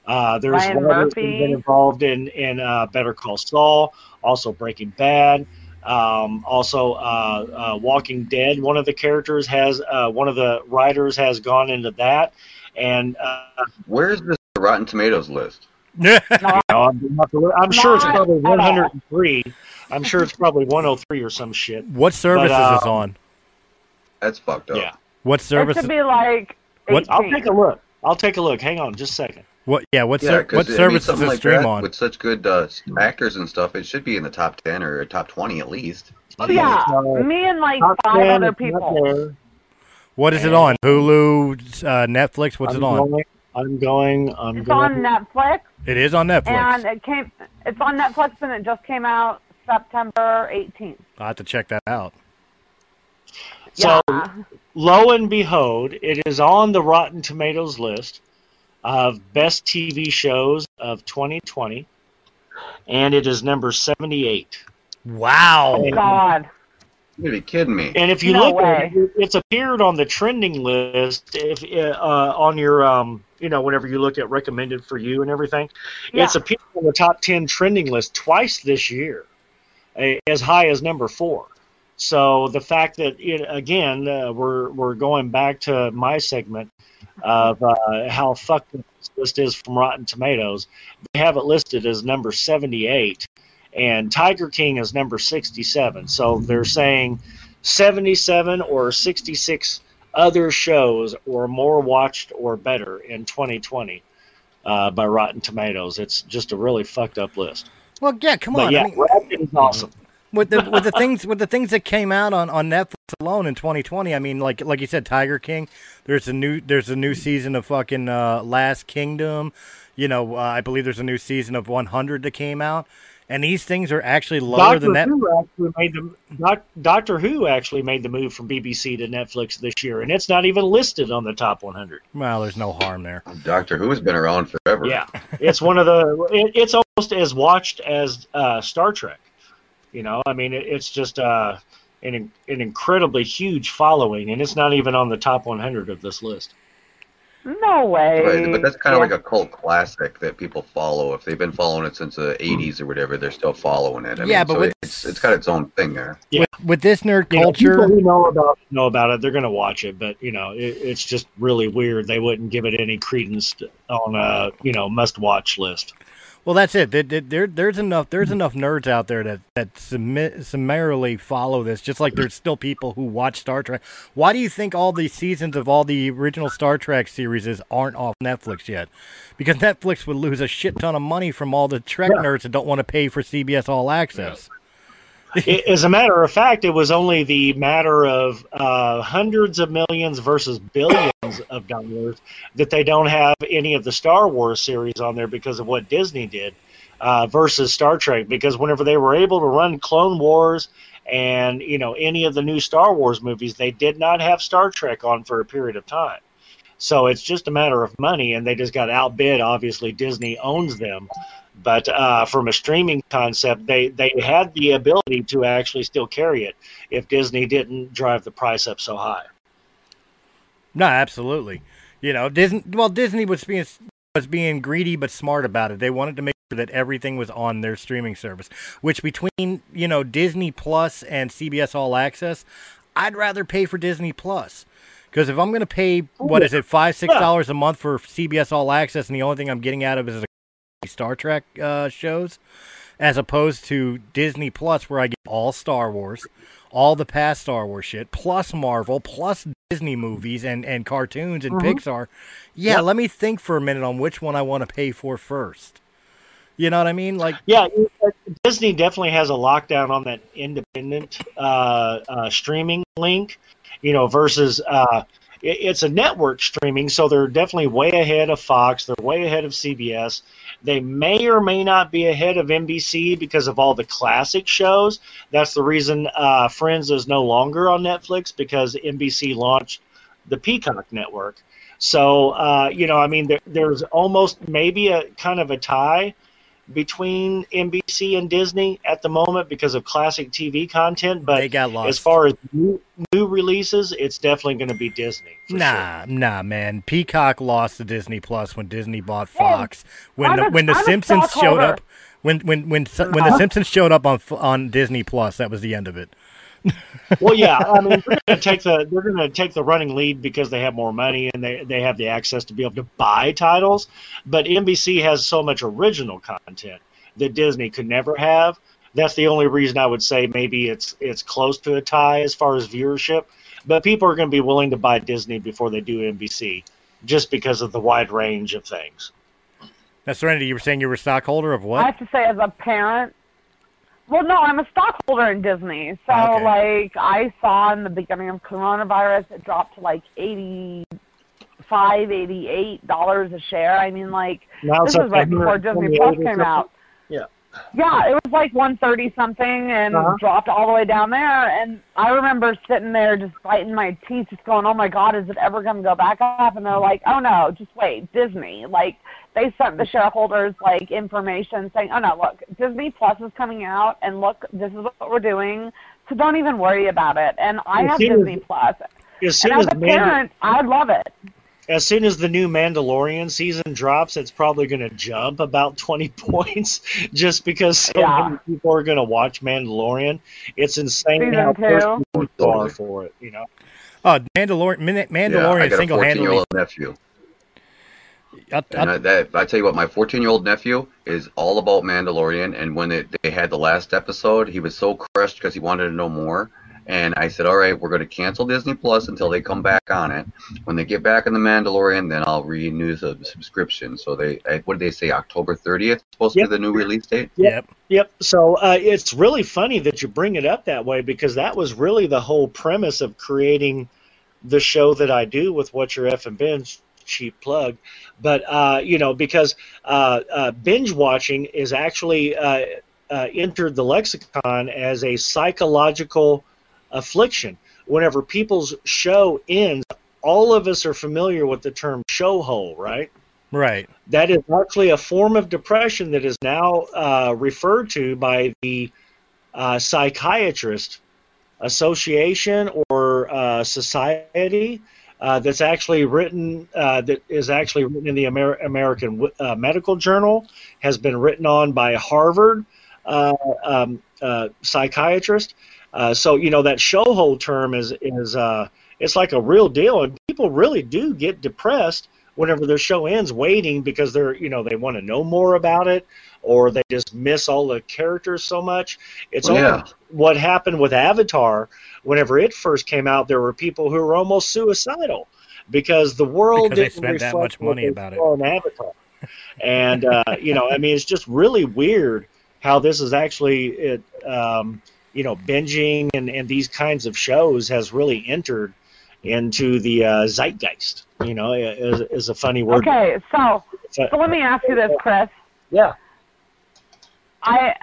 Uh, there's Ryan writers who've Murphy. been involved in in uh, Better Call Saul, also Breaking Bad, um, also uh, uh, Walking Dead. One of the characters has uh, one of the writers has gone into that, and uh, Where's this Rotten Tomatoes list? No, I'm, I'm sure it's probably 103. I'm sure it's probably 103 or some shit. what service But, uh, is this on? That's fucked up. Yeah. What it service? should be like. What- I'll take a look. I'll take a look. Hang on, just a second. What? Yeah. What? Yeah, ser- what service does something this like stream that, on? With such good uh, actors and stuff, it should be in the top ten or top twenty at least. Oh yeah, So, me and like Top five other people. What is it on? Hulu, uh, Netflix? What's I'm it on? Going, I'm going. I'm It's going. on Netflix, It is on Netflix. and it came. It's on Netflix, and it just came out September 18th. I will have to check that out. So, yeah. Lo and behold, it is on the Rotten Tomatoes list of best TV shows of 2020, and it is number 78. Wow. Oh God. You're be kidding me. And if you No look way. it, it's appeared on the trending list. If uh, on your, um, you know, whenever you look at recommended for you and everything, yeah. it's Yeah. appeared on the top ten trending list twice this year, as high as number four. So the fact that it, again, uh, we're we're going back to my segment of uh, how fucked this list is from Rotten Tomatoes. They have it listed as number seventy-eight, and Tiger King is number sixty-seven. So they're saying 77 or 66 other shows were more watched or better in 2020 uh, by Rotten Tomatoes. It's just a really fucked up list. Well, yeah, come But on. yeah, I mean, Ratched is awesome. With the with the things with the things that came out on, on Netflix alone in 2020. I mean, like like you said, Tiger King. There's a new there's a new season of fucking uh, Last Kingdom. You know, uh, I believe there's a new season of 100 that came out, and these things are actually lower Doctor than that. Who actually made the doc, Doctor Who actually made the move from BBC to Netflix this year, and it's not even listed on the top 100. Well, there's no harm there. Doctor Who has been around forever. Yeah, it's one of the. It, it's almost as watched as uh, Star Trek. You know, I mean, it, it's just uh, an an incredibly huge following, and it's not even on the top 100 of this list. No way. Right, but that's kind of Yeah. like a cult classic that people follow. If they've been following it since the '80s or whatever, they're still following it. I Yeah, mean, but so with- it's it's got its own thing there. Yeah. With, with this nerd You know, culture, people who know about know about it, they're going to watch it, but you know, it, it's just really weird. They wouldn't give it any credence on a you know must watch list. Well, that's it. There, there- there, there's enough. There's enough nerds out there that that summarily follow this. Just like there's still people who watch Star Trek. Why do you think all the seasons of all the original Star Trek series aren't off Netflix yet? Because Netflix would lose a shit ton of money from all the Trek nerds that don't want to pay for CBS All Access. As a matter of fact, it was only the matter of uh, hundreds of millions versus billions of dollars that they don't have any of the Star Wars series on there because of what Disney did uh, versus Star Trek. Because whenever they were able to run Clone Wars and you know any of the new Star Wars movies, they did not have Star Trek on for a period of time. So it's just a matter of money, and they just got outbid. Obviously, Disney owns them, but uh, from a streaming concept, they they had the ability to actually still carry it if Disney didn't drive the price up so high. No, absolutely. You know, Disney. Well, Disney was being was being greedy but smart about it. They wanted to make sure that everything was on their streaming service. Which between you know Disney Plus and CBS All Access, I'd rather pay for Disney Plus. Because if I'm going to pay what is it five six dollars a month for CBS All Access, and the only thing I'm getting out of it is a Star Trek uh, shows, as opposed to Disney Plus, where I get all Star Wars, all the past Star Wars shit, plus Marvel, plus Disney movies and, and cartoons and Mhm. Pixar. Yeah, Yep. let me think for a minute on which one I want to pay for first. You know what I mean? Like, Yeah, uh, Disney definitely has a lockdown on that independent uh, uh, streaming link, you know, versus uh, it, it's a network streaming, so they're definitely way ahead of Fox. They're way ahead of CBS. They may or may not be ahead of NBC because of all the classic shows. That's the reason uh, Friends is no longer on Netflix because NBC launched the Peacock network. So, uh, you know, I mean, there, there's almost maybe a kind of a tie between NBC and Disney at the moment because of classic TV content. But They got lost. as far as new, new releases, it's definitely going to be Disney. for nah, nah, man. Peacock lost to Disney Plus when Disney bought Fox. When I'm the a- when the I'm Simpsons showed up, when when when when the Uh-huh. Simpsons showed up on on Disney Plus, that was the end of it. well, yeah, I mean, they're going to take the they're going to take the running lead because they have more money and they they have the access to be able to buy titles. But NBC has so much original content that Disney could never have. That's the only reason I would say maybe it's it's close to a tie as far as viewership. But people are going to be willing to buy Disney before they do NBC, just because of the wide range of things. Now, Serenity, you were saying you were a stockholder of what? I have to say, as a parent, well, no, I'm a stockholder in Disney. So, Okay. like, I saw in the beginning of coronavirus, it dropped to like eighty-five, eighty-eight dollars a share. I mean, like, Now this was right before Disney Plus came out. Yeah. Yeah, it was like 130 something and Uh-huh. dropped all the way down there. And I remember sitting there just biting my teeth, just going, "Oh my God, is it ever going to go back up?" And they're like, "Oh no, just wait, Disney." Like they sent the mm-hmm. shareholders like information saying, "Oh no, look, Disney Plus is coming out, and look, this is what we're doing. So don't even worry about it." And I As have soon as- Disney Plus, As soon and as as a Mando- parent, I love it. as soon as the new Mandalorian season drops, it's probably going to jump about 20 points just because so Yeah. many people are going to watch Mandalorian. It's insane Season how thirsty people are for it, you know. Oh, Mandalorian, Min- yeah, I Mandalorian got a single 14 year handedly. old nephew. I'll- And I, that, I tell you what, my 14 year old nephew is all about Mandalorian. And when it, they had the last episode, he was so crushed because he wanted to know more. And I said, all right, we're going to cancel Disney Plus until they come back on it. When they get back on the Mandalorian, then I'll renew the subscription. So they, what did they say? October 30th supposed Yep. to be the new release date. Yep. Yep. So uh, it's really funny that you bring it up that way because that was really the whole premise of creating the show that I do with What's Your F and Binge. Cheap plug, but uh, you know because uh, uh, binge watching is actually uh, uh, entered the lexicon as a psychological affliction. Whenever people's show ends, all of us are familiar with the term show hole, right? Right. that is actually a form of depression that is now uh, referred to by the uh, psychiatrist association or uh, society uh, that's actually written uh, that is actually written in the Amer- American uh, Medical Journal has been written on by a Harvard uh, um, uh, psychiatrist. Uh, so you know that show hole term is is uh, it's like a real deal, and people really do get depressed whenever their show ends, waiting because they're you know they want to know more about it, or they just miss all the characters so much. It's Well, yeah. Almost what happened with Avatar. Whenever it first came out, there were people who were almost suicidal because the world Because didn't spent that much money about it. saw in Avatar. And uh, you know, I mean, it's just really weird how this is actually it. Um, you know, binging and, and these kinds of shows has really entered into the uh, zeitgeist. You know, is, is a funny word. Okay, so So- so let me ask you this, Chris. Yeah. I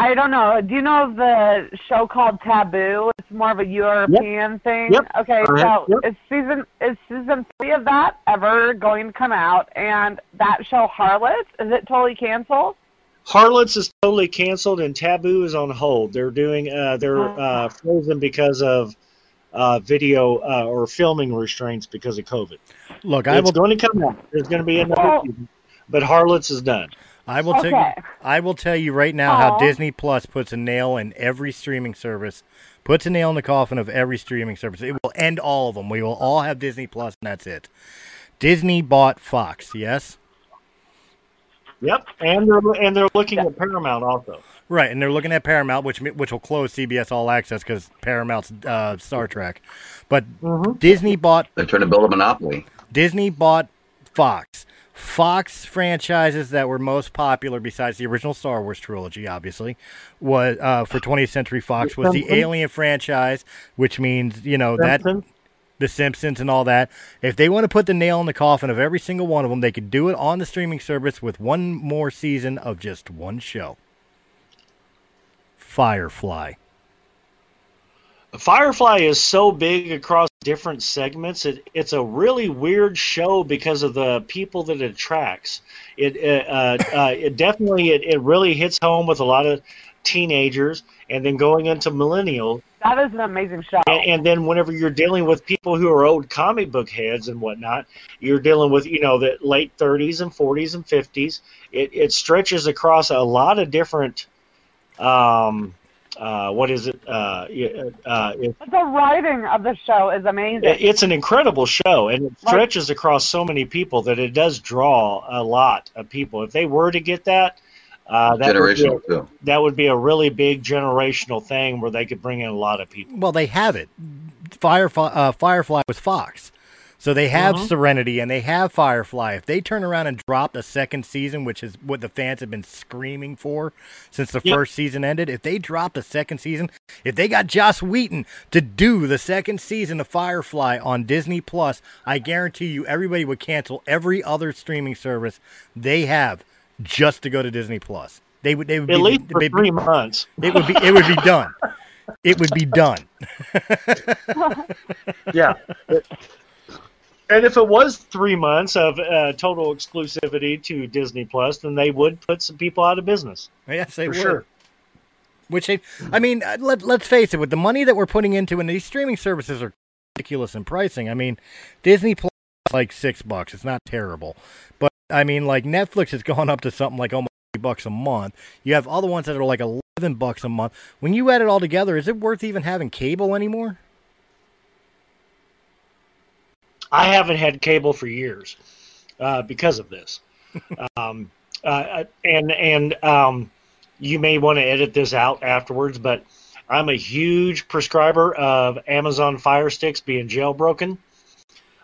I don't know. Do you know the show called Taboo? It's more of a European thing. Yep. Okay, Uh-huh. so Yep. is season is season three of that ever going to come out? And that show Harlots is it totally canceled? Harlots is totally canceled and Taboo is on hold. They're doing uh, they're uh, frozen because of uh, video uh, or filming restraints because of COVID. Look, I it's will. going to come out. There's going to be another Oh. season, but Harlots is done. I will tell you. I will tell you right now how Disney Plus puts a nail in every streaming service. Puts a nail in the coffin of every streaming service. It will end all of them. We will all have Disney Plus, and that's it. Disney bought Fox. Yes. Yep, and they're and they're looking at Paramount also. Right, and they're looking at Paramount, which which will close CBS All Access because Paramount's uh, Star Trek. But Disney bought They're trying to build a monopoly. Disney bought Fox. Fox franchises that were most popular, besides the original Star Wars trilogy, obviously, was uh, for 20th Century Fox was the Alien franchise, which means you know that the Simpsons and all that. If they want to put the nail in the coffin of every single one of them, they could do it on the streaming service with one more season of just one show. Firefly. Firefly is so big across different segments. It, it's a really weird show because of the people that it attracts. It uh, uh, uh, it definitely it, it really hits home with a lot of teenagers, and then going into millennials. That is an amazing show. And, and then whenever you're dealing with people who are old comic book heads and whatnot, you're dealing with you know the late 30s and 40s and 50s. It it stretches across a lot of different. Um, uh, what is it? Uh, uh, it, the writing of the show is amazing. it's an incredible show, and it stretches across so many people that it does draw a lot of people. If they were to get that, uh, that would, be a, too. that would be a really big generational thing where they could bring in a lot of people. Well, they have it. Firefly, uh, Firefly was Fox. So they have Mhm. Serenity and they have Firefly. If they turn around and drop the second season, which is what the fans have been screaming for since the Yep. first season ended, if they drop the second season, if they got Joss Whedon to do the second season of Firefly on Disney Plus, I guarantee you everybody would cancel every other streaming service they have just to go to Disney Plus. They would they would At be, least for be- three months. It would be it would be done. It would be done. yeah. And if it was three months of uh, total exclusivity to Disney Plus, then they would put some people out of business. Yes, they For would. sure. Which they, I mean, uh, let let's face it, with the money that we're putting into, and these streaming services are ridiculous in pricing. I mean, Disney Plus is like six bucks. It's not terrible, but I mean, like Netflix has gone up to something like almost bucks a month. You have other ones that are like eleven bucks a month. When you add it all together, is it worth even having cable anymore? I haven't had cable for years uh, because of this. um, uh, and and um, you may want to edit this out afterwards, but I'm a huge prescriber of Amazon Fire Sticks being jailbroken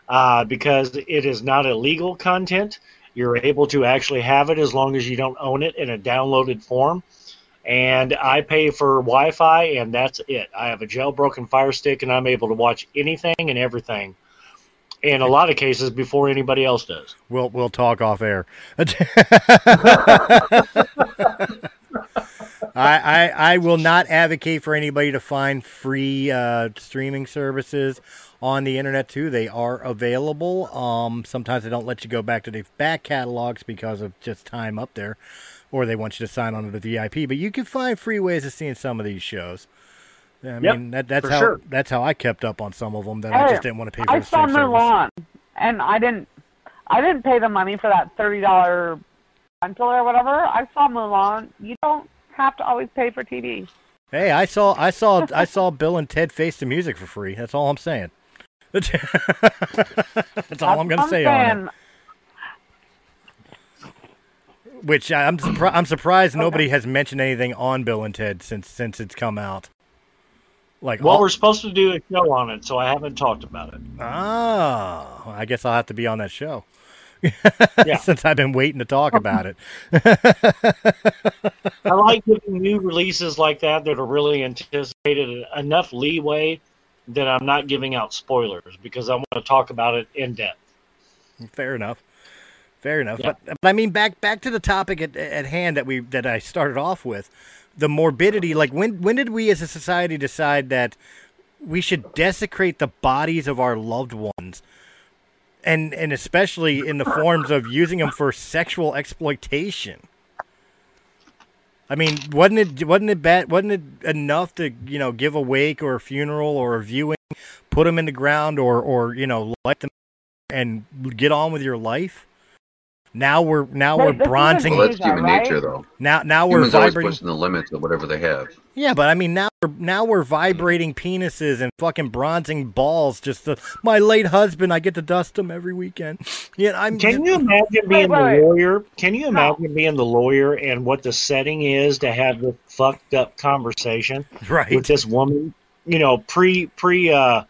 uh, because it is not illegal content. You're able to actually have it as long as you don't own it in a downloaded form. And I pay for Wi Fi, and that's it. I have a jailbroken Fire Stick, and I'm able to watch anything and everything in a lot of cases before anybody else does. We'll we'll talk off air. I, I I will not advocate for anybody to find free uh, streaming services on the internet too. They are available. Um, sometimes they don't let you go back to the back catalogs because of just time up there, or they want you to sign on to the VIP. But you can find free ways of seeing some of these shows. I Yep, mean that, that's how sure. that's how I kept up on some of them that I just didn't want to pay for I the saw. Mulan, and I didn't. I didn't pay the money for that thirty dollar rental or whatever. I saw Mulan. You don't have to always pay for TV. Hey, I saw I saw I saw Bill and Ted Face the Music for free. That's all I'm saying. That's all I'm gonna say on it. Which I'm surpri- I'm surprised nobody has mentioned anything on Bill and Ted since since it's come out. Like Well, all- we're supposed to do a show on it, so I haven't talked about it. Ah, I guess I'll have to be on that show. Yeah. Since I've been waiting to talk about it. I like giving new releases like that that are really anticipated enough leeway that I'm not giving out spoilers because I want to talk about it in depth. Fair enough. Fair enough. Yeah. But but I mean back back to the topic at, at hand that we that I started off with. The morbidity, like when when did we as a society decide that we should desecrate the bodies of our loved ones? And and especially in the forms of using them for sexual exploitation. I mean, wasn't it wasn't it bad? Wasn't it enough to you know give a wake or a funeral or a viewing, put them in the ground or or you know light them and get on with your life? Now we're now Wait, we're this is bronzing. Well, that's human nature, though. Now now we're Humans vibrating. pushing the limits of whatever they have. Yeah, but I mean now we're now we're vibrating penises and fucking bronzing balls. Just to, my late husband, I get to dust him every weekend. Yeah, I'm. Can you imagine being the lawyer? Can you imagine being the lawyer and what the setting is to have the fucked up conversation Right. with this woman? You know, pre pre uh,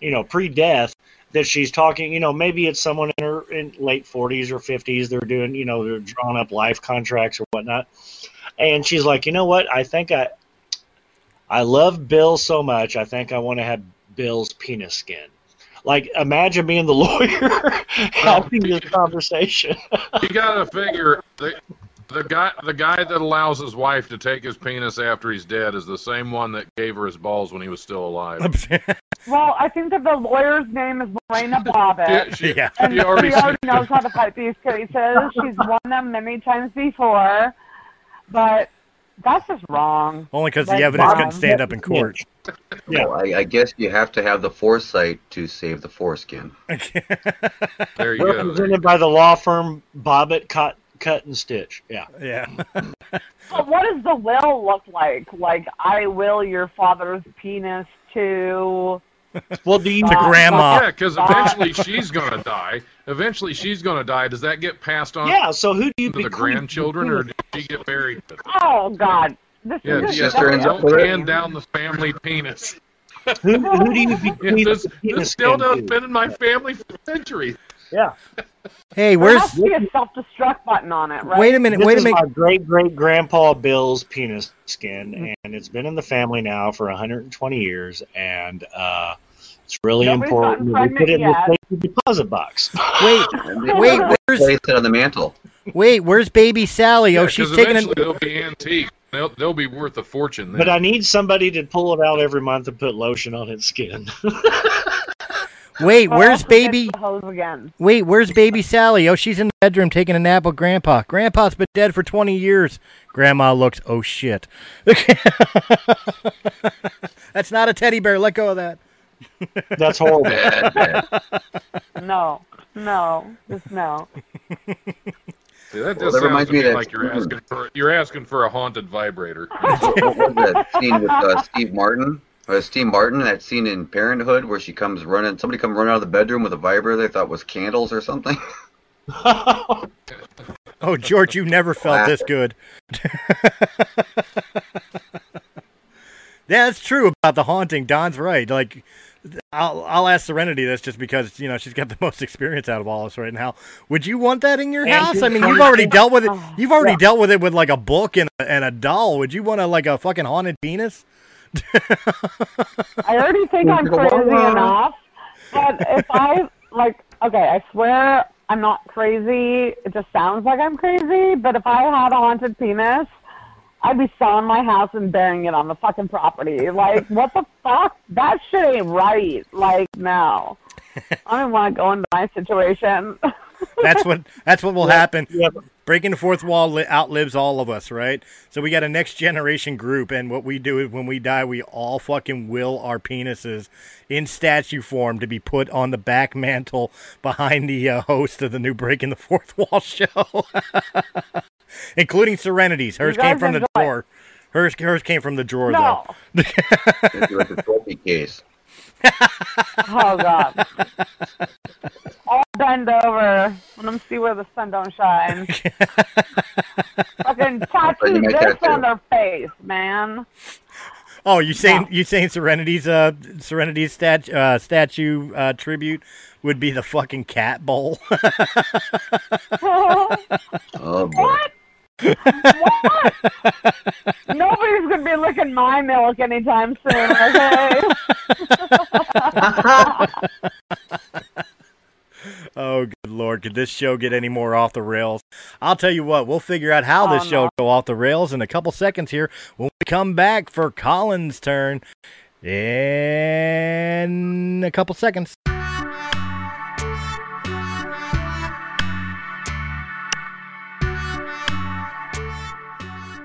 you know, pre death that she's talking. You know, maybe it's someone in her in late forties or fifties. They're doing, you know, they're drawing up life contracts or whatnot, and she's like, you know what? I think I I love Bill so much. I think I want to have Bill's penis skin. Like, imagine being the lawyer having this conversation. you gotta figure the the guy the guy that allows his wife to take his penis after he's dead is the same one that gave her his balls when he was still alive. Well, I think that the lawyer's name is Lorena Bobbitt. Yeah, she- Yeah. And she already she already knows how to fight these cases. She's won them many times before, but that's just wrong. Only because That's the evidence wrong. couldn't stand up in court. Yeah. Well, I, I guess you have to have the foresight to save the foreskin. There you go. Represented by the law firm Bobbitt Cut, Cut and Stitch. Yeah. Yeah. But what does the will look like? Like, I will your father's penis to. Well, do you To grandma. Yeah, because eventually she's gonna die. Eventually she's gonna die. Does that get passed on Yeah, so who do you to the grandchildren, or did she get buried? Oh God, this Yeah, is yeah, sister ends up don't with it. hand down the family penis. Who, who do you Yeah, this, the penis this still skin has been in my family for centuries. Yeah. Hey, There where's? has to be a self-destruct button on it, right? Wait a minute. This Wait a is minute. my great great grandpa Bill's penis skin, and it's been in the family now for 120 years, and uh, it's really Nobody's important we put it in the safety deposit box. Wait, wait, where's? Place it on the mantle. Wait, where's baby Sally? Oh, she's she's 'cause taking eventually they'll be antique. They'll, they'll be worth a fortune. Then. But I need somebody to pull it out every month and put lotion on its skin. Wait, Or where's else it gets baby? the again. Wait, where's baby Sally? Oh, she's in the bedroom taking a nap with Grandpa. Grandpa's been dead for 20 years. Grandma looks, oh shit. That's not a teddy bear. Let go of that. That's horrible. Bad, bad. No, no, just no. See, that Well, just that sounds reminds me me that- like you're asking for you're asking for a haunted vibrator. what was that scene with uh, Steve Martin? Uh, Steve Martin, that scene in Parenthood where she comes running, somebody come running out of the bedroom with a vibrator they thought was candles or something. Oh, George, you never felt this good. Yeah, that's true about the haunting. Don's right. Like, I'll I'll ask Serenity this just because you know she's got the most experience out of all of us right now. Would you want that in your And house? I mean, you've already dealt with it. Oh, You've already yeah. dealt with it with like a book and a, and a doll. Would you want a like a fucking haunted penis? I already think I'm crazy enough, but if I like, okay, I swear I'm not crazy. It just sounds like I'm crazy. But if I had a haunted penis, I'd be selling my house and burying it on the fucking property. Like, what the fuck? That shit ain't right. Like, no, I don't want to go into my situation. That's what that's what will happen. Breaking the fourth wall li- outlives all of us, right? So we got a next generation group, and what we do is when we die, we all fucking will our penises in statue form to be put on the back mantle behind the uh, host of the new Breaking the Fourth Wall show, including Serenity's. Hers came guys from the drawer. Hers hers came from the drawer No. though. It's like trophy case. oh god. I'll bend over. Let them see where the sun don't shine. Fucking you tattoo this that too. on their face, man. Oh, you saying you saying Serenity's uh Serenity's stat, uh, statue uh, tribute would be the fucking cat bowl? Oh boy. Nobody's gonna be licking my milk anytime soon, okay? oh, good lord! Could this show get any more off the rails? I'll tell you what. We'll figure out how this Oh, show no. go off the rails in a couple seconds here when we come back for Colin's turn in a couple seconds.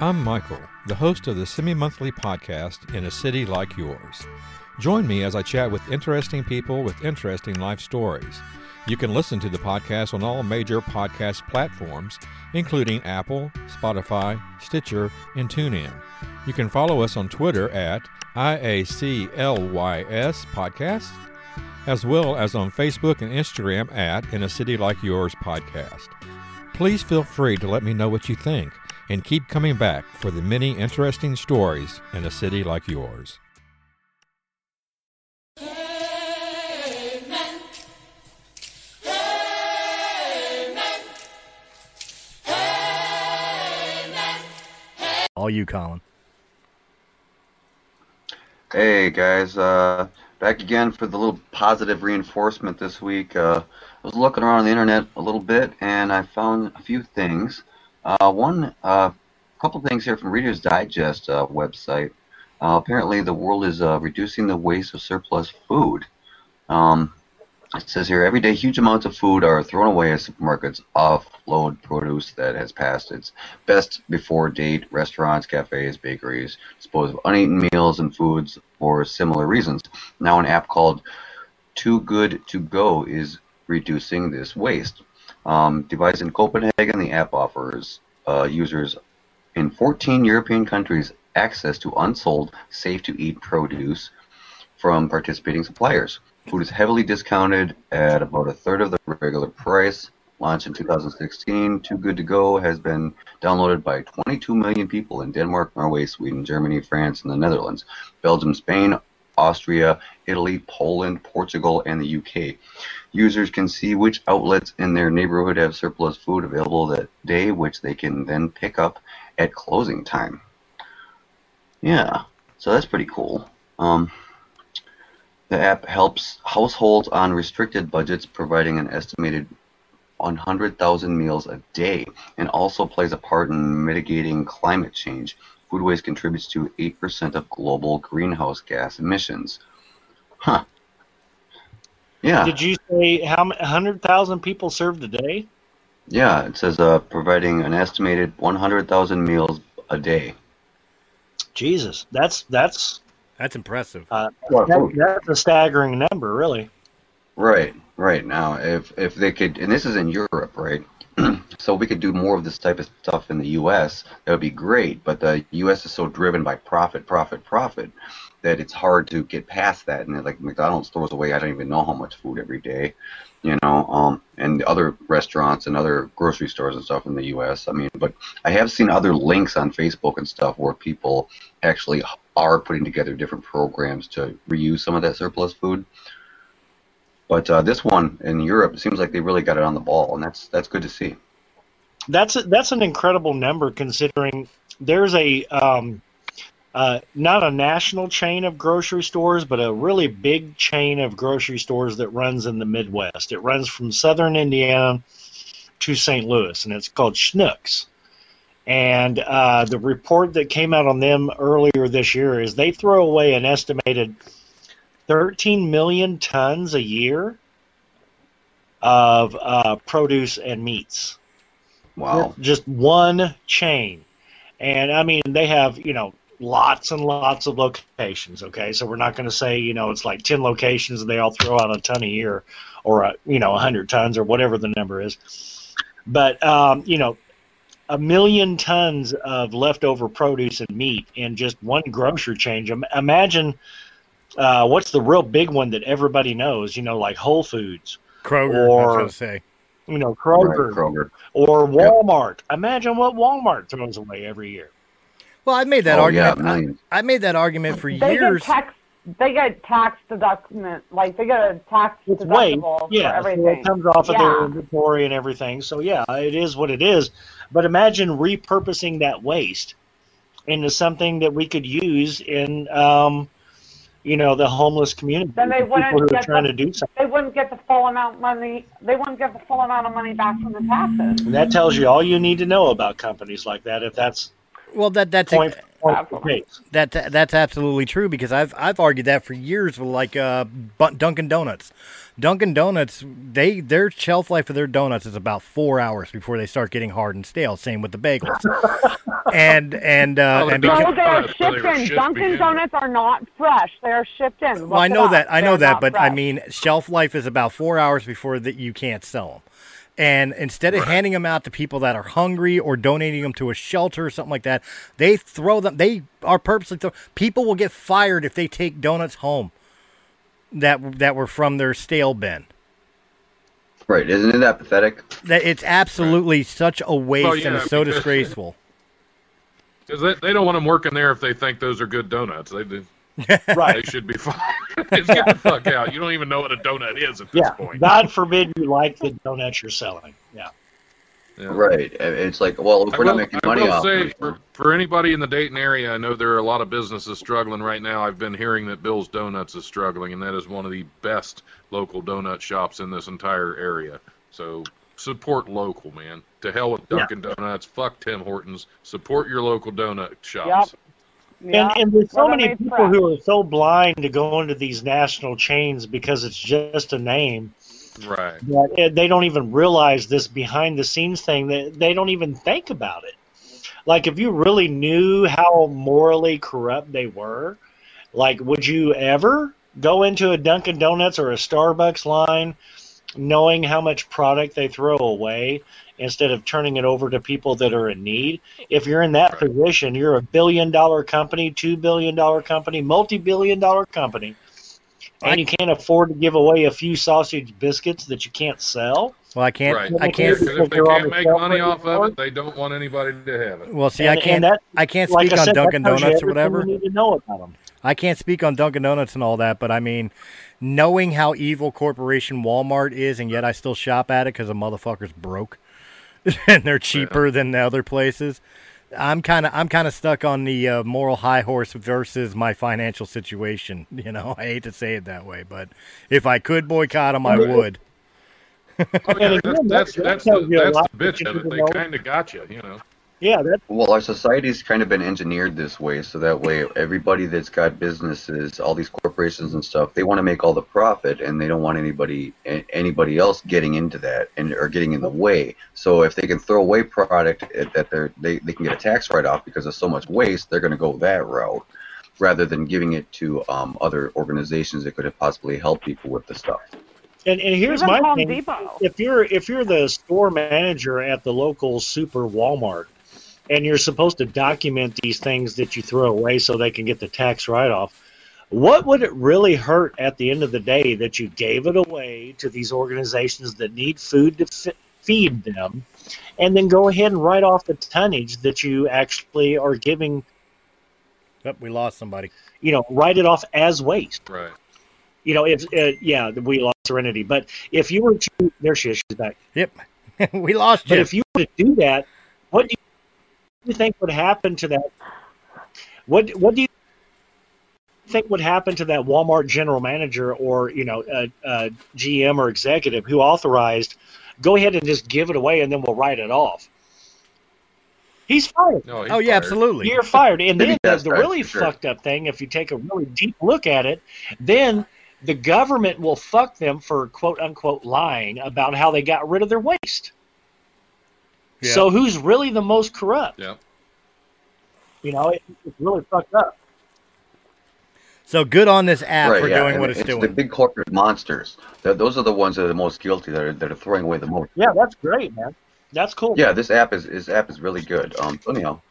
I'm Michael, the host of the semi monthly podcast In a City Like Yours. Join me as I chat with interesting people with interesting life stories. You can listen to the podcast on all major podcast platforms, including Apple, Spotify, Stitcher, and TuneIn. You can follow us on Twitter at IACLYS Podcast, as well as on Facebook and Instagram at In a City Like Yours Podcast. Please feel free to let me know what you think and keep coming back for the many interesting stories in a city like yours. All you, Colin. Hey guys, uh, back again for the little positive reinforcement this week. Uh, I was looking around the internet a little bit and I found a few things. Uh, one, a couple things here from Reader's Digest uh, website. Uh, apparently, the world is uh, reducing the waste of surplus food. Um, it says here every day huge amounts of food are thrown away as supermarkets offload produce that has passed its best before date. Restaurants, cafes, bakeries dispose of uneaten meals and foods for similar reasons. Now, an app called Too Good to Go is reducing this waste. Um, devised in Copenhagen, the app offers uh, users in 14 European countries access to unsold, safe to eat produce from participating suppliers. Food is heavily discounted at about a third of the regular price. Launched in 2016, Too Good to Go has been downloaded by 22 million people in Denmark, Norway, Sweden, Germany, France, and the Netherlands, Belgium, Spain, Austria, Italy, Poland, Portugal, and the UK. Users can see which outlets in their neighborhood have surplus food available that day, which they can then pick up at closing time. Yeah, so that's pretty cool. Um, the app helps households on restricted budgets, providing an estimated 100,000 meals a day, and also plays a part in mitigating climate change. Food waste contributes to 8% of global greenhouse gas emissions. Huh. Yeah. Did you say how hundred thousand people served a day? Yeah, it says uh, providing an estimated 100,000 meals a day. Jesus, that's that's That's impressive. uh, that, that's a staggering number, really. Right. Right now, if if they could, and this is in Europe, right? so we could do more of this type of stuff in the U.S. That would be great. But the U.S. is so driven by profit, profit, profit that it's hard to get past that. And like McDonald's throws away, I don't even know how much food every day, you know. Um, and other restaurants and other grocery stores and stuff in the U.S. I mean, but I have seen other links on Facebook and stuff where people actually are putting together different programs to reuse some of that surplus food. But uh, this one in Europe, it seems like they really got it on the ball, and that's that's good to see. That's a, that's an incredible number considering there's a um, uh, not a national chain of grocery stores, but a really big chain of grocery stores that runs in the Midwest. It runs from southern Indiana to St. Louis, and it's called Schnucks. And uh, the report that came out on them earlier this year is they throw away an estimated 13 million tons a year of uh, produce and meats. Wow. Just one chain. And I mean, they have, you know, lots and lots of locations, okay? So we're not going to say, you know, it's like 10 locations and they all throw out a ton a year or, a, you know, 100 tons or whatever the number is. But, um, you know, a million tons of leftover produce and meat in just one grocery chain. Imagine uh, what's the real big one that everybody knows, you know, like Whole Foods. Kroger, or, I was say. You know, Kroger, Right, Kroger. or Walmart. Imagine what Walmart throws away every year. Well, I made that Oh, yeah, argument. millions. I, I made that argument for They years. get tax. They get tax deduction. Like they get a tax It's weight, deductible for yeah, so everything. it comes off of their inventory and everything. So yeah, it is what it is. But imagine repurposing that waste into something that we could use in, um, you know, the homeless community. Then they the people who wouldn't are get trying the, to do something. They wouldn't get the full amount money. They wouldn't get the full amount of money back from the taxes. And that tells you all you need to know about companies like that. If that's Well, that that's point point the case. that that's absolutely true because I've I've argued that for years with like uh, Dunkin' Donuts. Dunkin' Donuts, they their shelf life of their donuts is about four hours before they start getting hard and stale. Same with the bagels, and and uh, Oh, and because, No, they're Donuts, so they shipped were in. Dunkin' again. Donuts are not fresh. They're shipped in. well, I know that I know They're that, not but I mean shelf life is about four hours before that you can't sell them. And instead of handing them out to people that are hungry or donating them to a shelter or something like that, they throw them. They are purposely throw. People will get fired if they take donuts home that that were from their stale bin. Right? Isn't it that pathetic? That it's absolutely such a waste Well, and yeah, it's so because- disgraceful. Because they, they don't want them working there if they think those are good donuts. They do. Right. They should be fired. Just get the fuck out. You don't even know what a donut is at this Yeah. point. God forbid you like the donuts you're selling. Yeah. Yeah. Right. It's like, well, if I we're will, not making I money will off say, it, for, for anybody in the Dayton area, I know there are a lot of businesses struggling right now. I've been hearing that Bill's Donuts is struggling, and that is one of the best local donut shops in this entire area. So support local, man. To hell with Dunkin' Donuts. Fuck Tim Hortons. Support your local donut shops. Yeah. And, and there's so Well, many people fresh. who are so blind to go into these national chains because it's just a name Right. that eh, they don't even realize this behind the scenes thing. That they don't even think about it. Like if you really knew how morally corrupt they were, like would you ever go into a Dunkin' Donuts or a Starbucks line knowing how much product they throw away instead of turning it over to people that are in need. If you're in that Right. position, you're a billion dollar company, two billion dollar company, multi billion dollar company, and I- you can't afford to give away a few sausage biscuits that you can't sell. Well, I can't. Right. I can't. Because if they can't the make money right off of it, they don't want anybody to have it. Well, see, And- I can't. that- I can't Like speak I on said, that Dunkin' Donuts or whatever. You need to know about them. I can't speak on Dunkin' Donuts and all that, but I mean, knowing how evil corporation Walmart is, and yet I still shop at it because the motherfucker's broke and they're cheaper than the other places. I'm kind of I'm kind of stuck on the uh, moral high horse versus my financial situation. You know, I hate to say it that way, but if I could boycott them, I would. Oh, yeah, again, that's, that's, that's, the, that's the bitch of it. They kind of got you, you know. Yeah, that Well, our society's kind of been engineered this way, so that way everybody that's got businesses, all these corporations and stuff, they want to make all the profit, and they don't want anybody anybody else getting into that and or getting in the way. So if they can throw away product that they're they, they can get a tax write off because of so much waste, they're going to go that route rather than giving it to um, other organizations that could have possibly helped people with the stuff. And, and here's Even my Home thing: Depot. if you're if you're the store manager at the local super Walmart, and you're supposed to document these things that you throw away so they can get the tax write off, what would it really hurt at the end of the day that you gave it away to these organizations that need food to f- feed them, and then go ahead and write off the tonnage that you actually are giving? Yep, we lost somebody. You know, write it off as waste. Right. You know, if uh, yeah, we lost Serenity, but if you were to, there she is, she's back. Yep, we lost But if you were to do that, what do you think would happen to that? What What do you think would happen to that Walmart general manager or you know uh, uh, GM or executive who authorized? Go ahead and just give it away, and then we'll write it off. He's fired. No, he's oh yeah, fired. absolutely. You're fired. And Then then the, does the really sure. fucked up thing, if you take a really deep look at it, then the government will fuck them for quote unquote lying about how they got rid of their waste. Yeah. So who's really the most corrupt? Yeah. You know, it, it's really fucked up. So good on this app right, for yeah, doing and what it's, it's doing. the big corporate monsters. Th those are the ones that are the most guilty. That are that are throwing away the most. Yeah, that's great, man. That's cool. Yeah, this app is this app is really good. Um, so anyhow,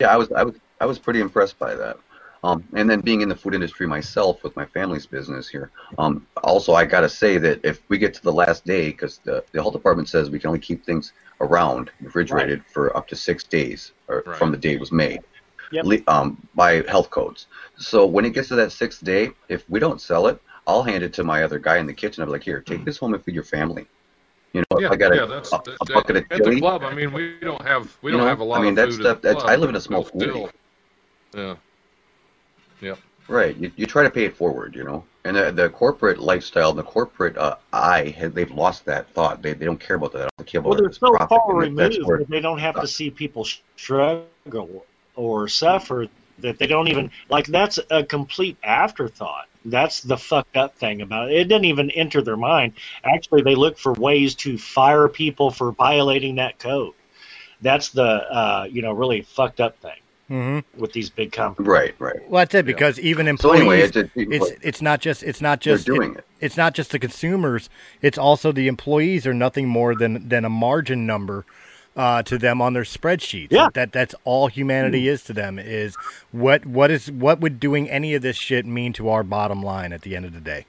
yeah, I was I was I was pretty impressed by that. Um, and then being in the food industry myself with my family's business here. Um, also I gotta say that if we get to the last day, because the the health department says we can only keep things around refrigerated for up to six days, or Right. from the day it was made. Yep. um, by health codes. So when it gets to that sixth day, if we don't sell it, I'll hand it to my other guy in the kitchen. I'm like, here, take this home and feed your family. You know, Yeah, I got yeah, a, that's a, that, a bucket of at the club. I mean, we don't have we don't know, have a lot I mean, of that's food stuff- that's- I live in a small community. Still, yeah. Yep. right? You, you try to pay it forward, you know. And the, the corporate lifestyle, the corporate uh, eye, they've lost that thought. They, they don't care about that. They don't care about Well, they're this so profit, far removed where- that they don't have to see people struggle or suffer that they don't even like. That's a complete afterthought. That's the fucked up thing about it. It didn't even enter their mind. Actually, they look for ways to fire people for violating that code. That's the uh, you know really fucked up thing hmm with these big companies. Right, right. Well, that's it. Because even employees, So employees, anyway, it's, it's, it's it's not just it's not just they're just doing it. it's not just the consumers. It's also the employees are nothing more than than a margin number uh, to them on their spreadsheets. Yeah. That that's all humanity is to them. Is what what is what would doing any of this shit mean to our bottom line at the end of the day?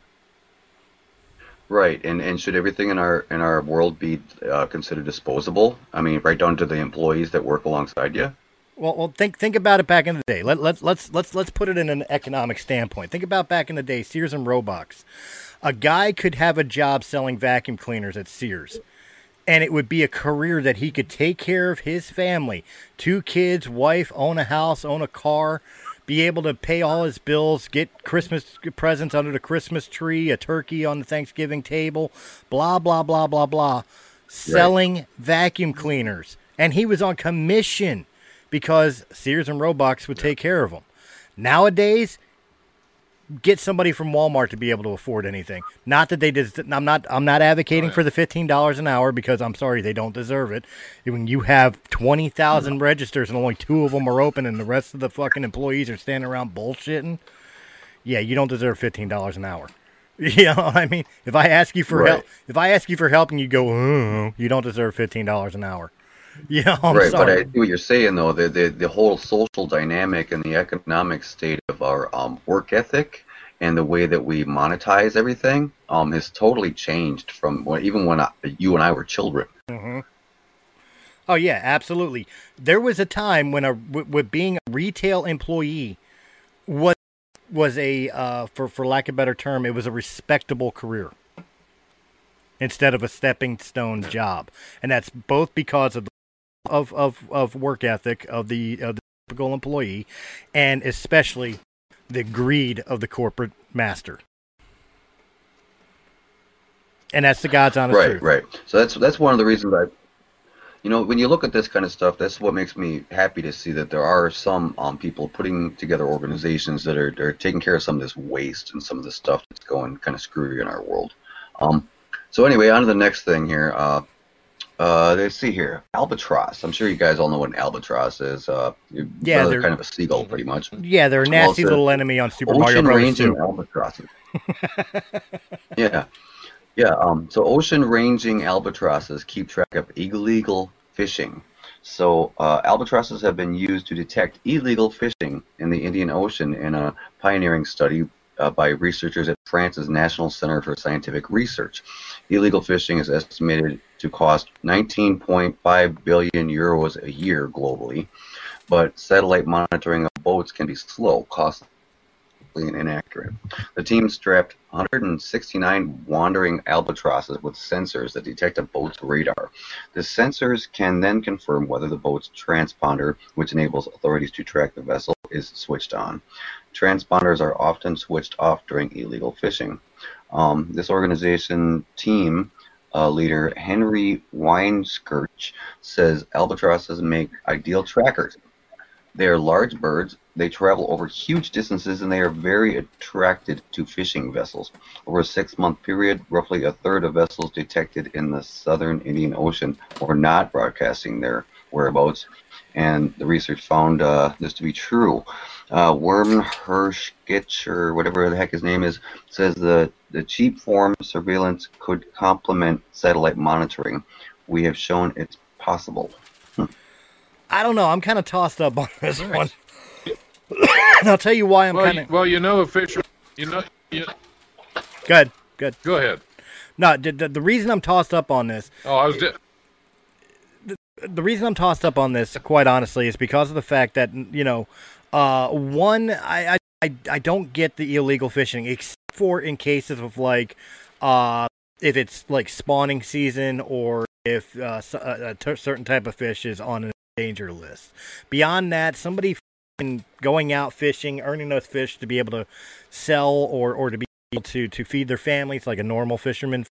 Right, and and should everything in our in our world be uh, considered disposable? I mean, right down to the employees that work alongside you. Well, well, think think about it back in the day. Let let let's let's let's put it in an economic standpoint. Think about back in the day, Sears and Roebuck's. A guy could have a job selling vacuum cleaners at Sears, and it would be a career that he could take care of his family, two kids, wife, own a house, own a car, be able to pay all his bills, get Christmas presents under the Christmas tree, a turkey on the Thanksgiving table, blah blah blah blah blah, selling vacuum cleaners, and he was on commission because Sears and Roebuck's would take care of them. Nowadays, get somebody from Walmart to be able to afford anything. Not that they just. I'm not. I'm not advocating oh, for the fifteen dollars an hour because I'm sorry they don't deserve it. When you have twenty thousand registers and only two of them are open and the rest of the fucking employees are standing around bullshitting, yeah, you don't deserve fifteen dollars an hour. You know, what I mean, if I ask you for Right. help, if I ask you for help and you go, oh, you don't deserve fifteen dollars an hour. Know, I'm right, sorry. but I see what you're saying though. The, the the whole social dynamic and the economic state of our um, work ethic and the way that we monetize everything um, has totally changed from when, even when I, you and I were children. Mm-hmm. Oh yeah, absolutely. There was a time when a with being a retail employee was was a uh, for for lack of a better term, it was a respectable career instead of a stepping stone job, and that's both because of the of of, of work ethic of the of the typical employee, and especially the greed of the corporate master. And that's the God's honest right, truth. right. right. So that's that's one of the reasons I, you know, when you look at this kind of stuff, that's what makes me happy to see that there are some um, people putting together organizations that are, are taking care of some of this waste and some of the stuff that's going kind of screwy in our world. Um, so anyway, on to the next thing here. Uh, uh, let's see here, albatross. I'm sure you guys all know what an albatross is. Uh, Yeah, they're- kind of a seagull, pretty much. Yeah, they're a nasty little enemy on Super Mario ocean Bros. albatrosses. yeah. Yeah, um, so ocean ranging albatrosses keep track of illegal fishing. So uh, albatrosses have been used to detect illegal fishing in the Indian Ocean in a pioneering study uh, by researchers at France's National Center for Scientific Research. Illegal fishing is estimated to cost 19.5 billion euros a year globally, but satellite monitoring of boats can be slow, costly, and inaccurate. The team strapped 169 wandering albatrosses with sensors that detect a boat's radar. The sensors can then confirm whether the boat's transponder, which enables authorities to track the vessel, is switched on. Transponders are often switched off during illegal fishing. Um, this organization team uh, leader Henry Weinskirch says albatrosses make ideal trackers. They are large birds. They travel over huge distances and they are very attracted to fishing vessels. Over a six month period, roughly a third of vessels detected in the southern Indian Ocean were not broadcasting their whereabouts, and the research found uh, this to be true. Uh, Worm Hershkich, or whatever the heck his name is, says the, the cheap form of surveillance could complement satellite monitoring. We have shown it's possible. I don't know. I'm kind of tossed up on this one. and I'll tell you why I'm well, kind you, of. well, you know, a fisher, you know, you, Good, good. go ahead. No, the, the, the reason I'm tossed up on this, Oh, I was. Di- the reason I'm tossed up on this, quite honestly, is because of the fact that you know, uh, one, I, I, I, don't get the illegal fishing except for in cases of like, uh, if it's like spawning season or if uh, s- a, certain type of fish is on a danger list. Beyond that, somebody going out fishing, earning those fish to be able to sell or or to be able to to feed their families like a normal fisherman.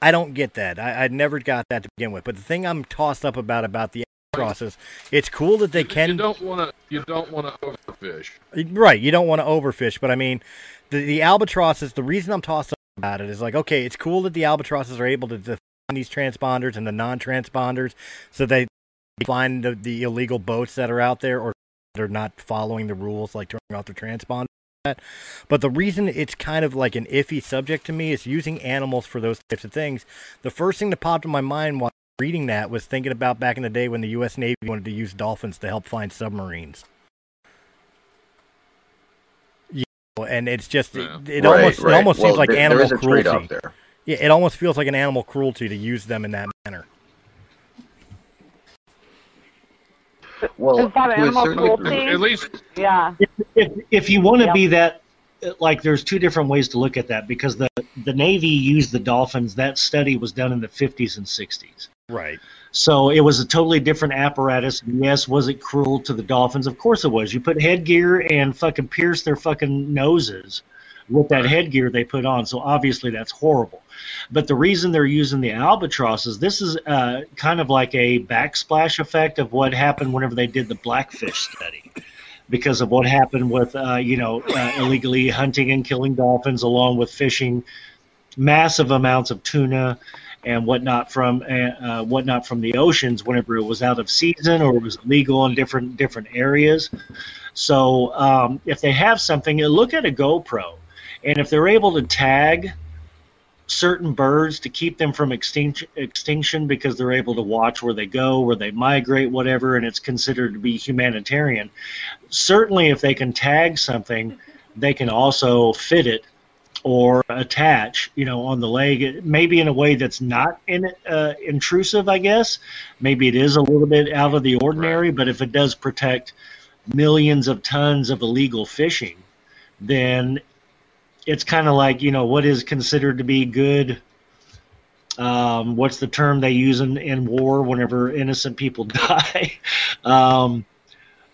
I don't get that. I, I never got that to begin with. But the thing I'm tossed up about about the process, it's cool that they can. you don't want to. You don't want to overfish. Right, you don't want to overfish, but I mean, the the albatrosses. The reason I'm tossed up about it is like, okay, it's cool that the albatrosses are able to define these transponders and the non-transponders, so they find the, the illegal boats that are out there or they're not following the rules, like turning off the transponder. But the reason it's kind of like an iffy subject to me is using animals for those types of things. The first thing that popped in my mind while reading that was thinking about back in the day when the U.S. Navy wanted to use dolphins to help find submarines. You know, and it's just it, it Right, almost right. it almost Well, seems like there- there animal is a cruelty. there. Yeah, it almost feels like an animal cruelty to use them in that manner. Well, Is that animal cruelty? At least Yeah. if if you want to Yep. be that like there's two different ways to look at that because the the navy used the dolphins that study was done in the 50s and 60s Right. so it was a totally different apparatus. Yes was it cruel to the dolphins? Of course it was. You put headgear and fucking pierce their fucking noses with that headgear they put on. So obviously that's horrible. But the reason they're using the albatrosses this is uh, kind of like a backsplash effect of what happened whenever they did the blackfish study because of what happened with uh, you know uh, illegally hunting and killing dolphins, along with fishing massive amounts of tuna and whatnot from uh, uh, whatnot from the oceans whenever it was out of season or it was legal in different different areas. So um, if they have something, look at a GoPro, and if they're able to tag certain birds to keep them from extinction extinction because they're able to watch where they go, where they migrate, whatever, and it's considered to be humanitarian. Certainly, if they can tag something, they can also fit it or attach, you know, on the leg, maybe in a way that's not in, uh, intrusive, I guess. Maybe it is a little bit out of the ordinary, but if it does protect millions of tons of illegal fishing, then it's kind of like you know what is considered to be good. Um, what's the term they use in, in war whenever innocent people die? um,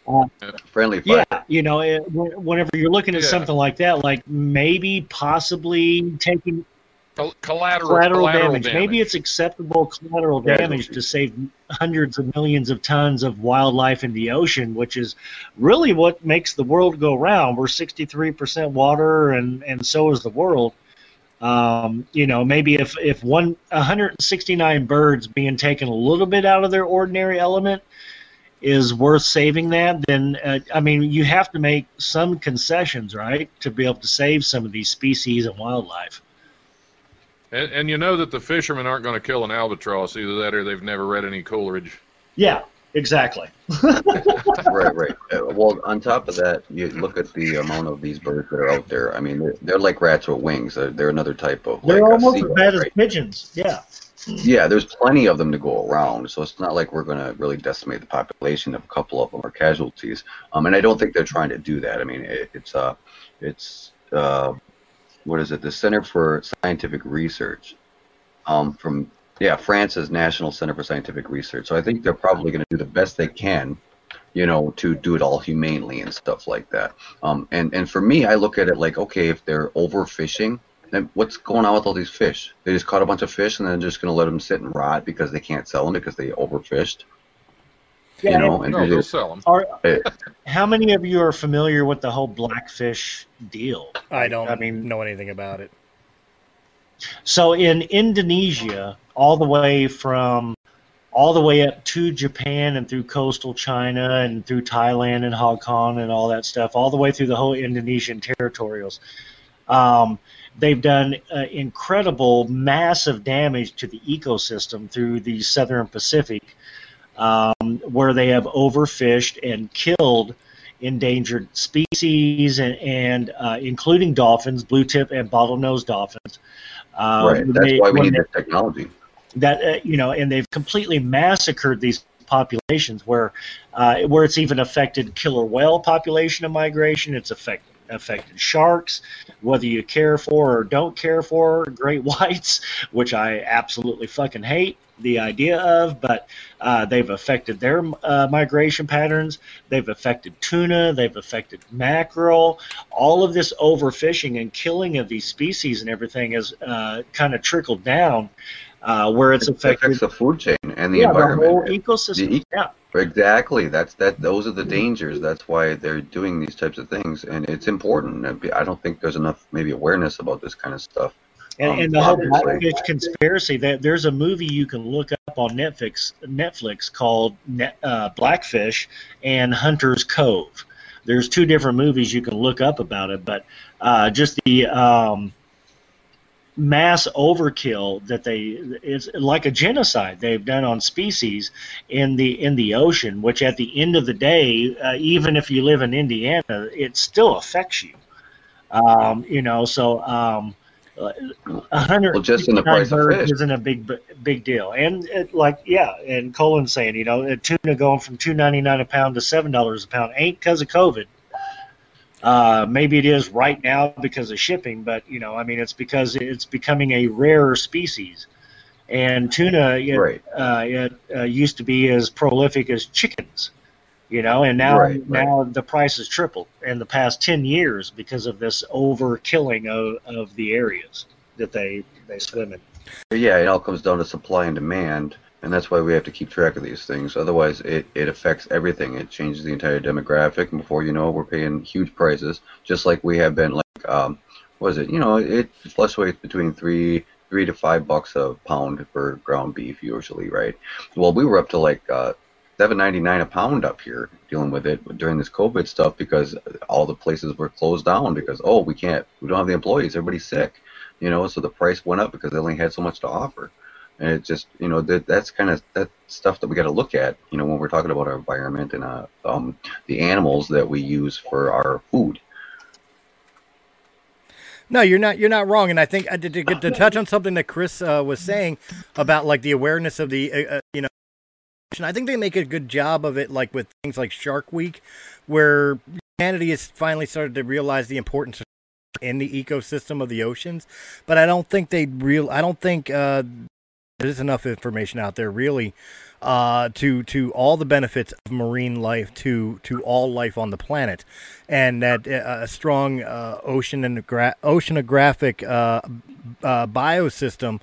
uh, Friendly fire. yeah, you know, it, whenever you're looking at Yeah. something like that, like maybe possibly taking collateral, collateral, collateral damage. Maybe it's acceptable collateral damage to save hundreds of millions of tons of wildlife in the ocean, which is really what makes the world go round. We're 63% water, and, and so is the world. Um, you know, maybe if, if one 169 birds being taken a little bit out of their ordinary element is worth saving that, then uh, I mean, you have to make some concessions, right, to be able to save some of these species and wildlife. And, and you know that the fishermen aren't going to kill an albatross either that or they've never read any Coleridge. Yeah, exactly. right, right. Uh, well, on top of that, you look at the amount of these birds that are out there. I mean, they're, they're like rats with wings. They're, they're another type of They're like almost as bad as right? pigeons. Yeah. Yeah, there's plenty of them to go around, so it's not like we're going to really decimate the population if a couple of them are casualties. Um, and I don't think they're trying to do that. I mean, it, it's uh, it's uh, what is it? The Center for Scientific Research, um, from yeah, France's National Center for Scientific Research. So I think they're probably going to do the best they can, you know, to do it all humanely and stuff like that. Um, and and for me, I look at it like, okay, if they're overfishing, then what's going on with all these fish? They just caught a bunch of fish and they're just going to let them sit and rot because they can't sell them because they overfished. Yeah, you know, and No, they they'll sell them. Are, how many of you are familiar with the whole blackfish deal? I don't I mean, know anything about it. So in Indonesia, all the way from all the way up to Japan and through coastal China and through Thailand and Hong Kong and all that stuff, all the way through the whole Indonesian territorials. Um, they've done uh, incredible, massive damage to the ecosystem through the southern Pacific, um, where they have overfished and killed endangered species, and, and uh, including dolphins, blue tip and bottlenose dolphins. Um, right. That's they- why we need they- this technology. that uh, you know, and they've completely massacred these populations where uh, where it's even affected killer whale population of migration. It's affect, affected sharks, whether you care for or don't care for great whites, which I absolutely fucking hate the idea of, but uh, they've affected their uh, migration patterns. They've affected tuna. They've affected mackerel. All of this overfishing and killing of these species and everything has uh, kind of trickled down, uh, where it's It affected affects the food chain and the yeah, environment. the whole The ecosystem. e- yeah. Exactly. That's that. Those are the dangers. That's why they're doing these types of things, and it's important. I don't think there's enough maybe awareness about this kind of stuff. And, Um, and the whole obviously. Blackfish conspiracy. That there's a movie you can look up on Netflix. Netflix called Net, uh, Blackfish and Hunter's Cove. There's two different movies you can look up about it, but uh, just the um, mass overkill that they it's like a genocide they've done on species in the in the ocean which at the end of the day uh, even if you live in Indiana it still affects you. Um, you know so um, a hundred Well, just in the price of fish. isn't a big big deal. And it, like yeah and Colin's saying you know tuna going from two ninety nine a pound to seven dollars a pound ain't because of COVID uh, maybe it is right now because of shipping, but you know, I mean, it's because it's becoming a rarer species. And tuna, it, Right. uh, it uh, used to be as prolific as chickens, you know, and now Right, right. now the price has tripled in the past ten years because of this overkilling of, of the areas that they they swim in. Yeah, it all comes down to supply and demand, and that's why we have to keep track of these things. Otherwise, it, it affects everything. It changes the entire demographic, and before you know it, we're paying huge prices, just like we have been. Like, um, what is it? You know, it fluctuates between three three to five bucks a pound for ground beef usually, right? Well, we were up to like uh, seven ninety nine a pound up here dealing with it during this COVID stuff because all the places were closed down because oh we can't we don't have the employees everybody's sick, you know, so the price went up because they only had so much to offer. And it just, you know, that that's kind of that stuff that we got to look at, you know, when we're talking about our environment and uh, um, the animals that we use for our food. No, you're not. You're not wrong. And I think uh, to, to, to touch on something that Chris uh, was saying about like the awareness of the, uh, uh, you know, I think they make a good job of it, like with things like Shark Week, where humanity has finally started to realize the importance of in the ecosystem of the oceans. But I don't think they real. I don't think uh, there's enough information out there really uh, to to all the benefits of marine life to to all life on the planet, and that uh, a strong uh, ocean and gra- oceanographic uh, uh, biosystem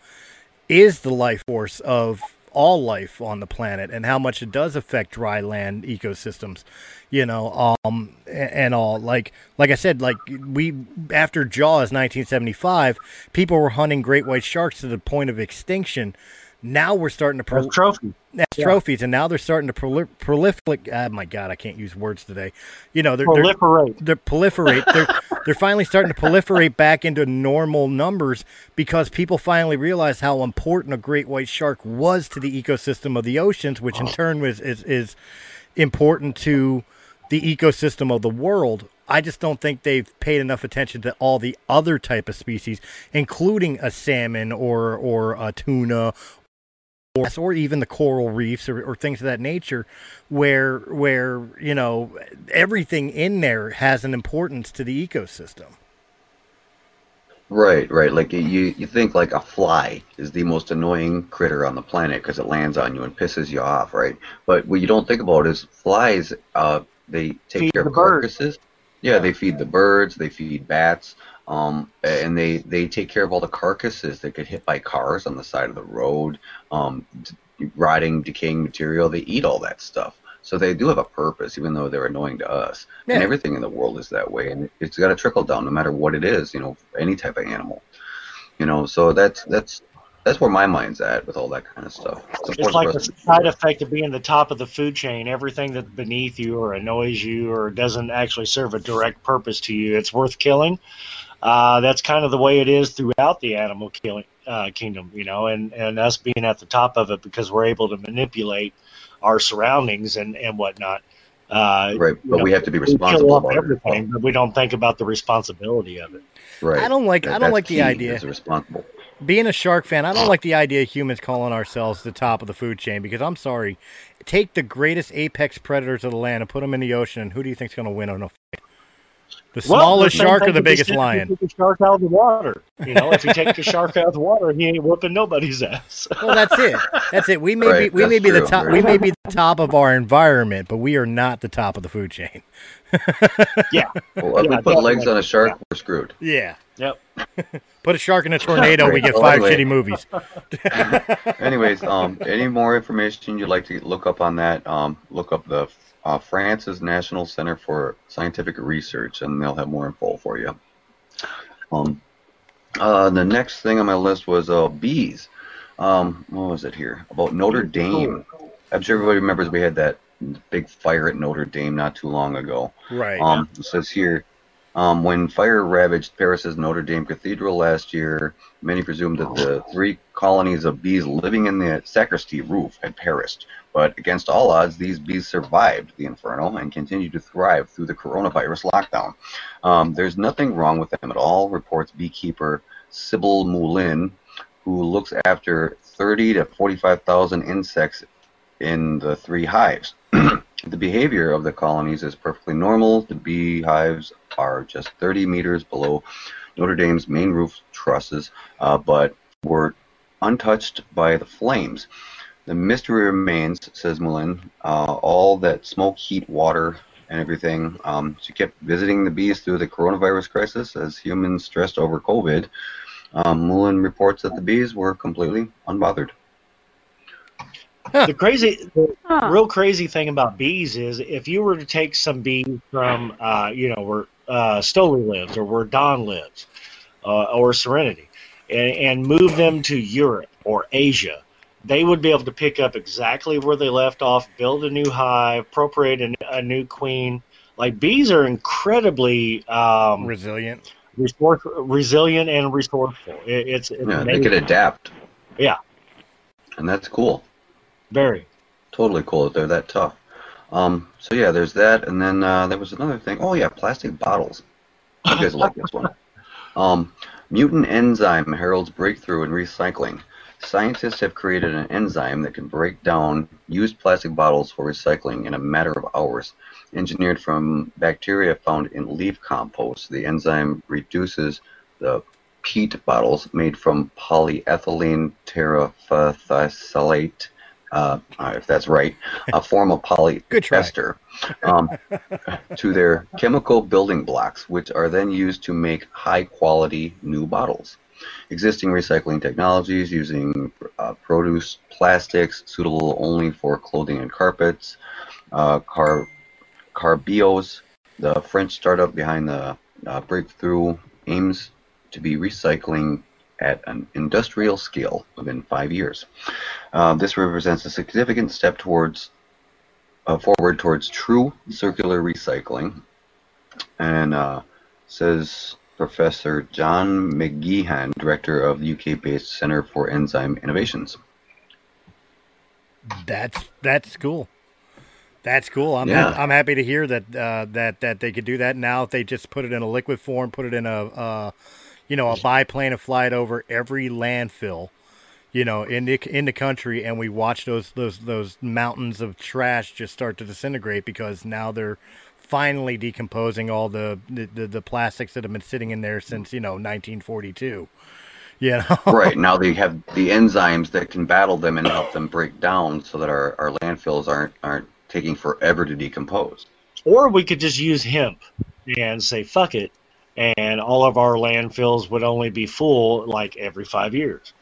is the life force of all life on the planet, and how much it does affect dry land ecosystems, you know, um, and all. Like like I said, like we after Jaws 1975, people were hunting great white sharks to the point of extinction. Now we're starting to pro- As trophy. Yeah. trophies, and now they're starting to proli- prolific. Oh my God, I can't use words today. You know, they're Proliferate. They're, they're proliferate. they're they're finally starting to proliferate back into normal numbers because people finally realized how important a great white shark was to the ecosystem of the oceans, which in oh. turn was is, is important to the ecosystem of the world. I just don't think they've paid enough attention to all the other type of species, including a salmon or or a tuna or, or even the coral reefs or, or things of that nature where where you know everything in there has an importance to the ecosystem Right, right. Like you, you think like a fly is the most annoying critter on the planet because it lands on you and pisses you off, right? But what you don't think about is flies. Uh, they take Feed care the of birds. carcasses. Yeah, they feed the birds. They feed bats. Um, and they they take care of all the carcasses that get hit by cars on the side of the road. Um, rotting, decaying material. They eat all that stuff. So they do have a purpose, even though they're annoying to us. And everything in the world is that way, and it's got to trickle down, no matter what it is. You know, any type of animal. You know, so that's that's that's where my mind's at with all that kind of stuff. Support It's like the the rest of- side effect of being the top of the food chain. Everything that's beneath you or annoys you or doesn't actually serve a direct purpose to you, it's worth killing. Uh, that's kind of the way it is throughout the animal killing uh, kingdom, you know, and, and us being at the top of it because we're able to manipulate our surroundings and, and whatnot. Uh, right, you but know, we have to be we kill responsible off about it. everything, but we don't think about the responsibility of it. Right. I don't like- I don't like the idea. is responsible. Being a shark fan i don't like the idea of humans calling ourselves the top of the food chain because i'm sorry. Take the greatest apex predators of the land and put them in the ocean and who do you think's going to win on a fight the Well, smallest the shark or the biggest take- lion Take the shark out of the water. You know, if you take the shark out of the water, he ain't whooping nobody's ass. well that's it that's it we may Right, be we may that's be the top very we may be the top of our environment but we are not the top of the food chain yeah Well, if Yeah, we put legs on a shark, we're screwed. yeah Yep. put a shark in a tornado we get well, five anyway. shitty movies Anyways, um, any more information you'd like to look up on that? Um, look up the uh, France's National Center for Scientific Research, and they'll have more info for you. Um, uh, the next thing on my list was uh, bees. Um, what was it here? About Notre Dame. I'm sure everybody remembers we had that big fire at Notre Dame not too long ago. right Um, it says here, um, when fire ravaged Paris's Notre Dame Cathedral last year, many presumed that the three colonies of bees living in the sacristy roof had perished. But against all odds, these bees survived the inferno and continue to thrive through the coronavirus lockdown. Um, there's nothing wrong with them at all, reports beekeeper Sybil Moulin, who looks after 30 to 45,000 insects in the three hives. The behavior of the colonies is perfectly normal. The beehives are just 30 meters below Notre Dame's main roof trusses, uh, but were untouched by the flames. The mystery remains, says Mullen. Uh, all that smoke, heat, water, and everything. Um, she kept visiting the bees through the coronavirus crisis as humans stressed over COVID. Um, reports that the bees were completely unbothered. The crazy, the Huh. real crazy thing about bees is if you were to take some bees from, uh, you know, where uh, Stoli lives or where Don lives uh, or Serenity and, and move them to Europe or Asia, they would be able to pick up exactly where they left off, build a new hive, appropriate a, a new queen. Like bees are incredibly um, resilient resource, resilient and resourceful. It, it's, it's Yeah, they amazing. could adapt, yeah, and that's cool. Very. totally cool that they're that tough. Um, so yeah, there's that, and then uh, there was another thing. Oh yeah, plastic bottles. You guys like this one? Um, mutant enzyme heralds breakthrough in recycling. Scientists have created an enzyme that can break down used plastic bottles for recycling in a matter of hours. Engineered from bacteria found in leaf compost, the enzyme reduces the peat bottles made from polyethylene terephthalate, uh, uh, if that's right, a form of polyester, um, to their chemical building blocks, which are then used to make high quality new bottles. Existing recycling technologies using uh, produce plastics suitable only for clothing and carpets, uh, car, Carbios, the French startup behind the uh, breakthrough, aims to be recycling at an industrial scale within five years. Uh, this represents a significant step towards uh, forward towards true circular recycling, and uh, says Professor John McGeehan, director of the UK-based Center for Enzyme Innovations. That's that's cool. That's cool. I'm Yeah. hap- I'm happy to hear that uh, that that they could do that now. If they just put it in a liquid form, put it in a uh, you know a biplane and fly it over every landfill, you know, in the in the country, and we watch those those those mountains of trash just start to disintegrate because now they're finally decomposing all the the, the, the plastics that have been sitting in there since you know 1942. You know, right now they have the enzymes that can battle them and help them break down, so that our, our landfills aren't aren't taking forever to decompose. Or we could just use hemp and say fuck it, and all of our landfills would only be full like every five years.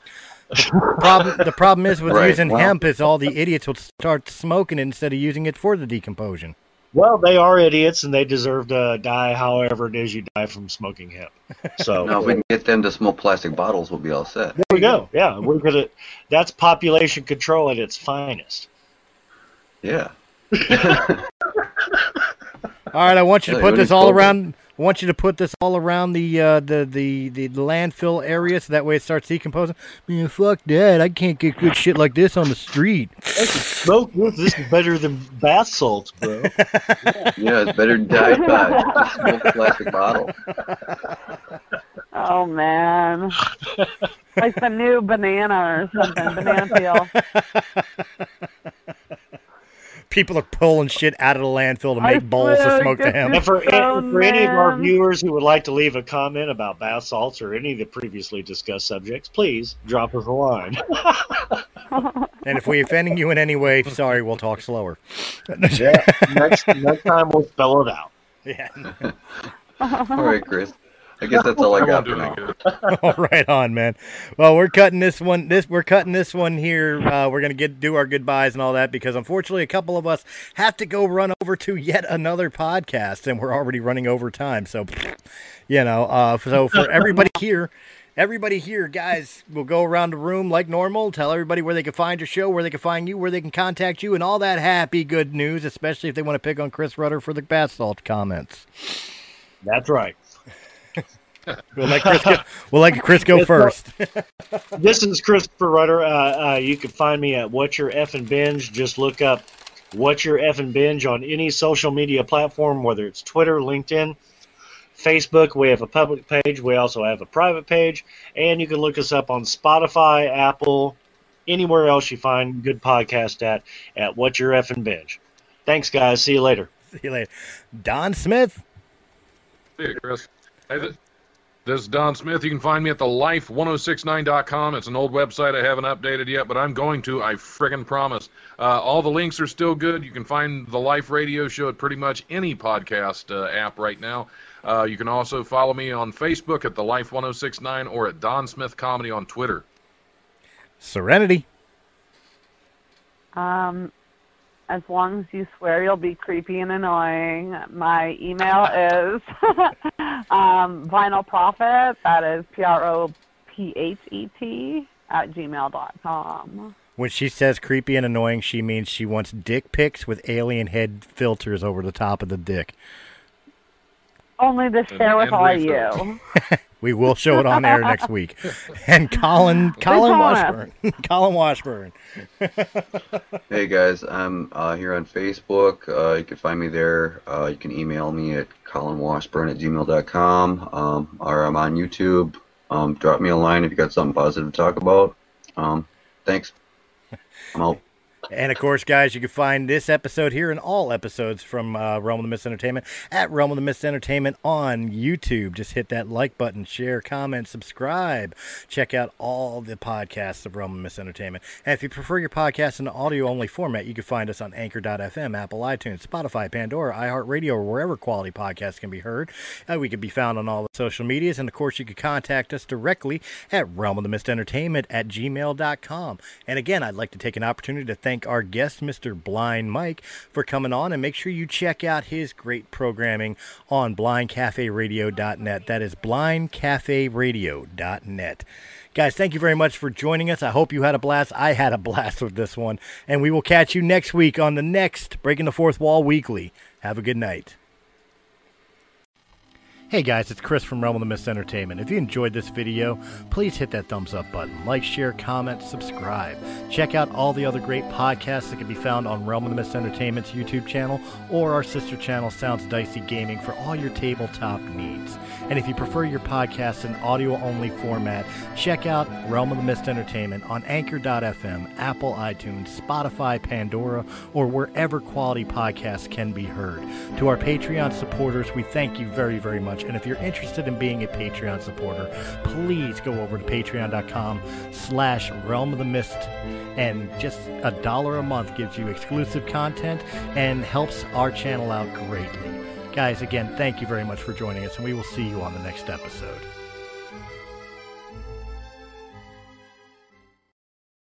problem the problem is with Right, using well- hemp is all the idiots will start smoking it instead of using it for the decomposition. Well, they are idiots, and they deserve to die however it is you die from smoking hemp. So No, if we can get them to smoke plastic bottles, we'll be all set. there we go. Yeah, we're gonna. That's population control at its finest. Yeah. All right, I want you to put this all around. I want you to put this all around the uh, the, the the landfill area, so that way it starts decomposing. Man, fuck that! I can't get good shit like this on the street. Smoke this. This is better than bath salts, bro. Yeah, it's better than die by smoke a plastic bottle. Oh man, like the new banana or something, banana peel. People are pulling shit out of the landfill to I make bowls to smoke to him. And for, and for any of our viewers who would like to leave a comment about bath salts or any of the previously discussed subjects, please drop us a line. And if we're offending you in any way, sorry, we'll talk slower. yeah, next, next time we'll spell it out. Yeah. All right, Chris. I guess that's all I got for now. All right on, man. Well, we're cutting this one. This we're cutting this one here. Uh, we're gonna get do our goodbyes and all that because unfortunately, a couple of us have to go run over to yet another podcast, and we're already running over time. So, you know, uh, so for everybody here. Everybody here, guys, will go around the room like normal, tell everybody where they can find your show, where they can find you, where they can contact you, and all that happy good news, especially if they want to pick on Chris Rudder for the bath salt comments. That's right. We'll let Chris go, we'll let Chris go first. this is Christopher Rudder. Uh, uh, you can find me at What's Your F and Binge. Just look up What's Your F and Binge on any social media platform, whether it's Twitter, LinkedIn, Facebook. We have a public page. We also have a private page. And you can look us up on Spotify, Apple, anywhere else you find good podcast at, at What's Your F and Binge. Thanks, guys. See you later. See you later. Don Smith. See you, Chris. Hey, th- this is Don Smith. You can find me at the life1069.com. It's an old website I haven't updated yet, but I'm going to. I friggin' promise. Uh, all the links are still good. You can find the Life Radio Show at pretty much any podcast uh, app right now. Uh, you can also follow me on Facebook at the Life 1069 or at Don Smith Comedy on Twitter. Serenity. Um, as long as you swear you'll be creepy and annoying, my email is um, Vinyl That is P R O P H E T at gmail dot com. When she says creepy and annoying, she means she wants dick pics with alien head filters over the top of the dick. Only to share with and all refill. you. We will show it on air next week. And Colin, Colin Washburn, Colin Washburn. Hey guys, I'm uh, here on Facebook. Uh, you can find me there. Uh, you can email me at colinwashburn at gmail.com. Um, or I'm on YouTube. Um, drop me a line if you got something positive to talk about. Um, thanks. I'm out. And of course, guys, you can find this episode here and all episodes from uh, Realm of the Mist Entertainment at Realm of the Mist Entertainment on YouTube. Just hit that like button, share, comment, subscribe. Check out all the podcasts of Realm of the Mist Entertainment. And if you prefer your podcast in audio only format, you can find us on Anchor.fm, Apple iTunes, Spotify, Pandora, iHeartRadio, or wherever quality podcasts can be heard. Uh, we can be found on all the social medias. And of course, you can contact us directly at Realm of the Mist Entertainment at gmail.com. And again, I'd like to take an opportunity to thank our guest, Mr. Blind Mike, for coming on. And make sure you check out his great programming on blindcaferadio.net. That is blindcaferadio.net. Guys, thank you very much for joining us. I hope you had a blast. I had a blast with this one. And we will catch you next week on the next Breaking the Fourth Wall Weekly. Have a good night. Hey guys, it's Chris from Realm of the Mist Entertainment. If you enjoyed this video, please hit that thumbs up button. Like, share, comment, subscribe. Check out all the other great podcasts that can be found on Realm of the Mist Entertainment's YouTube channel or our sister channel, Sounds Dicey Gaming, for all your tabletop needs. And if you prefer your podcast in audio only format, check out Realm of the Mist Entertainment on Anchor.fm, Apple iTunes, Spotify, Pandora, or wherever quality podcasts can be heard. To our Patreon supporters, we thank you very, very much. And if you're interested in being a Patreon supporter, please go over to patreon.com slash realm of the mist and just a dollar a month gives you exclusive content and helps our channel out greatly. Guys, again, thank you very much for joining us, and we will see you on the next episode.